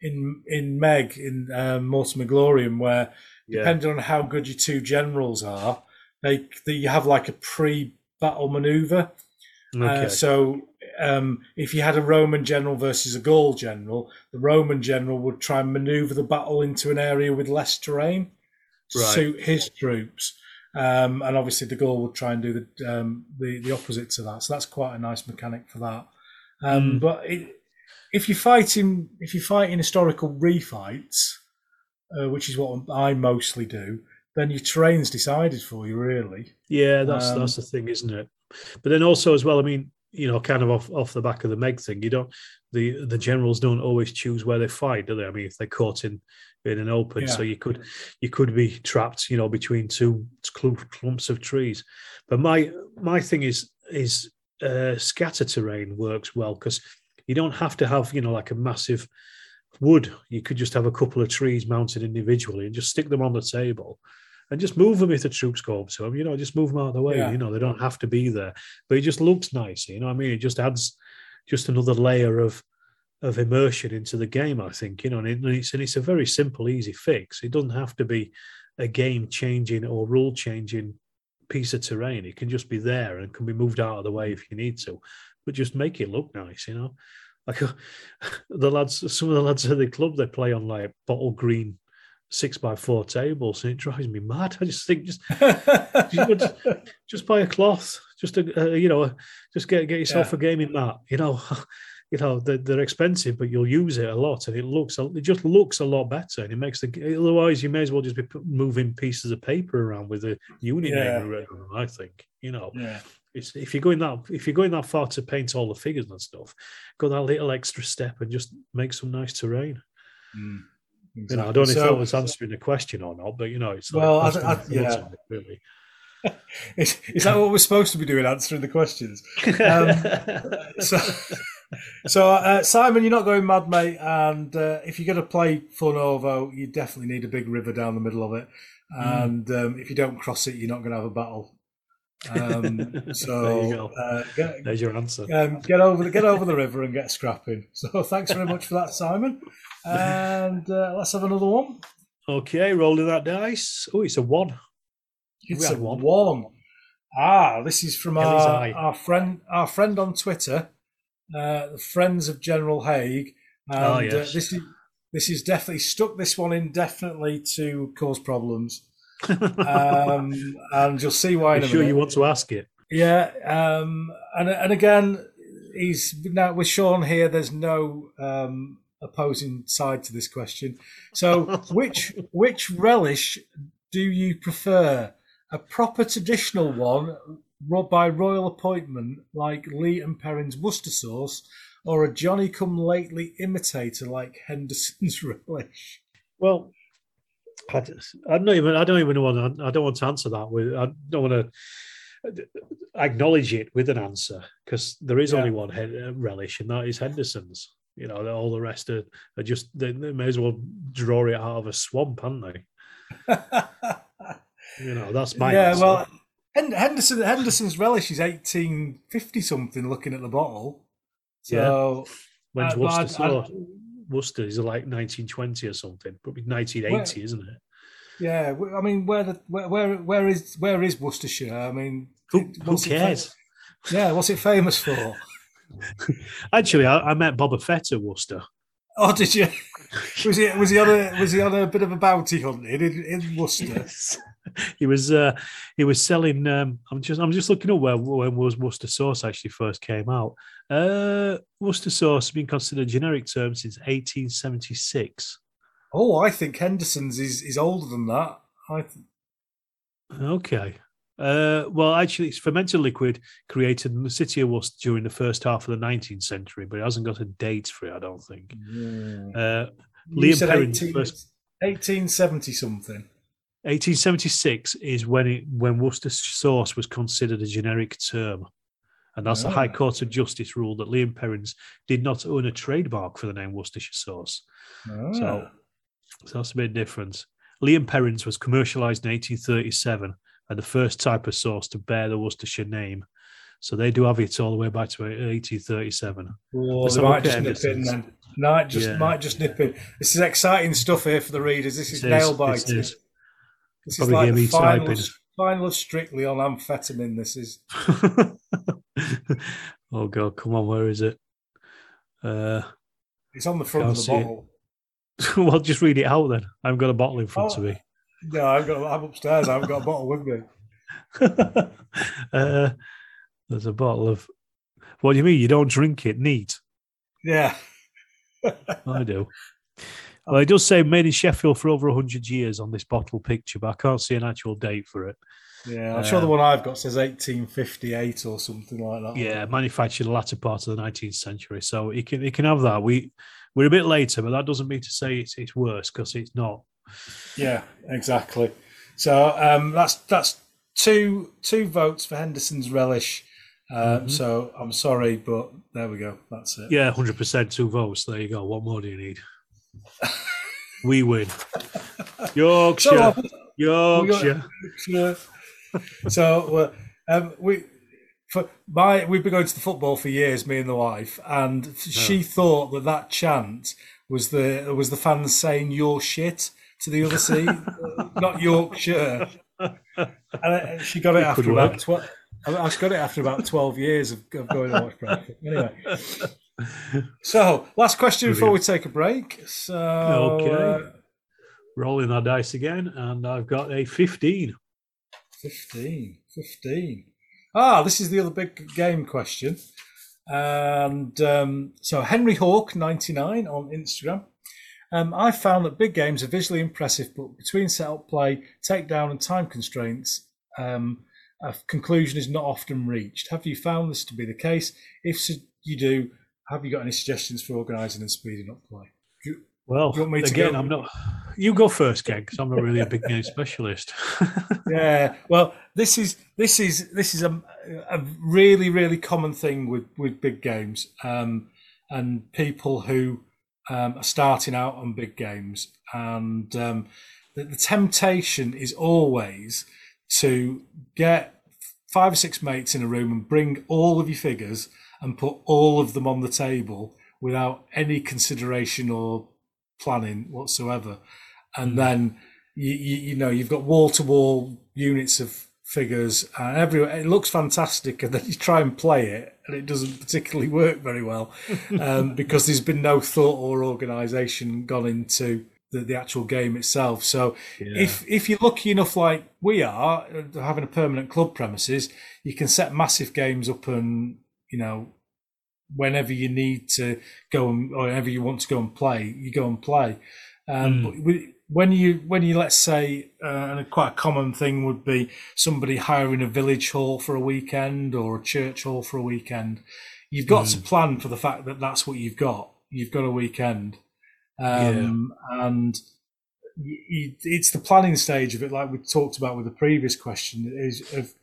in in Meg in um, Mortem et Gloriam where Yeah, depending on how good your two generals are, they, they you have like a pre-battle maneuver. okay. Uh, so um, if you had a Roman general versus a Gaul general, the Roman general would try and maneuver the battle into an area with less terrain to Right. suit his troops. Um, and obviously, the Gaul would try and do the, um, the the opposite to that. So that's quite a nice mechanic for that. Um, Mm. But it, if you're fighting, if you're fighting historical refights, uh, which is what I mostly do, then your terrain's decided for you, really. Yeah, that's Um, that's the thing, isn't it? But then also as well, I mean, you know, kind of off off the back of the Meg thing, you don't the the generals don't always choose where they fight, do they? I mean, if they're caught in in an open, so you could you could be trapped, you know, between two clu- clumps of trees. But my my thing is is uh, scatter terrain works well because you don't have to have you know like a massive wood. You could just have a couple of trees mounted individually and just stick them on the table and just move them if the troops go up to them. You know, just move them out of the way. Yeah. You know, they don't have to be there, but it just looks nice. You know, what I mean, it just adds just another layer of of immersion into the game. I think you know, and, it, and it's and it's a very simple, easy fix. It doesn't have to be a game changing or rule changing piece of terrain. It can just be there and can be moved out of the way if you need to, but just make it look nice. You know, like the lads, some of the lads at the club, they play on like bottle green six by four tables, and it drives me mad. I just think just just, just buy a cloth, just a, uh, you know, just get get yourself Yeah. a gaming mat. You know, you know they're, they're expensive, but you'll use it a lot, and it looks it just looks a lot better, and it makes the otherwise you may as well just be moving pieces of paper around with a unit Yeah. name I think you know. yeah. It's, if you're going that if you're going that far to paint all the figures and stuff, go that little extra step and just make some nice terrain. Mm, You know, I don't know if So- that was answering the question or not, but you know, it's like Well, I- that's I- yeah. really. Is, is that what we're supposed to be doing, answering the questions? Um, so, so uh, Simon, you're not going mad, mate. And uh, if you're going to play Fornovo, you definitely need a big river down the middle of it. Mm. And um, if you don't cross it, you're not going to have a battle. Um, There you so go. uh, get, There's your answer. um, get over the get over the river and get scrapping. So thanks very much for that, Simon. And uh, let's have another one. Okay, rolling that dice. Oh, it's a one. It's a one. one. Ah, this is from Kelly's our, eye. our friend our friend on Twitter, uh, the Friends of General Haig, And, Oh, uh, yes. this is this is definitely stuck this one in definitely to cause problems. Um, and you'll see why. I'm sure you want to ask it. Yeah, um, and and again, he's now with Sean here. There's no um, opposing side to this question. So, which which relish do you prefer? A proper traditional one, by royal appointment, like Lea and Perrin's Worcester sauce, or a Johnny Come Lately imitator like Henderson's relish? Well, I, I don't even. I don't even want. To, I don't want to answer that with. I don't want to acknowledge it with an answer because there is Yeah. only one head, uh, relish, and that is Henderson's. You know, all the rest are, are just. They, they may as well draw it out of a swamp, aren't they? You know, that's my. yeah, answer. well, Henderson Henderson's relish is 1850 something. Looking at the bottle, so. when's uh, I- Worcester? Worcester is like 1920 or something, probably 1980, isn't it? Yeah, I mean, where the where where, where is where is Worcestershire? I mean, Who, who what's it fa- cares? yeah, what's it famous for? Actually, I, I met Boba Fett at Worcester. Oh, did you? Was he was he on a was he on a bit of a bounty hunt in, in Worcester? he was uh, he was selling. Um, I'm just I'm just looking at where when was Worcester sauce actually first came out. Uh, Worcester sauce has been considered a generic term since 1876. Oh, I think Henderson's is is older than that. I th- Okay. Uh, well, actually, it's fermented liquid created in the city of Worcester during the first half of the 19th century, but it hasn't got a date for it, I don't think. Uh, Liam said Perrin's 18, first 1870 something. 1876 is when it when Worcester sauce was considered a generic term. And that's the High Ah. Court of Justice ruled that Lea and Perrins did not own a trademark for the name Worcestershire sauce. So, Ah. so that's a bit different. Lea and Perrins was commercialised in 1837 and the first type of sauce to bear the Worcestershire name. So they do have it all the way back to 1837. Oh, Let's they might just nip in then. Might just Yeah. might just nip in. This is exciting stuff here for the readers. This is It is, nail biting. Is. This is Probably like me final, Strictly on amphetamine. This is. oh God, come on, where is it? Uh, It's on the front of the bottle. well, just read it out then. I've got a bottle in front Oh. of me. No, I've got. I'm upstairs. I haven't got a bottle with me. uh, there's a bottle of. What do you mean? You don't drink it neat? Yeah. I do. Well, it does say made in Sheffield for over 100 years on this bottle picture, but I can't see an actual date for it. Yeah, I'm sure the Um, one I've got says 1858 or something like that. Yeah, manufactured the latter part of the 19th century. So it can it can have that. We we're a bit later, but that doesn't mean to say it's it's worse because it's not. Yeah, exactly. So um, that's that's two two votes for Henderson's relish. Um, So I'm sorry, but there we go. That's it. Yeah, hundred percent, two votes. There you go. What more do you need? We win. Yorkshire, So, uh, Yorkshire. Sure. so uh, um, we for my we've been going to the football for years, me and the wife, and she thought that that chant was the was the fans saying "your shit" to the other team, not Yorkshire. And uh, she got it It after about. I got it after about twelve years of, of going to watch Bradford. Anyway, so last question before we take a break. So Okay. uh, Rolling our dice again, and I've got a fifteen. 15. 15. Ah, this is the other big game question. And um, so Henry Hawk, 99 on Instagram. Um, I found that big games are visually impressive, but between setup play, takedown, and time constraints, um, a conclusion is not often reached. Have you found this to be the case? If so, you do, have you got any suggestions for organising and speeding up play? You- Well, Do you want me to again, go? I'm not. You go first, Ken, because I'm not really a big game specialist. yeah well this is this is this is a, a really really common thing with with big games um and people who um, are starting out on big games and um the, the temptation is always to get five or six mates in a room and bring all of your figures and put all of them on the table without any consideration or planning whatsoever and then you, you, you know you've got wall to wall units of figures, and every it looks fantastic, and then you try and play it, and it doesn't particularly work very well um, because there's been no thought or organisation gone into the, the actual game itself. So Yeah. if if you're lucky enough, like we are, uh, having a permanent club premises, you can set massive games up and you know whenever you need to go and or whenever you want to go and play, you go and play. Um, but when you when you let's say, uh, and a quite a common thing would be somebody hiring a village hall for a weekend or a church hall for a weekend. You've got to plan for the fact that that's what you've got. You've got a weekend, um, and y- y- it's the planning stage of it, like we talked about with the previous question, is of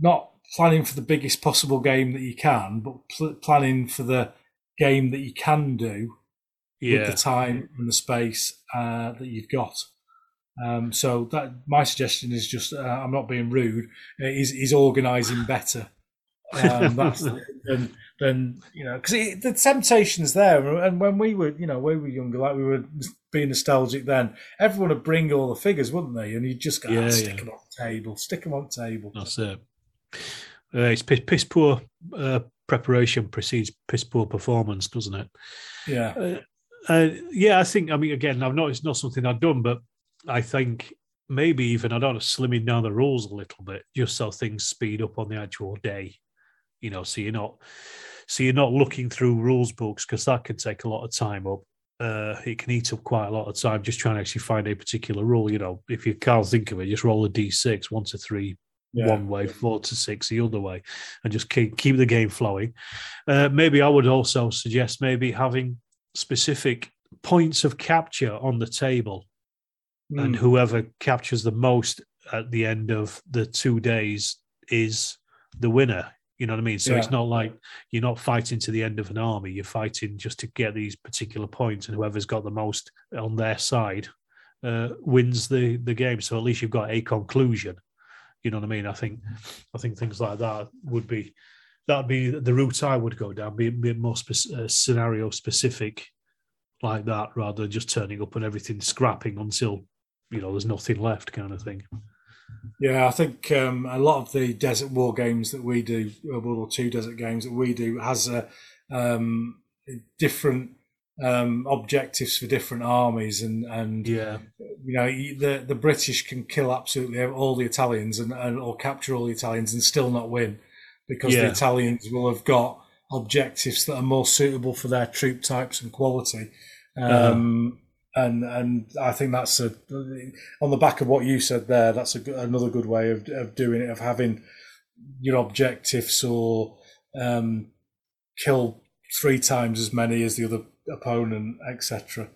not planning for the biggest possible game that you can, but pl- planning for the game that you can do with the time and the space uh, that you've got. Um, so that my suggestion is just uh, I'm not being rude. Is is organising better. Um, that's than than you know because the temptation's there. And when we were you know when we were younger, like we were being nostalgic then, everyone would bring all the figures, wouldn't they? And you'd just go ah, Yeah, stick yeah. them on the table, stick them on the table. That's it. Uh, it's piss, piss poor uh, preparation precedes piss poor performance, doesn't it? Yeah, Uh, uh, yeah, I think. I mean, again, I've not. It's not something I've done, but I think maybe even I don't know, slimming down the rules a little bit, just so things speed up on the actual day. You know, so you're not, so you're not looking through rules books because that can take a lot of time up. Uh, it can eat up quite a lot of time just trying to actually find a particular rule. You know, if you can't think of it, just roll a d6, one to three, yeah. one way, four to six the other way, and just keep keep the game flowing. Uh, maybe I would also suggest maybe having specific points of capture on the table, and Mm. whoever captures the most at the end of the two days is the winner. You know what I mean? So it's not like you're not fighting to the end of an army. You're fighting just to get these particular points, and whoever's got the most on their side uh, wins the the game. So at least you've got a conclusion. You know what I mean? I think I think things like that would be that'd be the route I would go down. Be bit more spec- uh, scenario specific like that, rather than just turning up and everything scrapping until you know there's nothing left, kind of thing. Yeah, I think um, a lot of the desert war games that we do, uh, World War Two desert games that we do, has a um, different um, objectives for different armies, and and Yeah, you know the the British can kill absolutely all the Italians and, and or capture all the Italians and still not win because the Italians will have got objectives that are more suitable for their troop types and quality. Um, and and I think that's a on the back of what you said there. That's a, another good way of of doing it of having your objectives or um, kill three times as many as the other opponent, etc.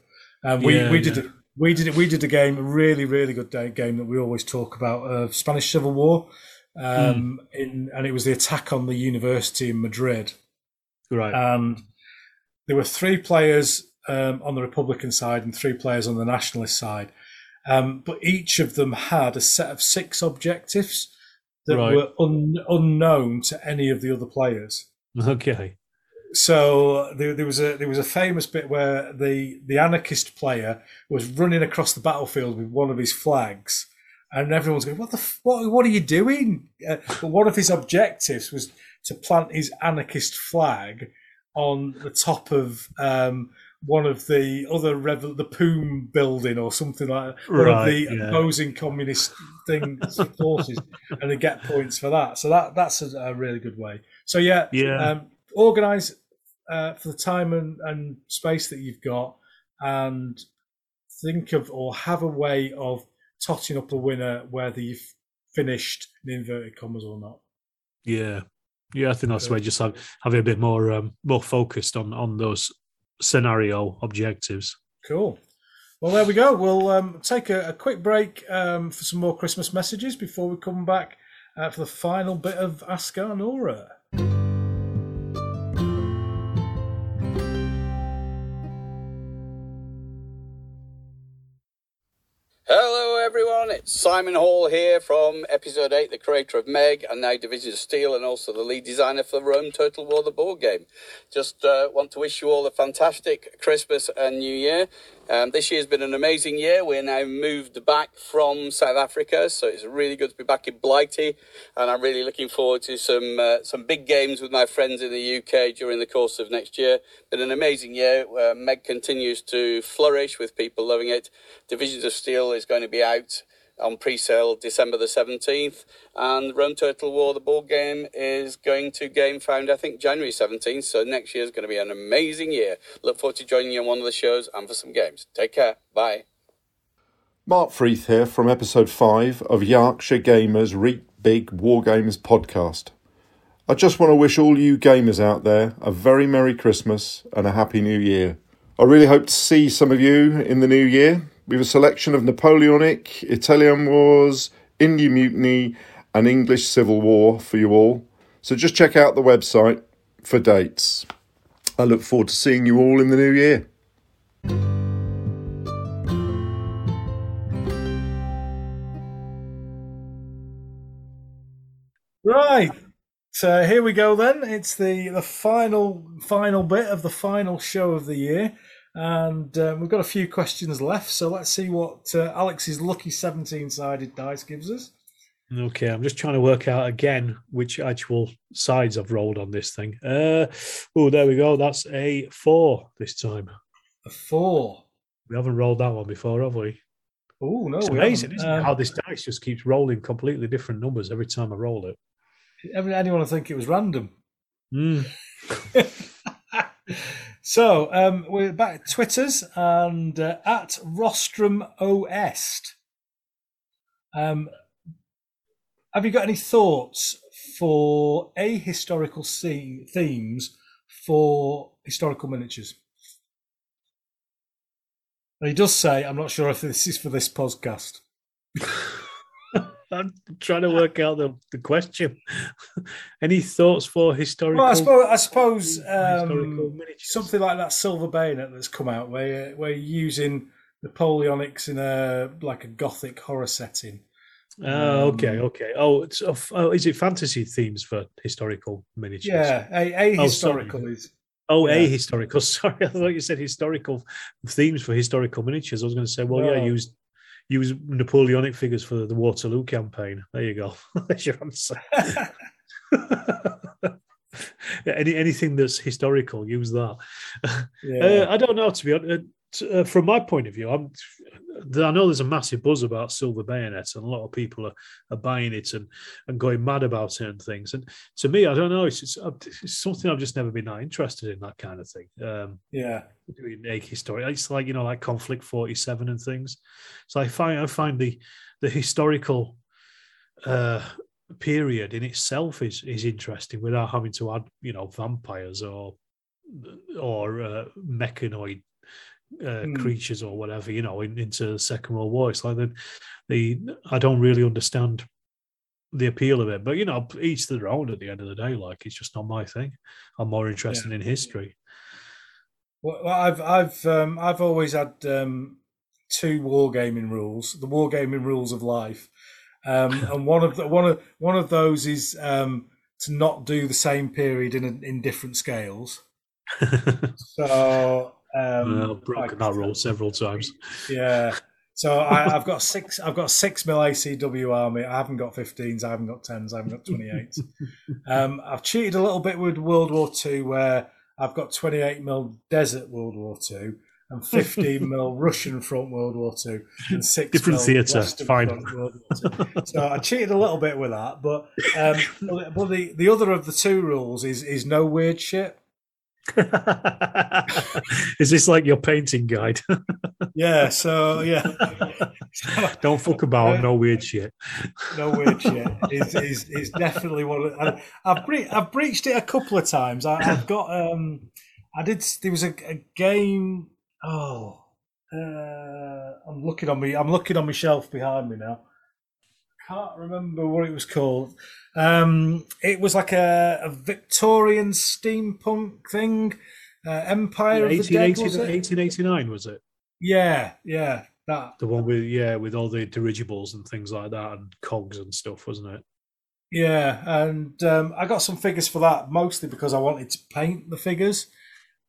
And we, Yeah, we did yeah. We did it. We did a game, a really, really good day, game that we always talk about, uh, Spanish Civil War, um, in, and it was the attack on the university in Madrid right. and there were three players um, on the Republican side and three players on the Nationalist side. Um, but each of them had a set of six objectives that Right. were un- unknown to any of the other players. okay. So there, there was a there was a famous bit where the the anarchist player was running across the battlefield with one of his flags, and everyone's going, "What the f- what? What are you doing?" Uh, but one of his objectives was to plant his anarchist flag on the top of um, one of the other revel- the POUM building or something like that, one of the yeah. opposing communist things forces, and they get points for that. So that that's a, a really good way. So yeah, Yeah. um, organize uh, for the time and, and space that you've got, and think of or have a way of totting up a winner whether you've finished in inverted commas or not. Yeah, yeah. I think that's where just have having a bit more um, more focused on on those scenario objectives. Cool. Well, there we go. We'll um, take a, a quick break um, for some more Christmas messages before we come back uh, for the final bit of Ask Our Simon Hall here from episode 8, the creator of Meg, and now Division of Steel, and also the lead designer for Rome Total War, the board game. Just uh, want to wish you all a fantastic Christmas and New Year. Um, this year's been an amazing year. We're now moved back from South Africa, so it's really good to be back in Blighty, and I'm really looking forward to some uh, some big games with my friends in the UK during the course of next year. Been an amazing year. Uh, Meg continues to flourish with people loving it. Divisions of Steel is going to be out on pre-sale December the 17th and Rome Total War the board game is going to Gamefound I think January 17th so next year is going to be an amazing year. Look forward to joining you on one of the shows and for some games. Take care. Bye. Mark Freeth here from episode 5 of Yorkshire Gamers Reet Big War Games podcast. I just want to wish all you gamers out there a very Merry Christmas and a Happy New Year. I really hope to see some of you in the new year with a selection of Napoleonic, Italian Wars, Indian Mutiny, and English Civil War for you all. So just check out the website for dates. I look forward to seeing you all in the new year. Right. So here we go then. It's the the final final bit of the final show of the year, and um, we've got a few questions left. So let's see what uh, Alex's lucky seventeen sided dice gives us. Okay, I'm just trying to work out again which actual sides I've rolled on this thing. Uh, oh, there we go. That's a four this time. A four. We haven't rolled that one before, have we? Oh no! It's amazing, isn't it? Um, How this dice just keeps rolling completely different numbers every time I roll it. anyone would think it was random. Mm. So um, we're back at Twitters and uh, at Rostrum OS. Um, have you got any thoughts for a historical themes for historical miniatures? He does say, "I'm not sure if this is for this podcast." I'm trying to work out the, the question. Any thoughts for historical? Well, I suppose, I suppose um, something like that silver bayonet that's come out, where you're, where you're using Napoleonics in a like a gothic horror setting. Oh, okay, Um, okay. Oh, it's, oh, oh, is it fantasy themes for historical miniatures? Yeah, a, a Oh, historical is. Oh, Yeah. a historical. Sorry, I thought you said historical themes for historical miniatures. I was going to say, well, yeah, use use Napoleonic figures for the Waterloo campaign. There you go. That's your answer. Any anything that's historical, use that. Yeah. Uh, I don't know. To be honest, uh, from my point of view, I'm. I know there's a massive buzz about Silver Bayonet, and a lot of people are, are buying it and, and going mad about it and things. And to me, I don't know. It's, it's, it's something I've just never been that interested in that kind of thing. Um, yeah, doing a history. It's like you know, like Konflikt Forty Seven and things. So I find I find the the historical uh, period in itself is is interesting without having to add you know vampires or or uh, mechanoid uh, Hmm. creatures or whatever you know in, into the Second World War. It's like the the I don't really understand the appeal of it, but you know each to their own. At the end of the day, like it's just not my thing. I'm more interested in history. Well, well, I've I've um, I've always had um, two wargaming rules: the wargaming rules of life, um, and one of the, one of one of those is um, to not do the same period in in different scales. So um, I've broken that rule several times. Yeah. So I, I've got six. I've got six mil ACW army. I haven't got 15s. I haven't got 10s. I haven't got 28s. um, I've cheated a little bit with World War Two, where I've got 28 mil Desert World War Two and 15 mil Russian Front World War Two and six Different theatre, fine. Front World War Two. So I cheated a little bit with that, but um, but the the other of the two rules is is no weird shit. Is this like your painting guide? Yeah. So yeah. Don't fuck about, no weird shit. no weird shit is is is definitely one. Of, I, I've bre- I've breached it a couple of times. I, I've got um, I did. There was a, a game. Oh, uh, I'm looking on me. I'm looking on my shelf behind me now. Can't remember what it was called. Um, it was like a, a Victorian steampunk thing. Uh, Empire of the Dead, was it? 1889 was it? Yeah, yeah, that. The one with yeah, with all the dirigibles and things like that and cogs and stuff, wasn't it? Yeah, and um, I got some figures for that mostly because I wanted to paint the figures.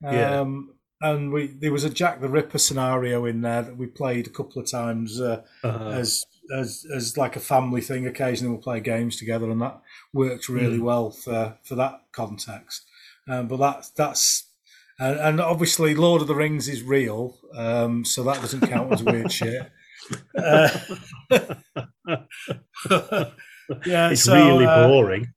Yeah. Um, and we there was a Jack the Ripper scenario in there that we played a couple of times uh, Uh, as as as like a family thing. Occasionally we'll play games together, and that worked really Mm. well for for that context. Um, but that that's and, and obviously Lord of the Rings is real, um, so that doesn't count as weird shit. Uh, yeah, it's so, really uh, boring.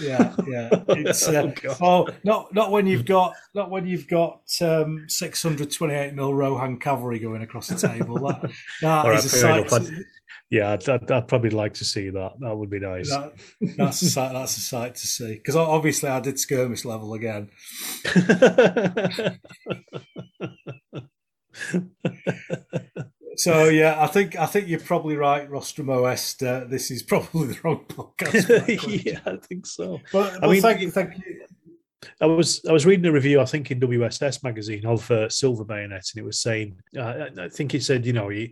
yeah, yeah. It's uh, oh, not not when you've got not when you've got um, six hundred twenty eight mil Rohan cavalry going across the table. That that All is right, a sight. Yeah, I'd, I'd, I'd probably like to see that. That would be nice. That, that's a sight. That's a sight to see. Because obviously I did skirmish level again. So yeah, I think I think you're probably right, Rostromo Est. Uh, this is probably the wrong podcast. for that question. yeah, I think so. But, I mean- thank you, thank you. I was I was reading a review I think in WSS magazine of uh, Silver Bayonet, and it was saying uh, I- I think it said you know you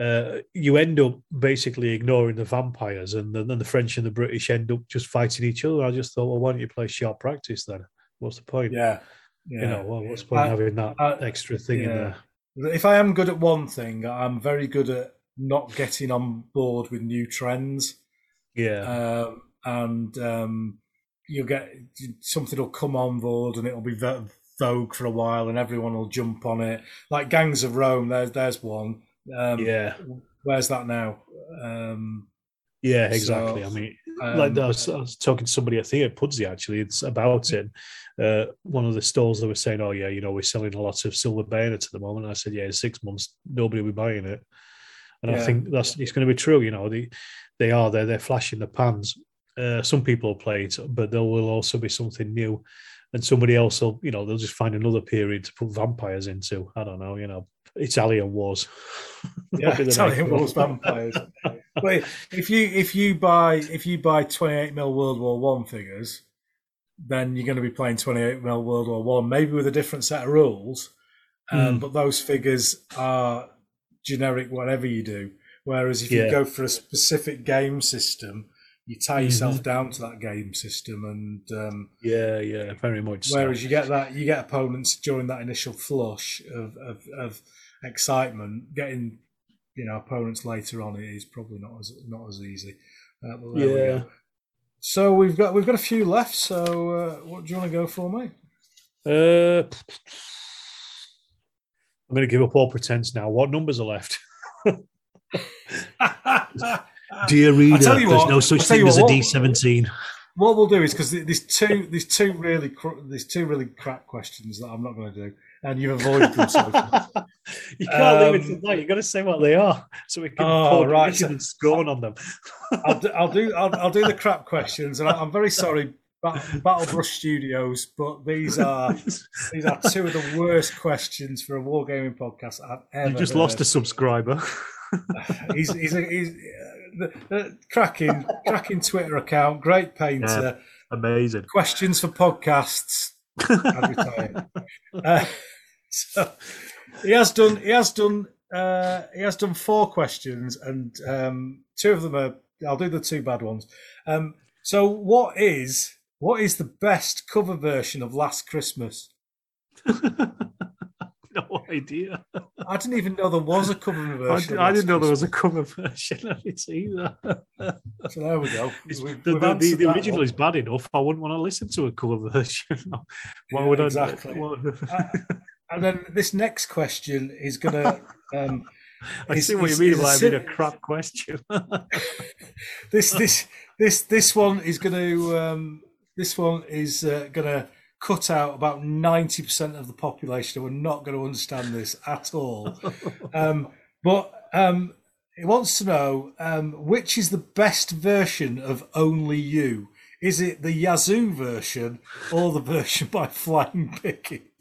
uh, you end up basically ignoring the vampires, and then the French and the British end up just fighting each other. I just thought, well, why don't you play sharp practice then? What's the point? Yeah, you know, well, what's the point in having that uh, extra thing in there? If I am good at one thing, I'm very good at not getting on board with new trends. Yeah, um, and um, you'll get something will come on board and it'll be vo- vogue for a while, and everyone will jump on it. Like Gangs of Rome, there's there's one. Um, yeah, where's that now? Um, yeah, exactly. so, I mean, um, like I was, I was talking to somebody, I think at Pudsey actually, it's about it. Uh, one of the stalls they were saying, "Oh yeah, you know, we're selling a lot of silver bayonets at the moment." And I said, "Yeah, in six months, nobody will be buying it." And I think that's it's going to be true. You know, they they are there, they're flashing the pans. Uh, some people will play it, but there will also be something new, and somebody else will, you know, they'll just find another period to put vampires into. I don't know, you know, Italian wars. yeah, That'll be the Italian. Wars vampires. but if you if you buy if you buy 28 mil World War One figures, then you're going to be playing 28 mil World War One, maybe with a different set of rules. Um, Mm. But those figures are generic, whatever you do. Whereas if Yeah. you go for a specific game system, you tie yourself Mhm. down to that game system, and um, Yeah, yeah, very much. so. whereas you get that you get opponents during that initial flush of, of, of excitement getting you know opponents later on is probably not as not as easy uh, but there we Yeah. go. so we've got we've got a few left so uh, what do you want to go for mate Uh, I'm going to give up all pretense now. What numbers are left? Dear reader, tell there's what, no such thing you as a what, D17. what we'll do is because there's two there's two really there's two really crap questions that I'm not going to do and you've avoided them so far. You can't leave it Um, to that. You've got to say what they are so we can Oh, pour right. and scorn on them. I'll do, I'll do I'll, I'll do the crap questions, and I, I'm very sorry, Battle Brush Studios, but these are these are two of the worst questions for a wargaming podcast I've ever. You've just heard. lost a subscriber. He's he's, a, he's uh, the, the cracking cracking Twitter account, great painter. Amazing. Questions for podcasts. Uh, so he has done he has done uh, he has done four questions and um, two of them are I'll do the two bad ones. Um, so what is what is the best cover version of Last Christmas? no idea. I didn't even know there was a cover version. of I didn't know there was a cover version of it either. So there we go. We've- the, we've the, the, answered the that original is bad enough. I wouldn't want to listen to a cover version. Why Yeah, would I? exactly. what- Uh, and then this next question is gonna. Um, I is- see what is- you mean a by sim- a crap question. this this this this one is going to um, this one is uh, going to cut out about ninety percent of the population who are not going to understand this at all. um, but um, it wants to know um, which is the best version of Only You. Is it the Yazoo version or the version by Flying Pickets?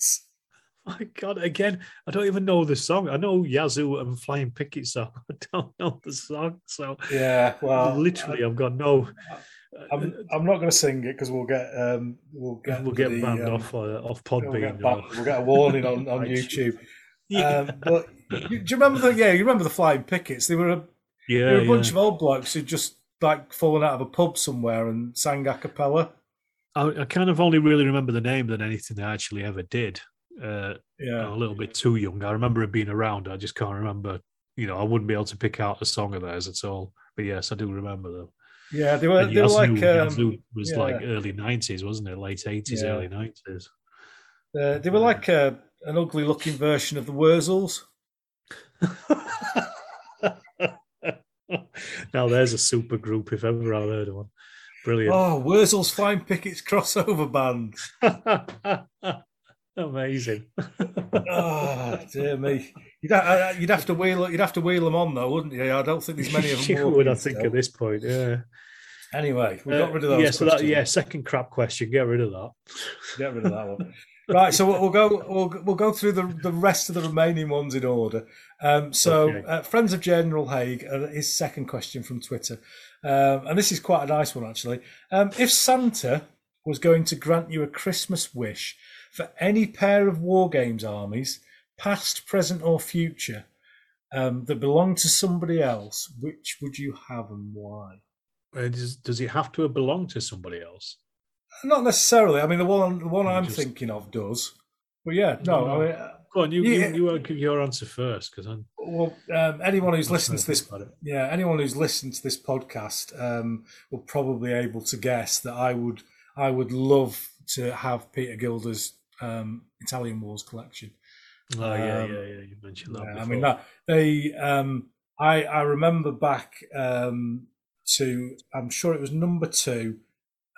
My God, again, I don't even know the song. I know Yazoo and Flying Pickets song. I don't know the song. So Yeah, well, literally, I've got no. I'm, I'm not going to sing it because we'll get um, we'll get We'll get the, banned um, off uh, off We'll Podbean. get, or- we'll get a warning on, on YouTube. Yeah. Um, but you, do you remember the yeah? You remember the flying pickets? They were a, they yeah, were a bunch yeah. of old blokes who just like fallen out of a pub somewhere and sang a cappella. I, I kind of only really remember the name than anything they actually ever did. Uh, Yeah. a little bit too young. I remember it being around. I just can't remember. You know, I wouldn't be able to pick out a song of theirs at all. But yes, I do remember them. Yeah, they were, And they were like. Um, was yeah. like early nineties, wasn't it? Late eighties, Yeah. early nineties. uh, they were like uh, an ugly looking version of the Wurzels. now there's a super group if ever I've heard of one. Brilliant. Oh, Wurzels Flying Pickets crossover band. Amazing. oh dear me! You'd, ha- you'd have to wheel you'd have to wheel them on though, wouldn't you? I don't think there's many of them. you would, I think, still. at this point. Yeah. Anyway, we Uh, got rid of those. Yeah. So that yeah, second crap question. Get rid of that. Get rid of that one. right, so we'll, we'll go we'll, we'll go through the the rest of the remaining ones in order. Um, so, Okay. uh, friends of General Haig, uh, his second question from Twitter, um, and this is quite a nice one actually. Um, if Santa was going to grant you a Christmas wish for any pair of war games armies, past, present, or future, um, that belong to somebody else, which would you have and why? Uh, does, does it have to belong to somebody else? Not necessarily. I mean, the one the one I'm just- thinking of does. But yeah, no. I mean, Go on, you Yeah. you, you give your answer first because I'm. well, um, anyone who's listened to this, yeah, anyone who's listened to this podcast um, will probably able to guess that I would I would love to have Peter Gilder's um, Italian Wars collection. Oh yeah, Um, yeah, yeah. You mentioned that. Yeah, I mean that they. Um, I I remember back um, to I'm sure it was number two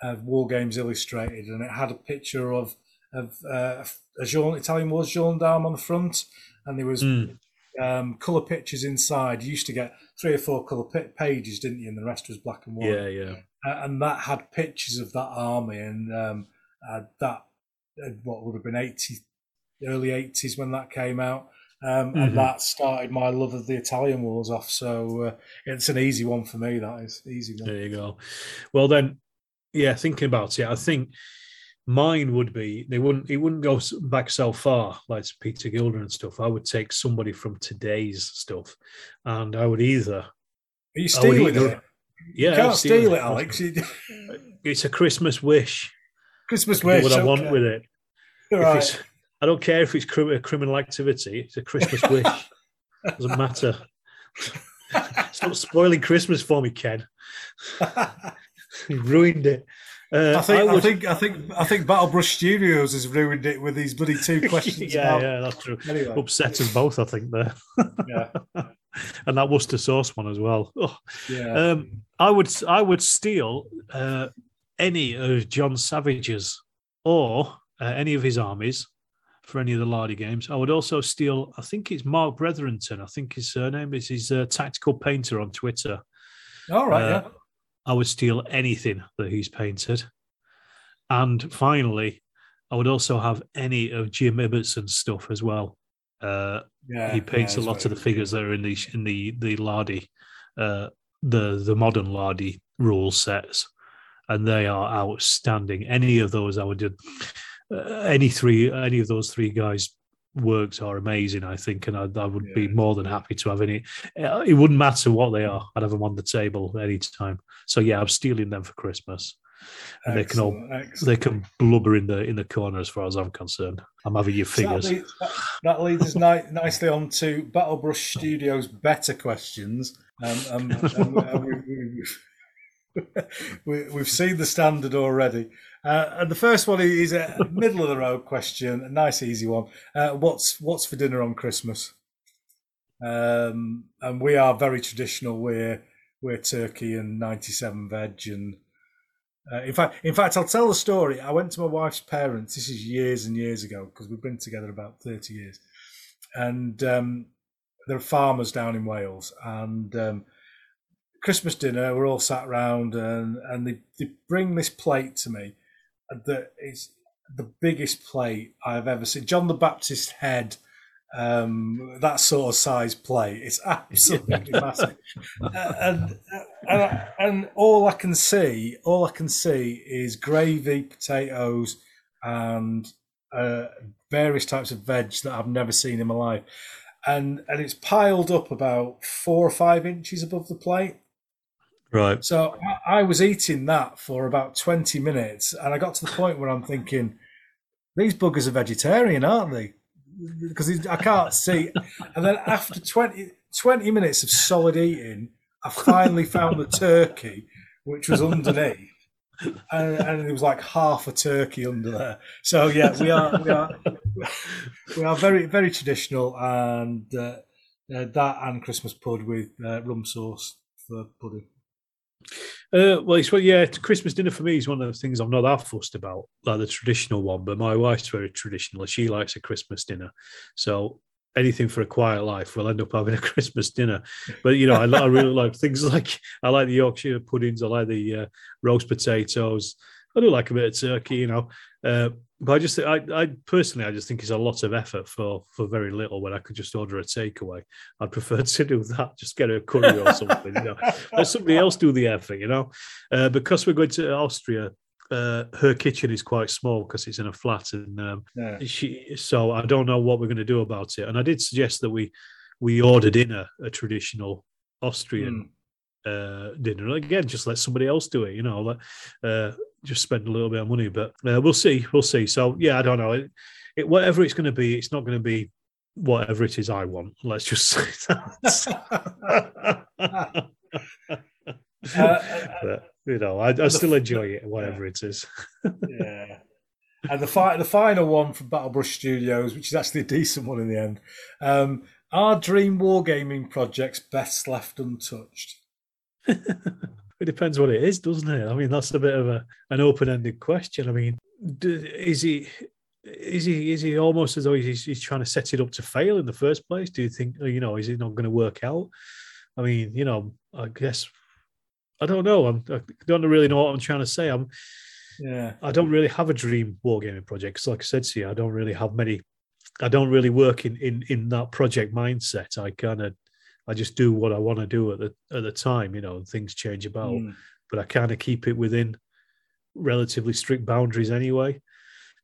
of War Games Illustrated, and it had a picture of of uh, a Jean, Italian Wars gendarme on the front, and there was Mm. um, color pictures inside. You used to get three or four color pi pages, didn't you? And the rest was black and white. Yeah, yeah. Uh, and that had pictures of that army, and um, uh, that what would have been eighty, early eighties when that came out, um, Mhm. and that started my love of the Italian wars off. So uh, it's an easy one for me. That is easy one. There you go. Well then, yeah. Thinking about it, I think mine would be they wouldn't. It wouldn't go back so far like Peter Gilder and stuff. I would take somebody from today's stuff, and I would either. Are you stealing either- it? Yeah, you can't steal it, Alex. It's a Christmas wish. Christmas wish. what I want with it. Right. I don't care if it's criminal activity. It's a Christmas wish. Doesn't matter. Stop spoiling Christmas for me, Ken. you ruined it. Uh, I think, I, would- think, I think, I think Battlebrush Studios has ruined it with these bloody two questions. yeah, about- yeah, that's true. Anyway. Upset us both, I think there. Yeah. and that Worcester sauce one as well. Oh. Yeah. Um, I would, I would steal uh, any of John Savage's or uh, any of his armies for any of the Lardy games. I would also steal. I think it's Mark Brethrenton. I think his surname is his uh, tactical painter on Twitter. All right. Uh, yeah. I would steal anything that he's painted. And finally, I would also have any of Jim Ibbetson's stuff as well. Uh, Yeah, he paints yeah, a lot of the figures that are in the in the the Lardy, uh, the the modern Lardy rule sets, and they are outstanding. Any of those I would do. Uh, any three, any of those three guys' works are amazing. I think, and I, I would be more than happy to have any. uh, It wouldn't matter what they are. I'd have them on the table any time. So yeah, I'm stealing them for Christmas, and they can all Excellent, they can blubber in the in the corner as far as I'm concerned. I'm having your So that, leads, that, that leads us ni- nicely on to Battlebrush Studios' better questions. Um, um, um, uh, we, we, we, we've seen the standard already. Uh, and the first one is a middle of the road question, a nice easy one. Uh, what's what's for dinner on Christmas? Um, and we are very traditional. We're we're turkey and ninety seven veg and uh, in fact, in fact, I'll tell the story. I went to my wife's parents. This is years and years ago because we've been together about thirty years, and um, they're farmers down in Wales. And um, Christmas dinner, we're all sat round, and and they, they bring this plate to me that is the biggest plate I've ever seen. John the Baptist head, um, that sort of size plate. It's absolutely massive, Uh, and, and and all I can see, all I can see is gravy, potatoes, and uh, various types of veg that I've never seen in my life, and and it's piled up about four or five inches above the plate. Right. So I, was eating that for about 20 minutes, and I got to the point where I'm thinking, these buggers are vegetarian, aren't they? Because I can't see. And then after 20, 20 minutes of solid eating, I finally found the turkey, which was underneath. And, and it was like half a turkey under there. So yeah, we are we are we are very very traditional, and uh, uh, that and Christmas pud with uh, rum sauce for pudding. Uh, well, it's well, yeah. Christmas dinner for me is one of the things I'm not that fussed about, like the traditional one. But my wife's very traditional. She likes a Christmas dinner, so anything for a quiet life, we'll end up having a Christmas dinner. But you know, I, I really like things like I like the Yorkshire puddings. I like the uh, roast potatoes. I do like a bit of turkey, you know. Uh, but I just, I, I personally, I just think it's a lot of effort for for very little. When I could just order a takeaway, I'd prefer to do that. Just get a curry or something, you know. Let somebody else do the effort, you know. Uh, because we're going to Austria, uh, her kitchen is quite small because it's in a flat, and um, Yeah. she. So I don't know what we're going to do about it. And I did suggest that we we ordered in a, a traditional Austrian uh, dinner. Again, just let somebody else do it. You know, let, uh, just spend a little bit of money. But uh, we'll see. We'll see. So yeah, I don't know. It, it, whatever it's going to be, it's not going to be whatever it is I want. Let's just say that. but, you know, I, I still enjoy it, whatever it is. yeah. And the fi- the final one from Battlebrush Studios, which is actually a decent one in the end. Um, are Dream Wargaming projects best left untouched? It depends what it is, doesn't it? I mean, that's a bit of a an open ended question. I mean, is he is he is he almost as though he's, he's trying to set it up to fail in the first place? Do you think you know is it not going to work out? I mean, you know, I guess I don't know. I'm, I don't really know what I'm trying to say. I'm Yeah. I don't really have a dream wargaming project like I said to you, I don't really have many. I don't really work in in in that project mindset. I kind of I just do what I want to do at the at the time. You know, and things change about, Mm. but I kind of keep it within relatively strict boundaries anyway.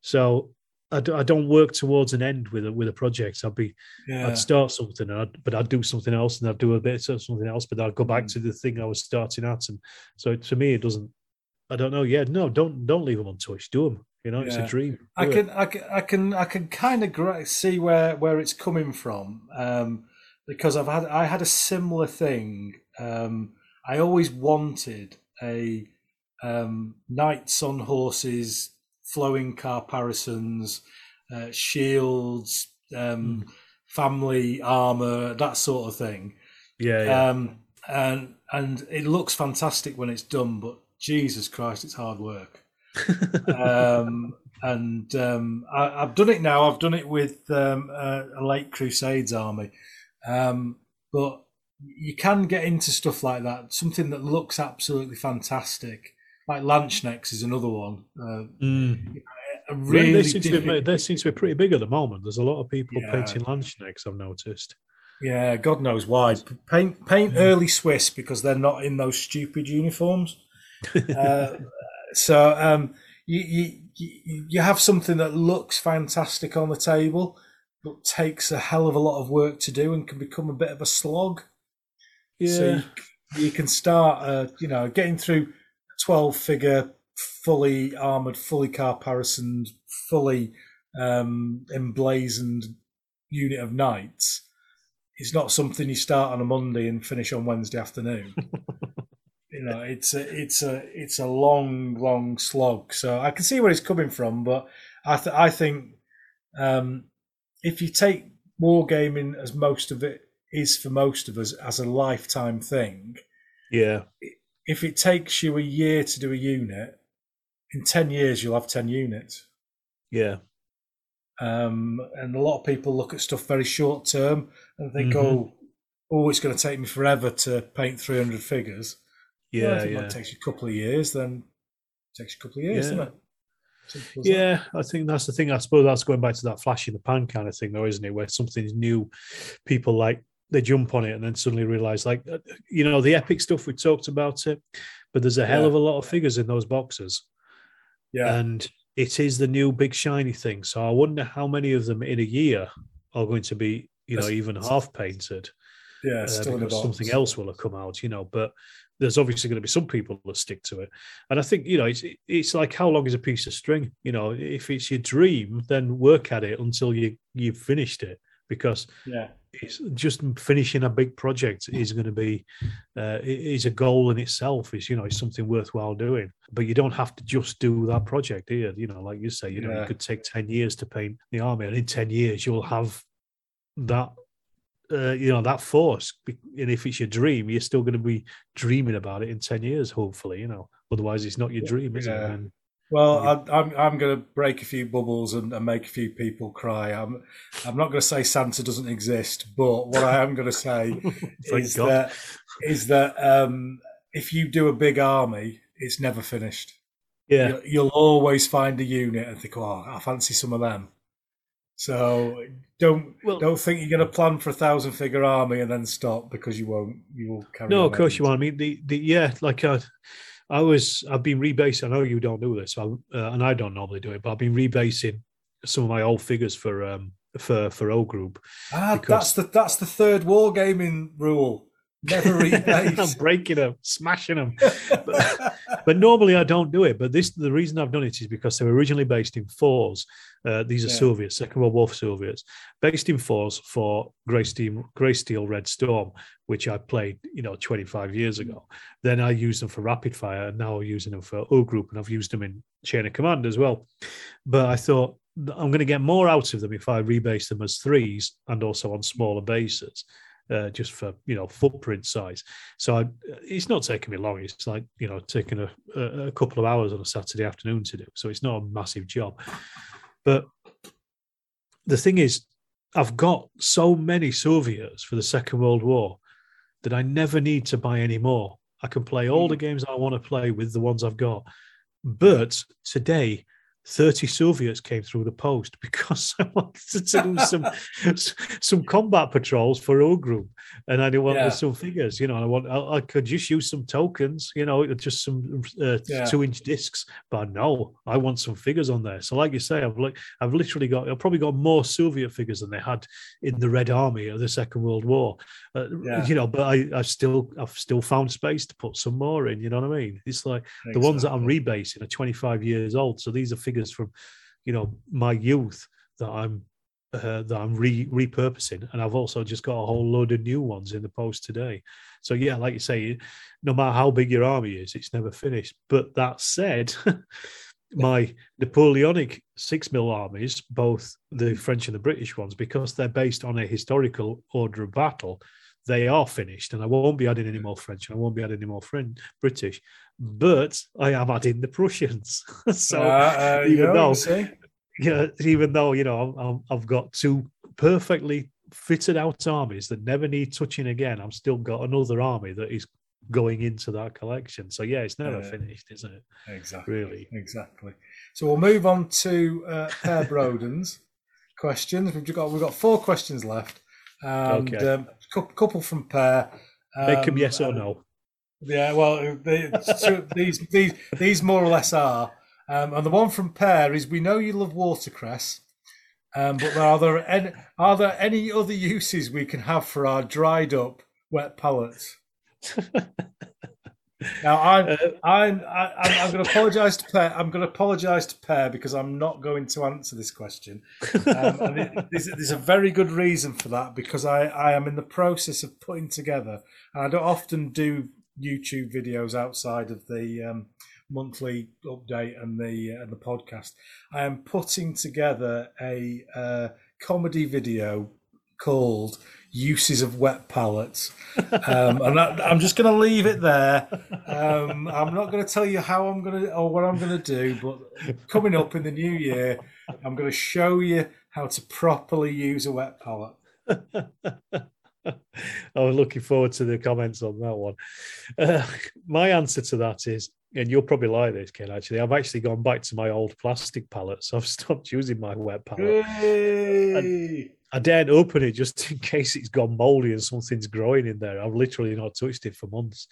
So I, do, I don't work towards an end with a with a project. I'd be Yeah. I'd start something, and I'd, but I'd do something else, and I'd do a bit of something else, but I'd go back to the thing I was starting at, and so to me, it doesn't. I don't know. Yeah, no, don't don't leave them untouched. Do them. You know, it's a dream. I Do it. can, I can, I can, I can kind of see where where it's coming from um, because I've had I had a similar thing. Um, I always wanted a um, knights on horses, flowing caparisons, uh, shields, um, family armor, that sort of thing. Yeah, yeah. Um, and and it looks fantastic when it's done, but Jesus Christ, it's hard work. um, and um, I, I've done it now. I've done it with um, a, a late Crusades army, um, but you can get into stuff like that. Something that looks absolutely fantastic, like Landsknechts is another one. Uh, Mm. really they, seem to be, they seem to be pretty big at the moment. There's a lot of people Yeah. painting Landsknechts, I've noticed. Yeah, God knows why. Paint paint early Swiss because they're not in those stupid uniforms. uh, so um, you you you have something that looks fantastic on the table, but takes a hell of a lot of work to do and can become a bit of a slog. So Yeah. you, you can start, uh, you know, getting through twelve figure, fully armored, fully caparisoned, fully um, emblazoned unit of knights. It's not something you start on a Monday and finish on Wednesday afternoon. you know, it's a it's a it's a long, long slog. So I can see where it's coming from, but I th- I think um, if you take wargaming as most of it is for most of us as a lifetime thing, Yeah. if it takes you a year to do a unit, in ten years you'll have ten units. Yeah. Um, and a lot of people look at stuff very short term and think, Mhm. "Oh, oh, it's going to take me forever to paint 300 figures." Well, Yeah, if it takes you a couple of years, then it takes you a couple of years, Yeah. doesn't it? As that. Yeah, I think that's the thing. I suppose that's going back to that flash in the pan kind of thing, though, isn't it? Where something's new, people like they jump on it and then suddenly realize, like, uh, you know, the epic stuff we talked about it, but there's a hell Yeah. of a lot of figures in those boxes, Yeah. and it is the new big shiny thing. So I wonder how many of them in a year are going to be, you know, That's- even half painted. Yeah, uh, still in the because something else will have come out, you know. But there's obviously going to be some people that stick to it, and I think you know it's it's like how long is a piece of string? You know, if it's your dream, then work at it until you you've finished it, because Yeah. it's just finishing a big project is going to be uh, is a goal in itself. Is you know it's something worthwhile doing, but you don't have to just do that project here. You know, like you say, you know, Yeah. you could take ten years to paint the army, and in ten years you'll have that. Uh, you know that force, and if it's your dream, you're still going to be dreaming about it in ten years, hopefully. You know, otherwise it's not your dream, is Yeah. it? And Well, I, I'm I'm going to break a few bubbles and, and make a few people cry. I'm I'm not going to say Santa doesn't exist, but what I am going to say is God. that is that um, if you do a big army, it's never finished. yeah, You- You'll always find a unit and think, "Oh, I fancy some of them." So don't Well- don't think you're going to plan for a thousand figure army and then stop because you won't. You will carry. No, on of course you anyway. want. I mean, the, the yeah, like uh, I was, I've been rebasing. I know you don't do this, so, uh, and I don't normally do it, but I've been rebasing some of my old figures for um for for O Group. Ah, because- that's the that's the third wargaming rule. Never rebase. I'm breaking them, smashing them. But, but normally I don't do it. But this, the reason I've done it is because they were originally based in fours. Uh, these are Yeah. Soviets, Second World War Soviets, based in fours for Grey Steel, Grey Steel Red Storm, which I played, you know, 25 years ago. Then I used them for Rapid Fire, and now I'm using them for O Group, and I've used them in Chain of Command as well. But I thought I'm going to get more out of them if I rebase them as threes and also on smaller bases. Uh, just for you know footprint size, so I, it's not taking me long. It's like you know taking a, a, a couple of hours on a Saturday afternoon to do. So it's not a massive job. But the thing is, I've got so many Soviets for the Second World War that I never need to buy any more. I can play all the games I want to play with the ones I've got. But today, 30 Soviets came through the post because I wanted to do some some combat patrols for O group, and I wanted Yeah. some figures. You know, I want I, I could just use some tokens. You know, just some uh, Yeah. two inch discs. But no, I want some figures on there. So, like you say, I've like I've literally got I've probably got more Soviet figures than they had in the Red Army of the Second World War. Uh, Yeah. You know, but I I still I've still found space to put some more in. You know what I mean? It's like the ones that I'm rebasing are 25 years old. So these are figures from, you know, my youth that I'm uh, that I'm re- repurposing, and I've also just got a whole load of new ones in the post today. So yeah, like you say, no matter how big your army is, it's never finished. But that said. My Napoleonic six mil armies, both the French and the British ones, because they're based on a historical order of battle, they are finished, and I won't be adding any more French, and I won't be adding any more French, British, but I am adding the Prussians. so Uh, uh, even though, yeah, even though you know I'm, I've got two perfectly fitted out armies that never need touching again, I've still got another army that is going into that collection. So yeah, it's never Yeah. finished, isn't it? Exactly. Really. Exactly. So we'll move on to uh, Per Broden's questions. We've got we've got four questions left, and Okay. um, couple from Per. Make them Um, yes or and- no. Yeah, well, they, so these these these more or less are. Um, and the one from Per is: We know you love watercress, um, but are there any, are there any other uses we can have for our dried up wet pallets? Now I'm Uh, I'm I, I'm, I'm going to apologise to Per. I'm going to apologise to Per because I'm not going to answer this question. Um, and it, there's, there's a very good reason for that because I, I am in the process of putting together, and I don't often do YouTube videos outside of the um, monthly update and the and the podcast. I am putting together a uh, comedy video called "Uses of Wet Pallets," um, and I, I'm just going to leave it there. Um, I'm not going to tell you how I'm going to or what I'm going to do, but coming up in the new year, I'm going to show you how to properly use a wet pallet. I was looking forward to the comments on that one. Uh, my answer to that is, and you'll probably like this, Ken. Actually, I've actually gone back to my old plastic pallets. I've stopped using my wet pallet. Yay! I daren't open it just in case it's gone mouldy and something's growing in there. I've literally not touched it for months.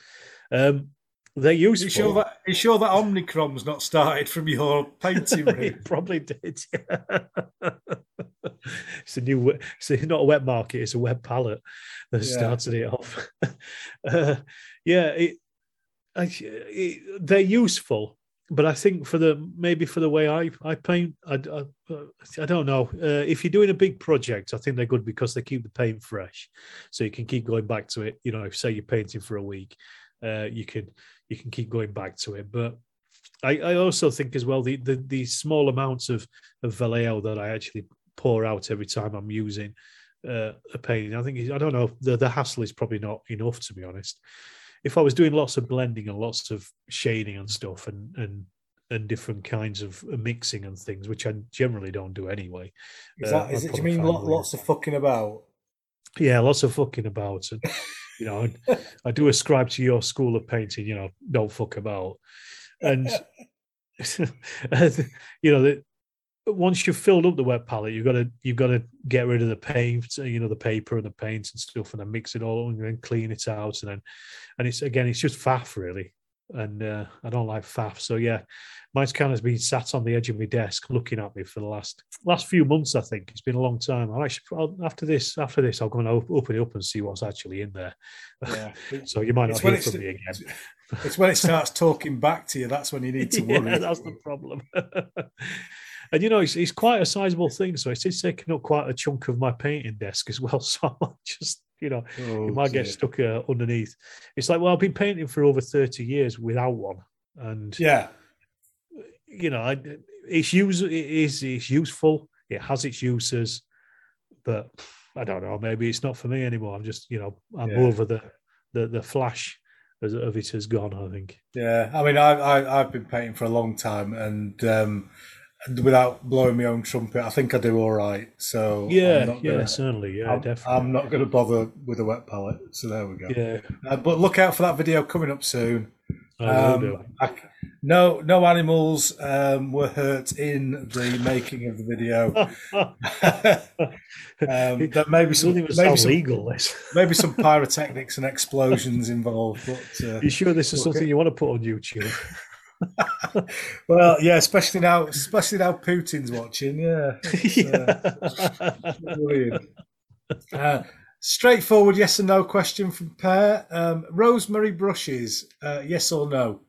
Um, they're You useful. sure that you sure that Omnicrom's not started from your painting room? it probably did. it's a new. It's not a wet market. It's a wet palette that Yeah. started it off. uh, yeah, it, I, it, they're useful, but I think for the maybe for the way I I paint, I, I, I don't know. Uh, if you're doing a big project, I think they're good because they keep the paint fresh, so you can keep going back to it. You know, say you're painting for a week, uh, you can you can keep going back to it. But I, I also think as well the, the the small amounts of of Vallejo that I actually pour out every time I'm using uh, a painting. I think I don't know the the hassle is probably not enough to be honest. If I was doing lots of blending and lots of shading and stuff and and and different kinds of mixing and things, which I generally don't do anyway. Is uh, that is I'd it? Do you mean lots of fucking about? yeah, lots of fucking about, and you know, I, I do ascribe to your school of painting. You know, don't fuck about, and you know that once you've filled up the wet palette, you've got to you've got to get rid of the paint, you know, the paper and the paint and stuff, and then mix it all and then clean it out, and then and it's again, it's just faff really, and uh, I don't like faff. So yeah, mine's kind of been sat on the edge of my desk looking at me for the last last few months. I think it's been a long time. I'll actually I'll, after this after this, I'll go and open it up and see what's actually in there. Yeah. so you might not It's hear from me again. It's when it starts talking back to you. That's when you need to worry. yeah, that's the problem. And you know, it's, it's quite a sizable thing, so it's, it's taking up quite a chunk of my painting desk as well. So I might just, you know, Oh, it might get dear. stuck uh, underneath. It's like, well, I've been painting for over thirty years without one, and Yeah. you know, I, it's use it is it's useful. It has its uses, but I don't know. Maybe it's not for me anymore. I'm just, you know, I'm Yeah. over the the the flash of it has gone. I think. Yeah, I mean, I, I I've been painting for a long time, and um, without blowing my own trumpet, I think I do all right. So Yeah, I'm not yeah, gonna- certainly, yeah, I'm, definitely. I'm not going to bother with a wet palette. So there we go. Yeah. Uh, but look out for that video coming up soon. Um. I- no, no animals um, were hurt in the making of the video. um, there may be some, maybe some, legal, maybe some pyrotechnics and explosions involved. But uh, You sure this is something you want to put on YouTube? Well, yeah, especially now, especially now Putin's watching. Yeah, uh, brilliant. Uh, straightforward yes or no question from Per. Um, rosemary brushes, uh, yes or no?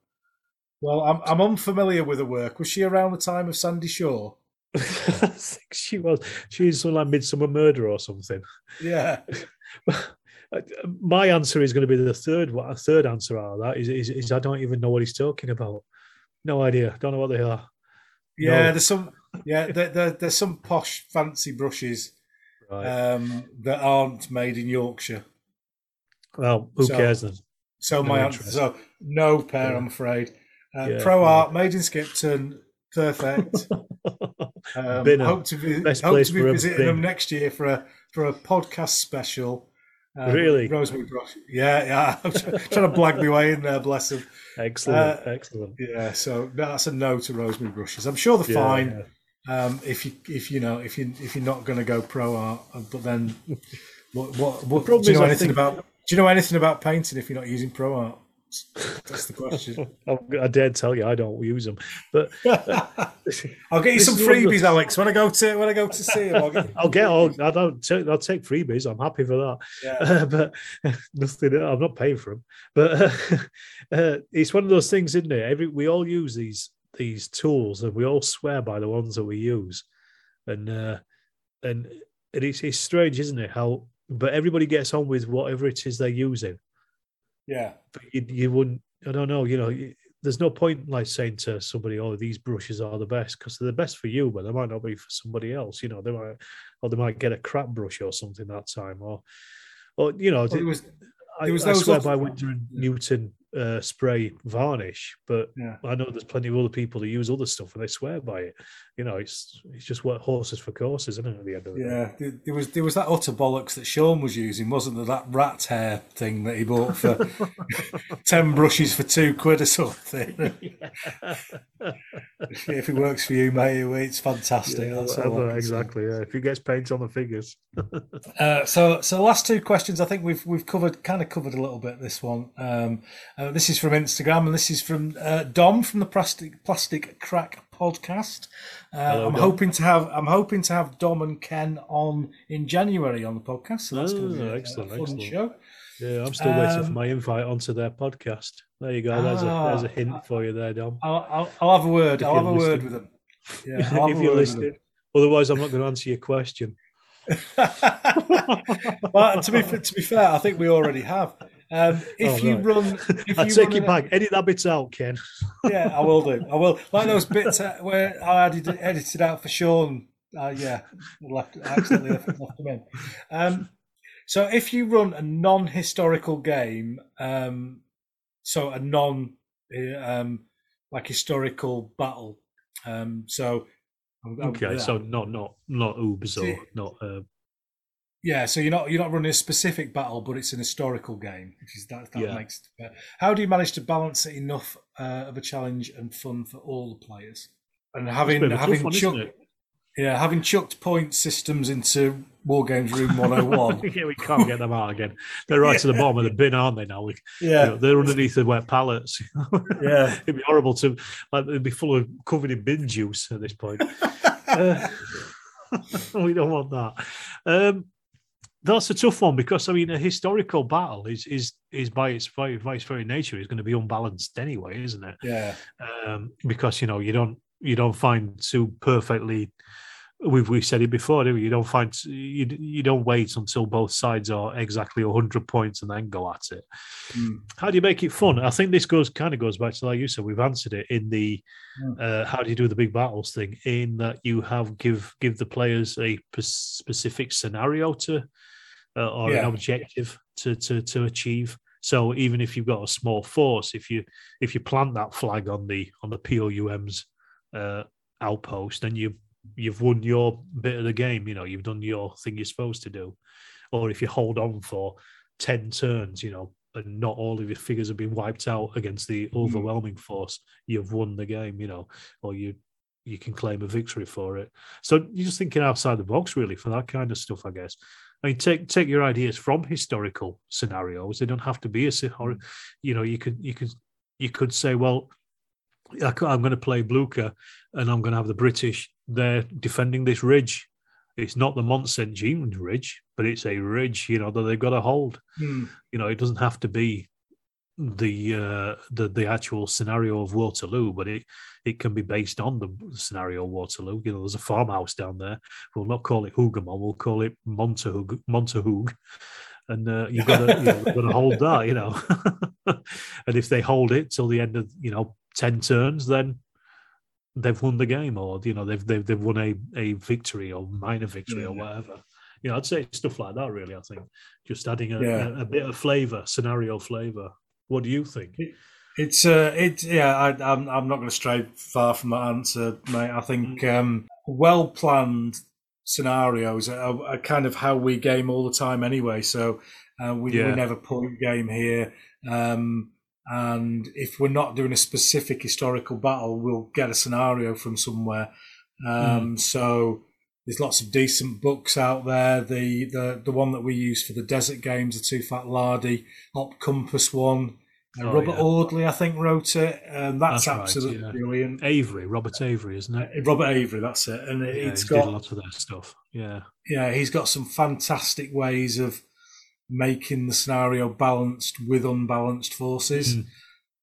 Well, I'm I'm unfamiliar with her work. Was she around the time of Sandy Shore? I think she was. She's some like Midsomer Murder or something. Yeah, My answer is going to be the third one. A third answer out of that is, is, is I don't even know what he's talking about. No idea. Don't know what they are. yeah. No. There's some. Yeah, there, there, there's some posh, fancy brushes Right. um, that aren't made in Yorkshire. well, who so- cares then? So No my answer, so no Per, I'm afraid. Uh, Yeah, Pro yeah. Art, made in Skipton, perfect. Um, hope to be, Best hope place to be visiting them next year for a for a podcast special. Um, Really? Rosemary Brush. Yeah, yeah. I'm trying to blag my way in there, bless them. Excellent, Uh, excellent. Yeah, so that's a no to rosemary brushes. I'm sure they're Yeah, fine. Um, if you if you know if you if you're not going to go pro art, uh, but then what what, what problem do you know anything think- about? Do you know anything about painting if you're not using pro art? That's the question. I, dare tell you, I don't use them. But I'll get you some is one of the- freebies, Alex. When I go to when I go to see him, I'll get, I'll get all. I don't. Take, I'll take freebies. I'm happy for that. Yeah. but nothing. I'm not paying for them. But uh, it's one of those things, isn't it? Every we all use these these tools, and we all swear by the ones that we use, and uh, and it's it's strange, isn't it? How but everybody gets on with whatever it is they're using. Yeah, But you, you wouldn't. I don't know. You know. you- There's no point like saying to somebody, "Oh, these brushes are the best," because they're the best for you, but they might not be for somebody else. You know, they might, or they might get a crap brush or something that time, or, or you know, Well, it was I, there was I those swear by Winsor and Newton uh, spray varnish, but Yeah. I know there's plenty of other people that use other stuff and they swear by it. You know, it's it's just what horses for courses, isn't it? At the end of the day. yeah. There, there was there was that utter bollocks that Sean was using, wasn't there? That rat hair thing that he bought for ten brushes for two quid or something. if it works for you, mate, it's fantastic. Yeah, whatever, exactly. Yeah. If he gets paint on the fingers. Uh, so, so last two questions, I think we've we've covered kind of covered a little bit this one. Um, uh, this is from Instagram, and this is from uh, Dom from the Plastic Plastic Crack podcast. Uh, Hello, I'm Dom. hoping to have I'm hoping to have Dom and Ken on in January on the podcast. So that's going to be Oh, a, excellent, a fun excellent. show. Yeah, I'm still waiting for Um, my invite onto their podcast. There you go. There's a there's a Ah. hint for you there, Dom. I'll, I'll, I'll have a word. If I'll have a you're word with them. Yeah, I'll if you're word with them. listening. Otherwise, I'm not going to answer your question. well, to be to be fair, I think we already have. Um, if Oh, you right. run, if I you take it back. Edit that bit out, Ken. Yeah, I will do. I will. Like those bits uh, where I edited, edited out for Sean. Uh, yeah, left accidentally left, left them in. Um, so if you run a non-historical game, um, so a non, uh, um, like historical battle, um, so Okay, so not not not See- or not. Uh, Yeah, so you're not you're not running a specific battle, but it's an historical game, which is that that Yeah. makes. Uh, how do you manage to balance it enough uh, of a challenge and fun for all the players? And having bit of a tough having one, chucked, yeah, having chucked point systems into War Games Room 101. yeah, we can't get them out again. They're right to the bottom of the bin, aren't they? Now we, Yeah. you know, they're underneath the wet pallets. Yeah. it'd be horrible to like they'd be full of covered in bin juice at this point. Uh, we don't want that. Um, that's a tough one because I mean a historical battle is is is by its by, by its very nature is going to be unbalanced anyway, isn't it? yeah, um, because you know you don't you don't find two perfectly. We've we've said it before, do we? You don't find you you don't wait until both sides are exactly hundred points and then go at it. Mm. How do you make it fun? I think this goes kind of goes back to like you said. We've answered it in the Mm. uh, how do you do the big battles thing. In that you have give give the players a p- specific scenario to uh, or an objective to to to achieve. So even if you've got a small force, if you if you plant that flag on the on the POUM's uh, outpost, then you you've won your bit of the game. You know, you've done your thing you're supposed to do. Or if you hold on for ten turns, you know, and not all of your figures have been wiped out against the overwhelming force, you've won the game. You know, or you you can claim a victory for it. So you're just thinking outside the box, really, for that kind of stuff, I guess. I mean, take take your ideas from historical scenarios. They don't have to be a, or, you know, you could you could you could say, well, I'm going to play Blucher, and I'm going to have the British there defending this ridge. It's not the Mont Saint Jean ridge, but it's a ridge, you know, that they've got to hold. Hmm. You know, it doesn't have to be the uh, the the actual scenario of Waterloo, but it it can be based on the scenario of Waterloo. You know, there's a farmhouse down there. We'll not call it Hougoumont, we'll call it Montahoog, Montahoog. And uh, you've got to you know, got to hold that, you know. and if they hold it till the end of you know ten turns, then they've won the game, or you know they've they've, they've won a, a victory or minor victory or whatever. You know, I'd say stuff like that. Really, I think just adding a, Yeah. a, a bit of flavour, scenario flavour. What do you think? It's uh, it yeah. I, I'm I'm not going to stray far from that answer, mate. I think um, well planned scenarios are, are kind of how we game all the time anyway. So uh, we, Yeah. we never point game here. Um, and if we're not doing a specific historical battle, we'll get a scenario from somewhere. Um, So there's lots of decent books out there. The, the the one that we use for the desert games, the Too Fat Lardy, Op Compass one. Uh, Oh, Robert yeah. Audley, I think, wrote it, and that's, That's right, absolutely yeah. brilliant. Avery, Robert Avery, isn't it? Robert Avery, that's it, and Yeah, it's he got did lots of that stuff. Yeah, yeah, he's got some fantastic ways of making the scenario balanced with unbalanced forces. Mm.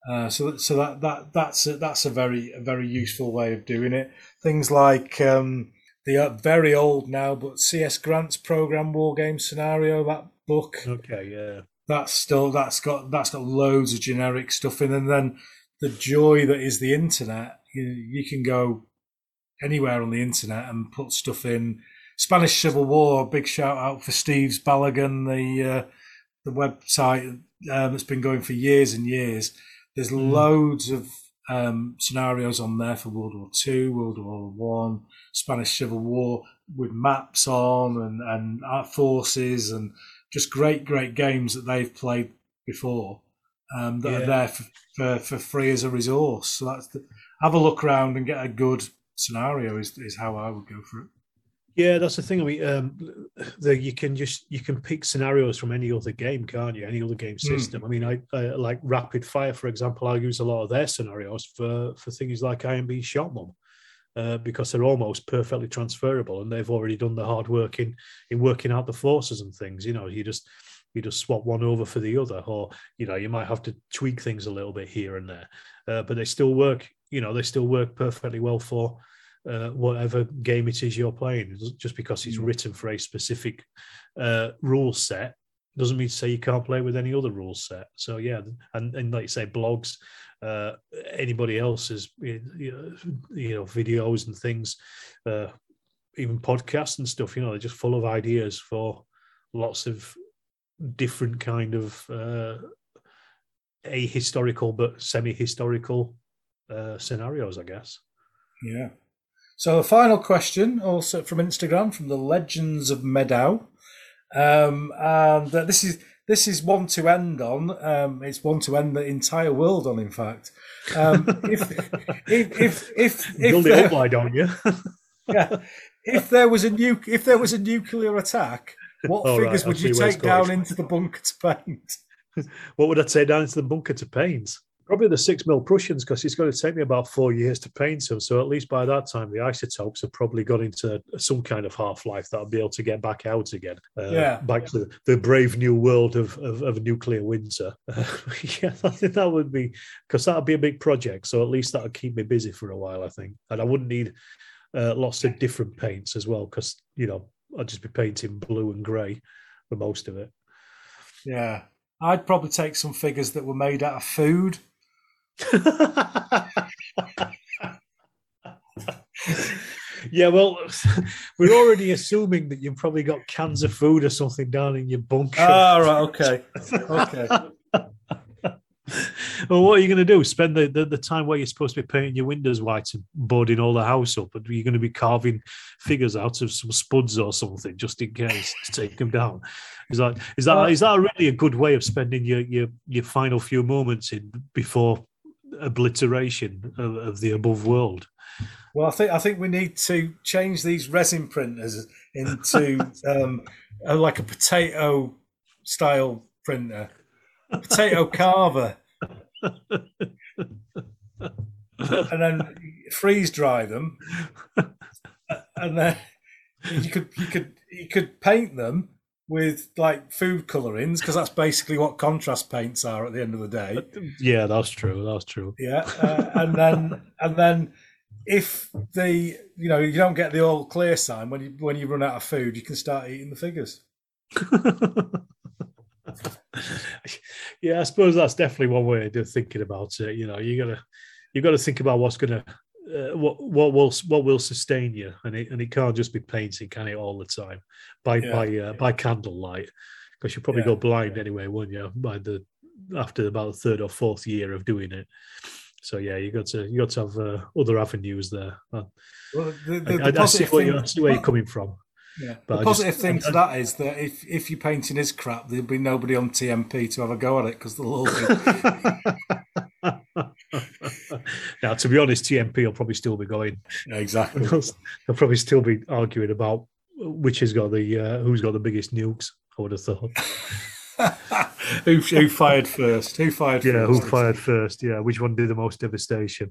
Uh, so, so that that that's a, that's a very a very useful way of doing it. Things like um, the uh, very old now, but CS Grant's program war game scenario that book okay, yeah, that's still that's got that's got loads of generic stuff in, and then the joy that is the internet. You you can go anywhere on the internet and put stuff in. Spanish Civil War. Big shout out for Steve's Balagan, the uh, the website um, that's been going for years and years. There's loads of um, scenarios on there for World War Two, World War One, Spanish Civil War with maps on and and forces and just great great games that they've played before. um, that Yeah. are there for, for, for free as a resource. So that's the, have a look around and get a good scenario is, is how I would go for it. Yeah, that's the thing. I mean, um, the, you can just you can pick scenarios from any other game, can't you? Any other game Hmm. system. I mean, I, I like Rapid Fire, for example. I use a lot of their scenarios for for things like I Ain't Been Shot Mum. Uh, because they're almost perfectly transferable, and they've already done the hard work in in working out the forces and things. You know, you just you just swap one over for the other, or you know, you might have to tweak things a little bit here and there, uh, but they still work. You know, they still work perfectly well for uh, whatever game it is you're playing. Just because it's written for a specific uh, rule set doesn't mean to say you can't play with any other rule set. So yeah, and, and like you say, blogs, uh, anybody else's you know, videos and things, uh, even podcasts and stuff. You know, they're just full of ideas for lots of different kind of uh, ahistorical but semi-historical uh, scenarios, I guess. Yeah. So a final question, also from Instagram, from the Legends of Meadow, um, and uh, this is this is one to end on. Um, it's one to end the entire world on. In fact, um, if, if if if Build if it up, why don't you? yeah, if there was a nu- if there was a nuclear attack, what All right, figures I would you take down into the bunker to paint? what would I take down into the bunker to paint? Probably the six mil Prussians, because it's going to take me about four years to paint them. So at least by that time, the isotopes have probably got into some kind of half life that I'll be able to get back out again. Uh, Yeah. Back to the, the brave new world of, of, of nuclear winter. yeah, I think that would be, because that would be a big project. So at least that would keep me busy for a while, I think. And I wouldn't need uh, lots of different paints as well, because, you know, I'd just be painting blue and grey for most of it. Yeah, I'd probably take some figures that were made out of food. Yeah, well, we're already assuming that you've probably got cans of food or something down in your bunker. Ah, right, okay, okay. well, what are you going to do? Spend the, the, the time where you're supposed to be painting your windows white and boarding all the house up, and you're going to be carving figures out of some spuds or something just in case to take them down. Is that is that Uh, is that really a good way of spending your your, your final few moments in before obliteration of, of the above world? Well, I think I think we need to change these resin printers into um, a, like a potato style printer, potato carver, and then freeze dry them, and then you could you could you could paint them with like food colorings because that's basically what contrast paints are at the end of the day. Yeah, that's true. That's true. Yeah, uh, and then and then if the you know you don't get the all clear sign when you when you run out of food, you can start eating the figures. yeah, I suppose that's definitely one way of thinking about it. You know, you gotta you got to think about what's gonna uh, what what will what will sustain you, and it and it can't just be painting, can it, all the time by Yeah. by uh, by candlelight, because you'll probably Yeah. go blind anyway, wouldn't you? By the after about the third or fourth year of doing it. So yeah, you got to you got to have uh, other avenues there. Well, the, I, the, I- the I see positive where, you, thing, I see where you're coming from. yeah, but the just- positive thing I- to that is that if if your painting is crap, there'll be nobody on TMP to have a go at it because they'll all be now, to be honest, TMP will probably still be going. Exactly. They'll, they'll probably still be arguing about which has got the uh, who's got the biggest nukes. I would have thought. who, who fired first? Who fired Yeah, first? who fired first? Yeah, which one did the most devastation?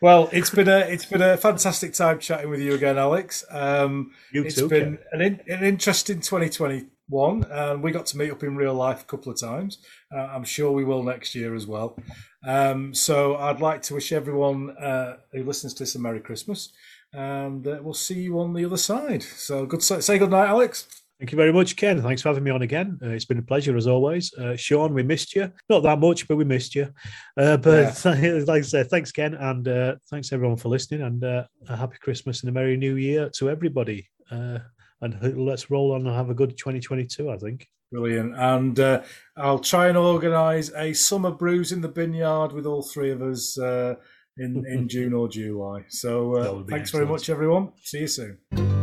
Well, it's been a it's been a fantastic time chatting with you again, Alex. Um, You it's too, been an, in, an interesting 2021, and we got to meet up in real life a couple of times. Uh, I'm sure we will next year as well. Um, so I'd like to wish everyone uh, who listens to this a Merry Christmas, and uh, we'll see you on the other side. So good say good night, Alex. Thank you very much, Ken. Thanks for having me on again. Uh, it's been a pleasure as always. Uh, Sean, we missed you. Not that much, but we missed you. Uh, but like I said, thanks, Ken, and uh, thanks everyone for listening. And uh, a happy Christmas and a merry New Year to everybody. Uh, and let's roll on and have a good 2022. I think. Brilliant. And uh, I'll try and organise a summer Brews in the Binyard with all three of us uh, in, in June or July. So uh, thanks very much, everyone. See you soon.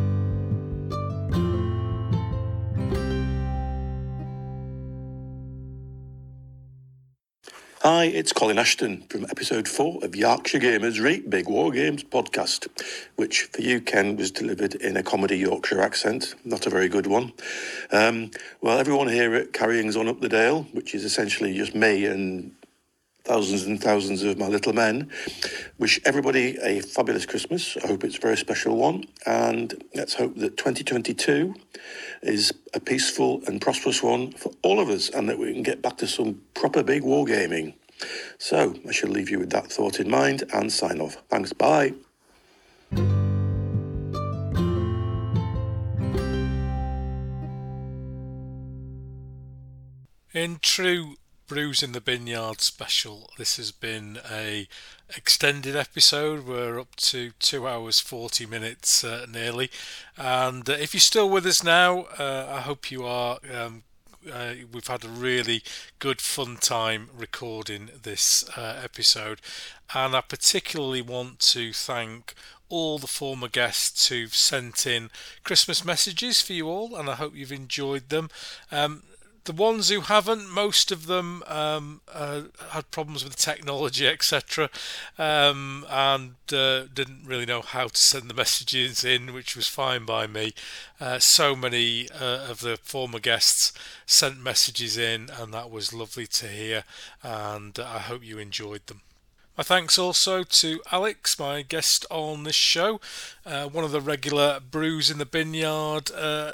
Hi, it's Colin Ashton from episode four of Yorkshire Gamers Rate Big War Games podcast, which for you, Ken, was delivered in a comedy Yorkshire accent, not a very good one. Um, well, everyone here at Carryings On Up the Dale, which is essentially just me and thousands and thousands of my little men. Wish everybody a fabulous Christmas. I hope it's a very special one. And let's hope that 2022 is a peaceful and prosperous one for all of us and that we can get back to some proper big wargaming. So I shall leave you with that thought in mind and sign off. Thanks. Bye. In true Brews in the Binyard special, this has been a extended episode. We're up to two hours forty minutes uh, nearly, and uh, if you're still with us now, uh, I hope you are. Um, uh, we've had a really good fun time recording this uh, episode, and I particularly want to thank all the former guests who've sent in Christmas messages for you all, and I hope you've enjoyed them. Um, the ones who haven't, most of them um, uh, had problems with technology, etc., um, and uh, didn't really know how to send the messages in, which was fine by me. Uh, so many uh, of the former guests sent messages in, and that was lovely to hear, and I hope you enjoyed them. My thanks also to Alex, my guest on this show, uh, one of the regular Brews in the Binyard uh,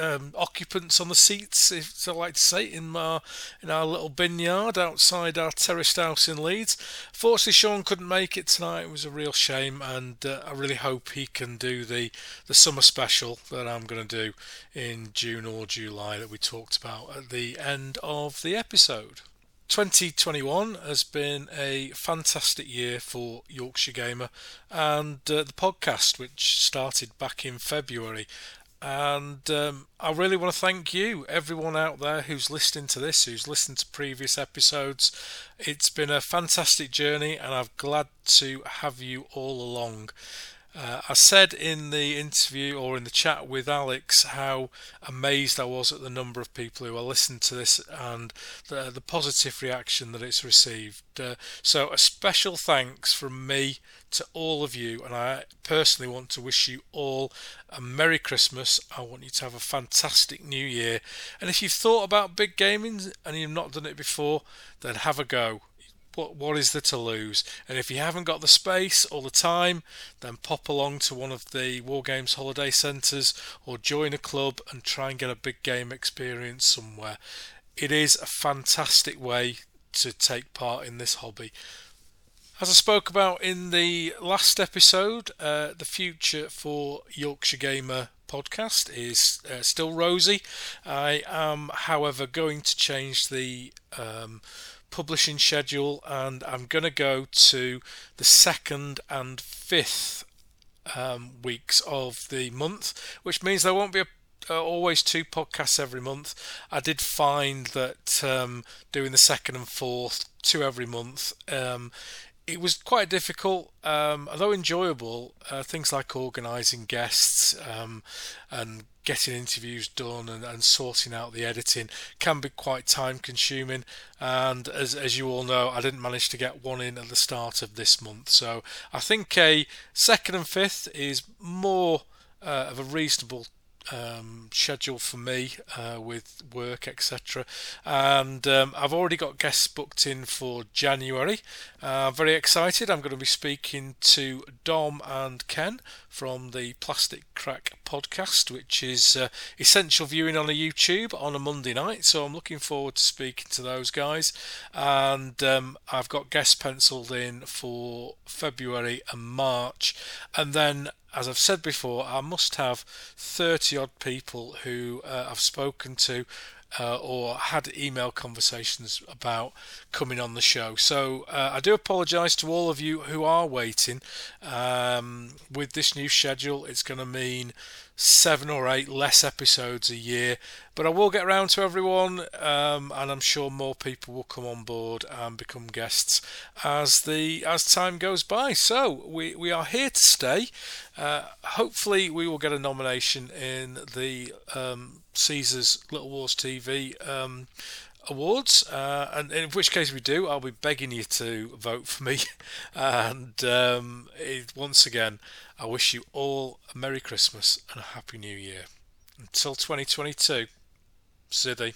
um, occupants on the seats, if I like to say, in our in our little binyard outside our terraced house in Leeds. Fortunately, Sean couldn't make it tonight. It was a real shame, and uh, I really hope he can do the the summer special that I'm going to do in June or July that we talked about at the end of the episode. 2021 has been a fantastic year for Yorkshire Gamer and uh, the podcast, which started back in February. And um, I really want to thank you, everyone out there who's listening to this, who's listened to previous episodes. It's been a fantastic journey, and I'm glad to have you all along. Uh, I said in the interview or in the chat with Alex how amazed I was at the number of people who are listening to this and the, the positive reaction that it's received. Uh, so, a special thanks from me to all of you, and I personally want to wish you all a Merry Christmas. I want you to have a fantastic New Year. And if you've thought about big gaming and you've not done it before, then have a go what what is there to lose? And if you haven't got the space or the time, then pop along to one of the War Games holiday centres or join a club and try and get a big game experience somewhere. It is a fantastic way to take part in this hobby. As I spoke about in the last episode, uh, the future for Yorkshire Gamer podcast is uh, still rosy. I am, however, going to change the um, publishing schedule, and I'm going to go to the second and fifth um, weeks of the month, which means there won't be a uh, always two podcasts every month. I did find that um, doing the second and fourth, two every month, um, it was quite difficult, um, although enjoyable. Uh, things like organising guests um, and getting interviews done and, and, sorting out the editing can be quite time consuming. And as, as you all know, I didn't manage to get one in at the start of this month. So I think a second and fifth is more uh, of a reasonable um, schedule for me uh, with work, etc. And um, I've already got guests booked in for January. Uh, very excited. I'm going to be speaking to Dom and Ken from the Plastic Crack podcast, which is uh, essential viewing on a YouTube on a Monday night. So I'm looking forward to speaking to those guys. And um, I've got guests penciled in for February and March. And then as I've said before, I must have 30 odd people who uh, I've spoken to uh, or had email conversations about coming on the show. So uh, I do apologise to all of you who are waiting. Um, with this new schedule, it's going to mean seven or eight less episodes a year. But I will get around to everyone, um, and I'm sure more people will come on board and become guests as the as time goes by. So we we are here to stay. Uh, hopefully, we will get a nomination in the um, Caesars Little Wars TV. Um, awards, uh, and in which case we do, I'll be begging you to vote for me. and um, it, once again, I wish you all a Merry Christmas and a Happy New Year. Until 2022, Siddy.